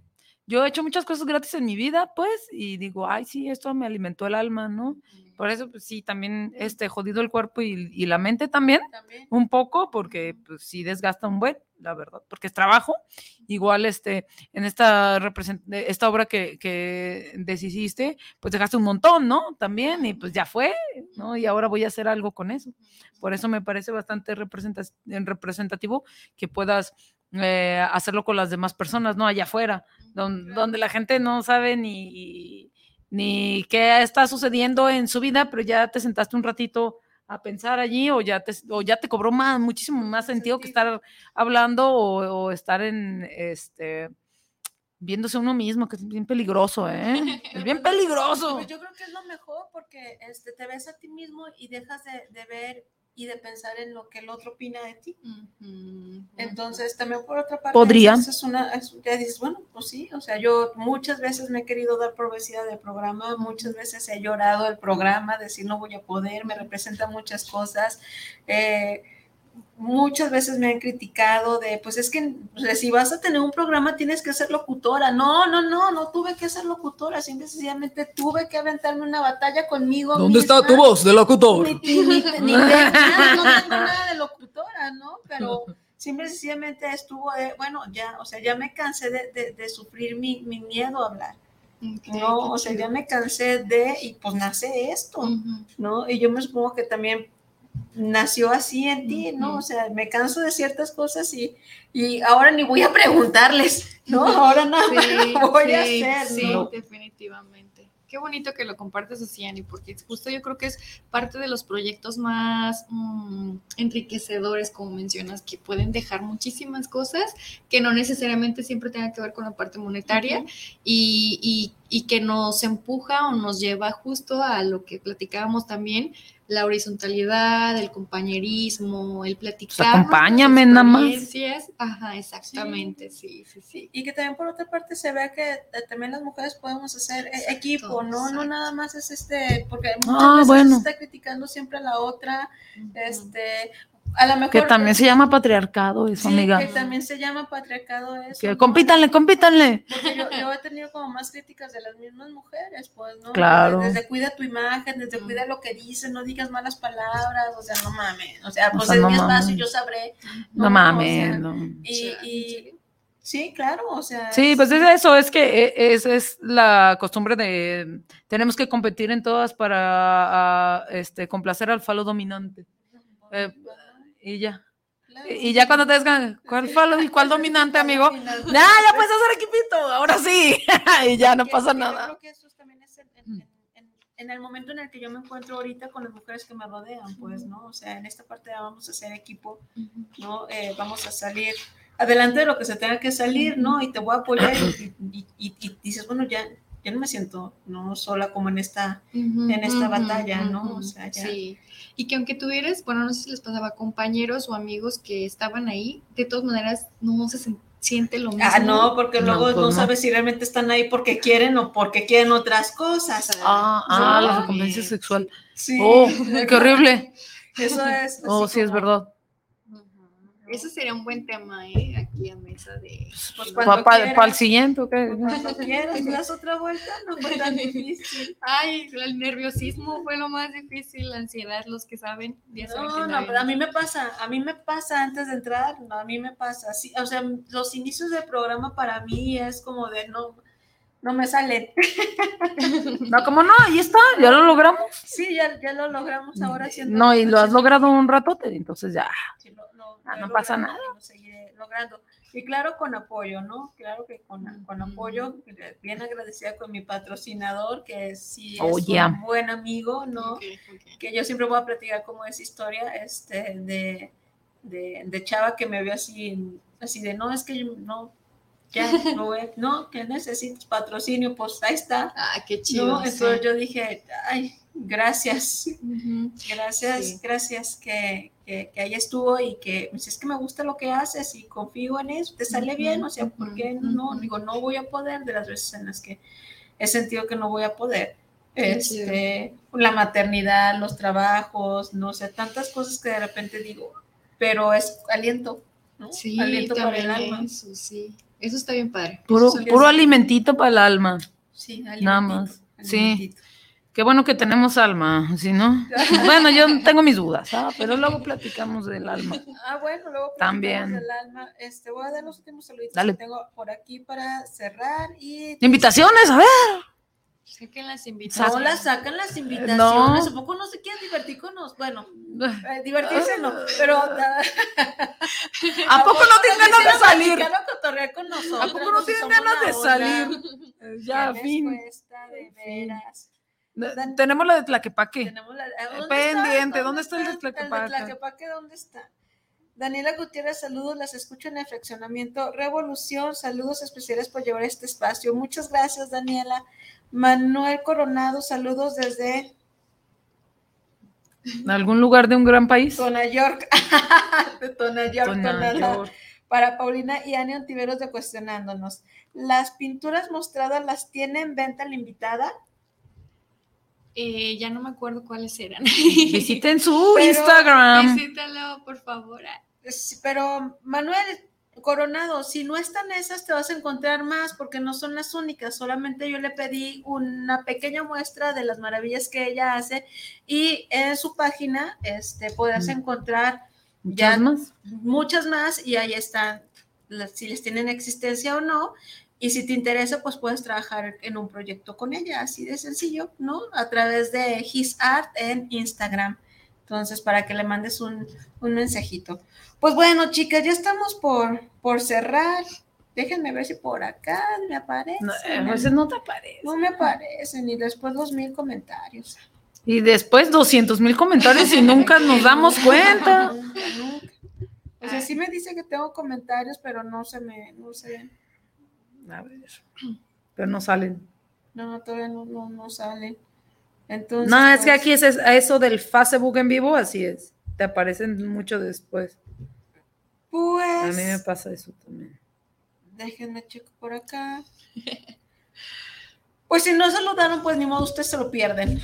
Speaker 3: yo he hecho muchas cosas gratis en mi vida, pues, y digo, ay, sí, esto me alimentó el alma, ¿no? Por eso, pues sí, también este, jodido el cuerpo y, la mente también, un poco, porque pues sí desgasta un buen, la verdad, porque es trabajo. Igual, este, en esta, esta obra que, que deshiciste, pues dejaste un montón, ¿no? También, y pues ya fue, ¿no? Y ahora voy a hacer algo con eso. Por eso me parece bastante representativo que puedas eh, hacerlo con las demás personas, ¿no? Allá afuera, donde, la gente no sabe ni, ni qué está sucediendo en su vida, pero ya te sentaste un ratito a pensar allí o ya te, o ya te cobró más, muchísimo más sentido que estar hablando o, estar en este viéndose uno mismo, que es bien peligroso, ¿eh? Es bien peligroso.
Speaker 5: Pues yo creo que es lo mejor porque este, te ves a ti mismo y dejas de, de ver y de pensar en lo que el otro opina de ti. Entonces, también por otra parte,
Speaker 3: podría.
Speaker 5: Es una, ya dices, bueno, pues sí, o sea, yo muchas veces me he querido dar por del programa, muchas veces he llorado el programa, decir no voy a poder, me representa muchas cosas. Eh, muchas veces me han criticado de, pues es que si vas a tener un programa tienes que ser locutora. No, no, no, no tuve que ser locutora, simple sencillamente tuve que aventarme una batalla conmigo.
Speaker 3: ¿Dónde está tu voz de locutor?
Speaker 5: no tengo nada de locutora, ¿no? Pero simple sencillamente estuvo, bueno, ya, o sea, ya me cansé de, sufrir mi, miedo a hablar. no, o sea, ya me cansé de, y pues nace esto, ¿no? Y yo me supongo que también nació así en ti, ¿no? O sea, me canso de ciertas cosas y, y ahora ni voy a preguntarles, ¿no? Ahora nada voy a hacer,
Speaker 4: Sí, definitivamente. Qué bonito que lo compartes así, Annie, porque justo yo creo que es parte de los proyectos más mm, enriquecedores, como mencionas, que pueden dejar muchísimas cosas que no necesariamente siempre tengan que ver con la parte monetaria y, y, y que nos empuja o nos lleva justo a lo que platicábamos también, la horizontalidad, el compañerismo, el platicar. Pues
Speaker 3: acompáñame nada más.
Speaker 4: Ajá, exactamente, sí. sí, sí,
Speaker 5: Y que también por otra parte se vea que eh, también las mujeres podemos hacer eh, equipo, ¿no? No nada más es este, porque muchas ah, veces se está criticando siempre a la otra, este,
Speaker 3: que también se llama patriarcado eso, amiga.
Speaker 5: Que también se llama patriarcado eso.
Speaker 3: Que compítanle, compítanle.
Speaker 5: Porque yo, he tenido como más críticas de las mismas mujeres, pues, ¿no?
Speaker 3: Claro.
Speaker 5: Desde cuida tu imagen, desde cuida lo que dices, no digas malas palabras, o sea, no mames. O sea, pues es mi espacio, yo sabré.
Speaker 3: No, mames,
Speaker 5: Y, y, sí, claro, o sea.
Speaker 3: Sí, pues es eso, es que e, esa es la costumbre de tenemos que competir en todas para este, complacer al falo dominante. Eh, y ya. Y ya cuando te digan, ¿cuál fue y cuál dominante, amigo? Ya, ya puedes hacer equipito, ahora sí. y ya no pasa nada.
Speaker 5: Yo creo que eso también es en, el momento en el que yo me encuentro ahorita con las mujeres que me rodean, pues, ¿no? O sea, en esta parte vamos a hacer equipo, ¿no? Eh, vamos a salir adelante de lo que se tenga que salir, ¿no? Y te voy a apoyar y, y dices, bueno, ya, yo no me siento no sola como en esta, en esta batalla, ¿no? O sea, ya.
Speaker 4: Sí. Y que aunque tuvieras, bueno, no sé si les pasaba compañeros o amigos que estaban ahí, de todas maneras no se siente lo mismo.
Speaker 5: Ah, no, porque luego pues no, sabes si realmente están ahí porque quieren o porque quieren otras cosas.
Speaker 3: Ah, ah la recompensa sexual. Sí. Oh, qué horrible.
Speaker 5: Eso es.
Speaker 3: Oh, sí, es verdad.
Speaker 4: Eso sería un buen tema, ¿eh? De.
Speaker 3: Pues para el siguiente, ¿ok?
Speaker 5: Cuando quieras, das otra vuelta, no fue tan difícil.
Speaker 4: Ay, el nerviosismo fue lo más difícil, la ansiedad, los que saben.
Speaker 5: no, no, pero a mí me pasa, a mí me pasa antes de entrar, no, a mí me pasa. Sí, o sea, los inicios del programa para mí es como de no no me salen.
Speaker 3: No, como no, ahí está, ya lo logramos.
Speaker 5: Sí, ya, ya lo logramos ahora.
Speaker 3: No, y lo has logrado un ratote, entonces ya. Ah, no pasa nada.
Speaker 5: seguiré logrando. Y claro, con apoyo, ¿no? Claro que con, con apoyo, bien agradecida con mi patrocinador, que sí es un buen amigo, ¿no? Que yo siempre voy a platicar como esa historia este, de, de, de, Chava que me vio así, así de, no, es que yo no, ya, no, no, que necesitas patrocinio, pues ahí está.
Speaker 4: Ah, qué chido.
Speaker 5: Entonces yo dije, ay, gracias, gracias, gracias que, que, ahí estuvo y que pues, es que me gusta lo que haces y confío en eso, te sale bien, o sea, ¿por qué no? Digo, no voy a poder de las veces en las que he sentido que no voy a poder. Este, la maternidad, los trabajos, no sé, tantas cosas que de repente digo, pero es aliento, ¿no?
Speaker 4: Sí, aliento para el alma. Eso, sí. Eso está bien padre.
Speaker 3: Puro, puro alimentito para el alma.
Speaker 5: Sí, alimentito,
Speaker 3: Nada más. Sí. Qué bueno que tenemos alma, ¿sí no? bueno, yo tengo mis dudas, ¿ah? pero luego platicamos del alma.
Speaker 5: Ah, bueno, luego platicamos También. del alma. Este, voy a dar los últimos saluditos que tengo por aquí para cerrar y...
Speaker 3: Invitaciones, a ver.
Speaker 4: Saquen las invitaciones.
Speaker 5: No las sacan las invitaciones. No. ¿A poco no se quieren divertir con nosotros? Bueno, eh, divertirse no, pero.
Speaker 3: ¿A poco no tienen ganas de salir?
Speaker 5: Con nosotros,
Speaker 3: ¿A poco no tienen ganas de salir? Ya, fin.
Speaker 5: de veras.
Speaker 3: Tenemos la de Tlaquepaque.
Speaker 5: Tenemos la,
Speaker 3: Pendiente, ¿dónde está, el de Tlaquepaque?
Speaker 5: El de Tlaquepaque, ¿dónde está? Daniela Gutiérrez, saludos, las escucho en el fraccionamiento Revolución, saludos especiales por llevar este espacio. Muchas gracias, Daniela. Manuel Coronado, saludos desde...
Speaker 3: ¿Algún lugar de un gran país?
Speaker 5: Tona York, de Tona York, Para Paulina y Ani Antiveros de Cuestionándonos. ¿Las pinturas mostradas las tiene en venta la invitada?
Speaker 4: Eh, ya no me acuerdo cuáles eran.
Speaker 3: Visiten su Instagram.
Speaker 4: Visítalo, por favor.
Speaker 5: Pero Manuel Coronado, si no están esas, te vas a encontrar más porque no son las únicas. Solamente yo le pedí una pequeña muestra de las maravillas que ella hace y en su página este, podrás mm. encontrar
Speaker 3: ya más?
Speaker 5: muchas más y ahí están si les tienen existencia o no y si te interesa, pues puedes trabajar en un proyecto con ella, así de sencillo, ¿no? A través de His Art en Instagram. Entonces, para que le mandes un, mensajito. Pues bueno, chicas, ya estamos por, por cerrar. Déjenme ver si por acá me aparece. No,
Speaker 3: a veces no te aparece.
Speaker 5: No me aparecen. Y después dos mil comentarios.
Speaker 3: Y después doscientos mil comentarios y nunca nos damos cuenta.
Speaker 5: O sea, sí me dice que tengo comentarios, pero no se me, no se ven.
Speaker 3: A ver. Pero no salen.
Speaker 5: No, todavía no, no, salen. Entonces,
Speaker 3: no, es que pues aquí es, eso del Facebook en vivo, así es. Te aparecen mucho después.
Speaker 5: Pues. A
Speaker 3: mí me pasa eso también.
Speaker 5: Déjenme checo por acá. Pues si no saludaron, pues ni modo, ustedes se lo pierden.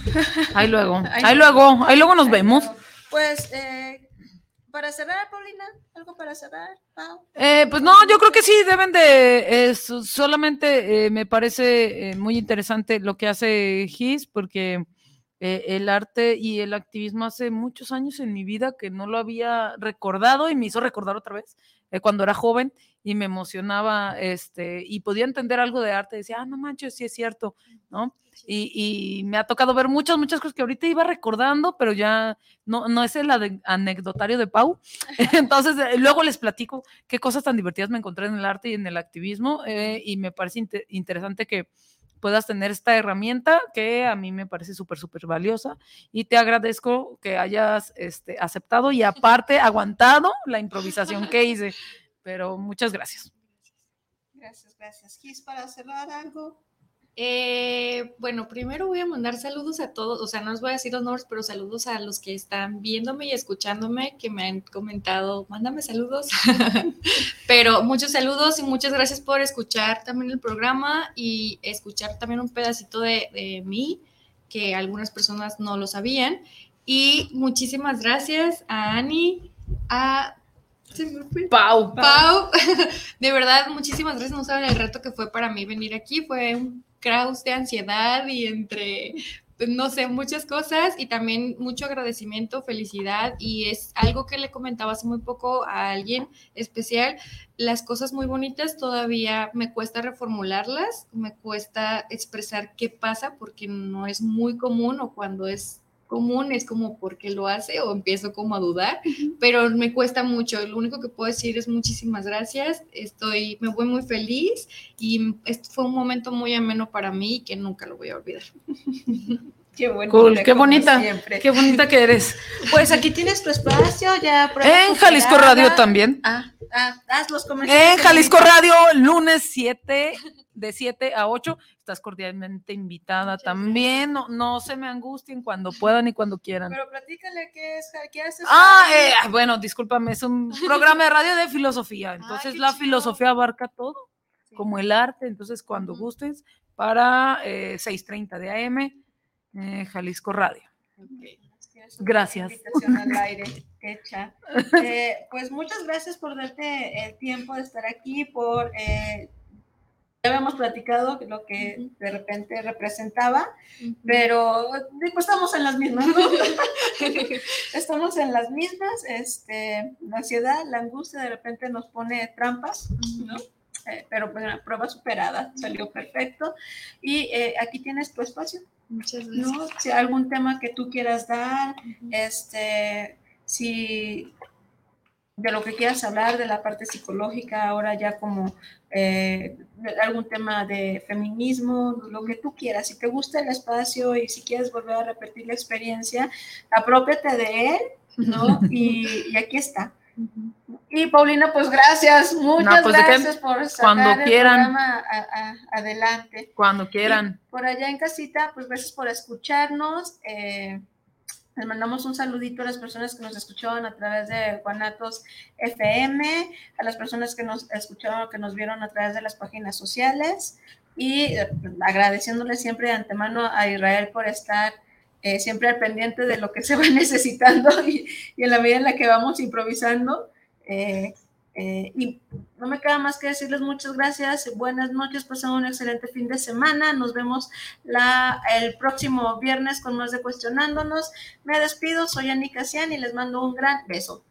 Speaker 3: Ahí luego, ahí, luego, ahí luego nos vemos.
Speaker 5: Pues eh, para cerrar, Paulina, algo para cerrar,
Speaker 3: eh, pues no, yo creo que sí, deben de, solamente eh, me parece eh, muy interesante lo que hace Gis, porque el arte y el activismo hace muchos años en mi vida que no lo había recordado y me hizo recordar otra vez cuando era joven y me emocionaba, este, y podía entender algo de arte, decía, ah, no manches, sí es cierto, ¿no? Y, me ha tocado ver muchas, muchas cosas que ahorita iba recordando, pero ya no, no es el anecdotario de Pau. Entonces, eh, luego les platico qué cosas tan divertidas me encontré en el arte y en el activismo, eh, y me parece interesante que puedas tener esta herramienta que a mí me parece súper, súper valiosa y te agradezco que hayas este, aceptado y aparte aguantado la improvisación que hice, pero muchas gracias.
Speaker 5: Gracias, gracias. Gis, para cerrar algo.
Speaker 4: Eh, bueno, primero voy a mandar saludos a todos, o sea, no les voy a decir honores, pero saludos a los que están viéndome y escuchándome, que me han comentado, mándame saludos, pero muchos saludos y muchas gracias por escuchar también el programa y escuchar también un pedacito de, de mí, que algunas personas no lo sabían. Y muchísimas gracias a Ani, a
Speaker 3: Pau.
Speaker 4: Pau, de verdad, muchísimas gracias. No saben el reto que fue para mí venir aquí. Fue un caos de ansiedad y entre, pues, no sé, muchas cosas y también mucho agradecimiento, felicidad y es algo que le comentaba hace muy poco a alguien especial. Las cosas muy bonitas todavía me cuesta reformularlas, me cuesta expresar qué pasa porque no es muy común o cuando es común, es como porque lo hace o empiezo como a dudar, pero me cuesta mucho. Lo único que puedo decir es muchísimas gracias. Estoy, me voy muy feliz y esto fue un momento muy ameno para mí que nunca lo voy a olvidar.
Speaker 3: Qué, cool, qué bonita, qué bonita que eres.
Speaker 5: Pues aquí tienes tu espacio, ya.
Speaker 3: En Jalisco Radio también.
Speaker 5: Ah, ah, haz los comentarios.
Speaker 3: En Jalisco Radio, lunes 7, de 7 a 8. Estás cordialmente invitada también. No, no se me angustien cuando puedan y cuando quieran.
Speaker 5: Pero platícale qué es, qué haces.
Speaker 3: Ah, eh, bueno, discúlpame, es un programa de radio de filosofía. Entonces la filosofía abarca todo, como el arte. Entonces, cuando gustes, para eh, 6:30 de AM eh, Jalisco Radio. Gracias.
Speaker 5: Eh, pues muchas gracias por darte el tiempo de estar aquí, por eh, ya habíamos platicado lo que de repente representaba, pero estamos en las mismas, estamos en las mismas, este, la ansiedad, la angustia de repente nos pone trampas, ¿no? Pero pues una prueba superada, salió perfecto. Y aquí tienes tu espacio.
Speaker 4: Muchas gracias. ¿no?
Speaker 5: Si hay algún tema que tú quieras dar, este, si de lo que quieras hablar, de la parte psicológica, ahora ya como eh, algún tema de feminismo, lo que tú quieras. Si te gusta el espacio y si quieres volver a repetir la experiencia, apropiate de él, ¿no? y, y aquí está. Y Paulina, pues gracias, muchas pues, gracias por sacar
Speaker 3: cuando el quieran,
Speaker 5: programa adelante.
Speaker 3: Cuando quieran.
Speaker 5: por allá en casita, pues gracias por escucharnos. Eh, les mandamos un saludito a las personas que nos escucharon a través de Guanatos FM, a las personas que nos escucharon, que nos vieron a través de las páginas sociales y eh, agradeciéndole siempre de antemano a Israel por estar eh, siempre al pendiente de lo que se va necesitando y, en la medida en la que vamos improvisando. Eh, eh, y no me queda más que decirles muchas gracias, buenas noches, pasen un excelente fin de semana. Nos vemos la, el próximo viernes con más de Cuestionándonos. Me despido, soy Anika Cian y les mando un gran beso.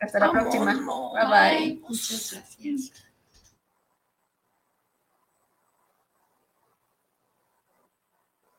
Speaker 5: Hasta la próxima. Bye bye.
Speaker 4: Muchas gracias.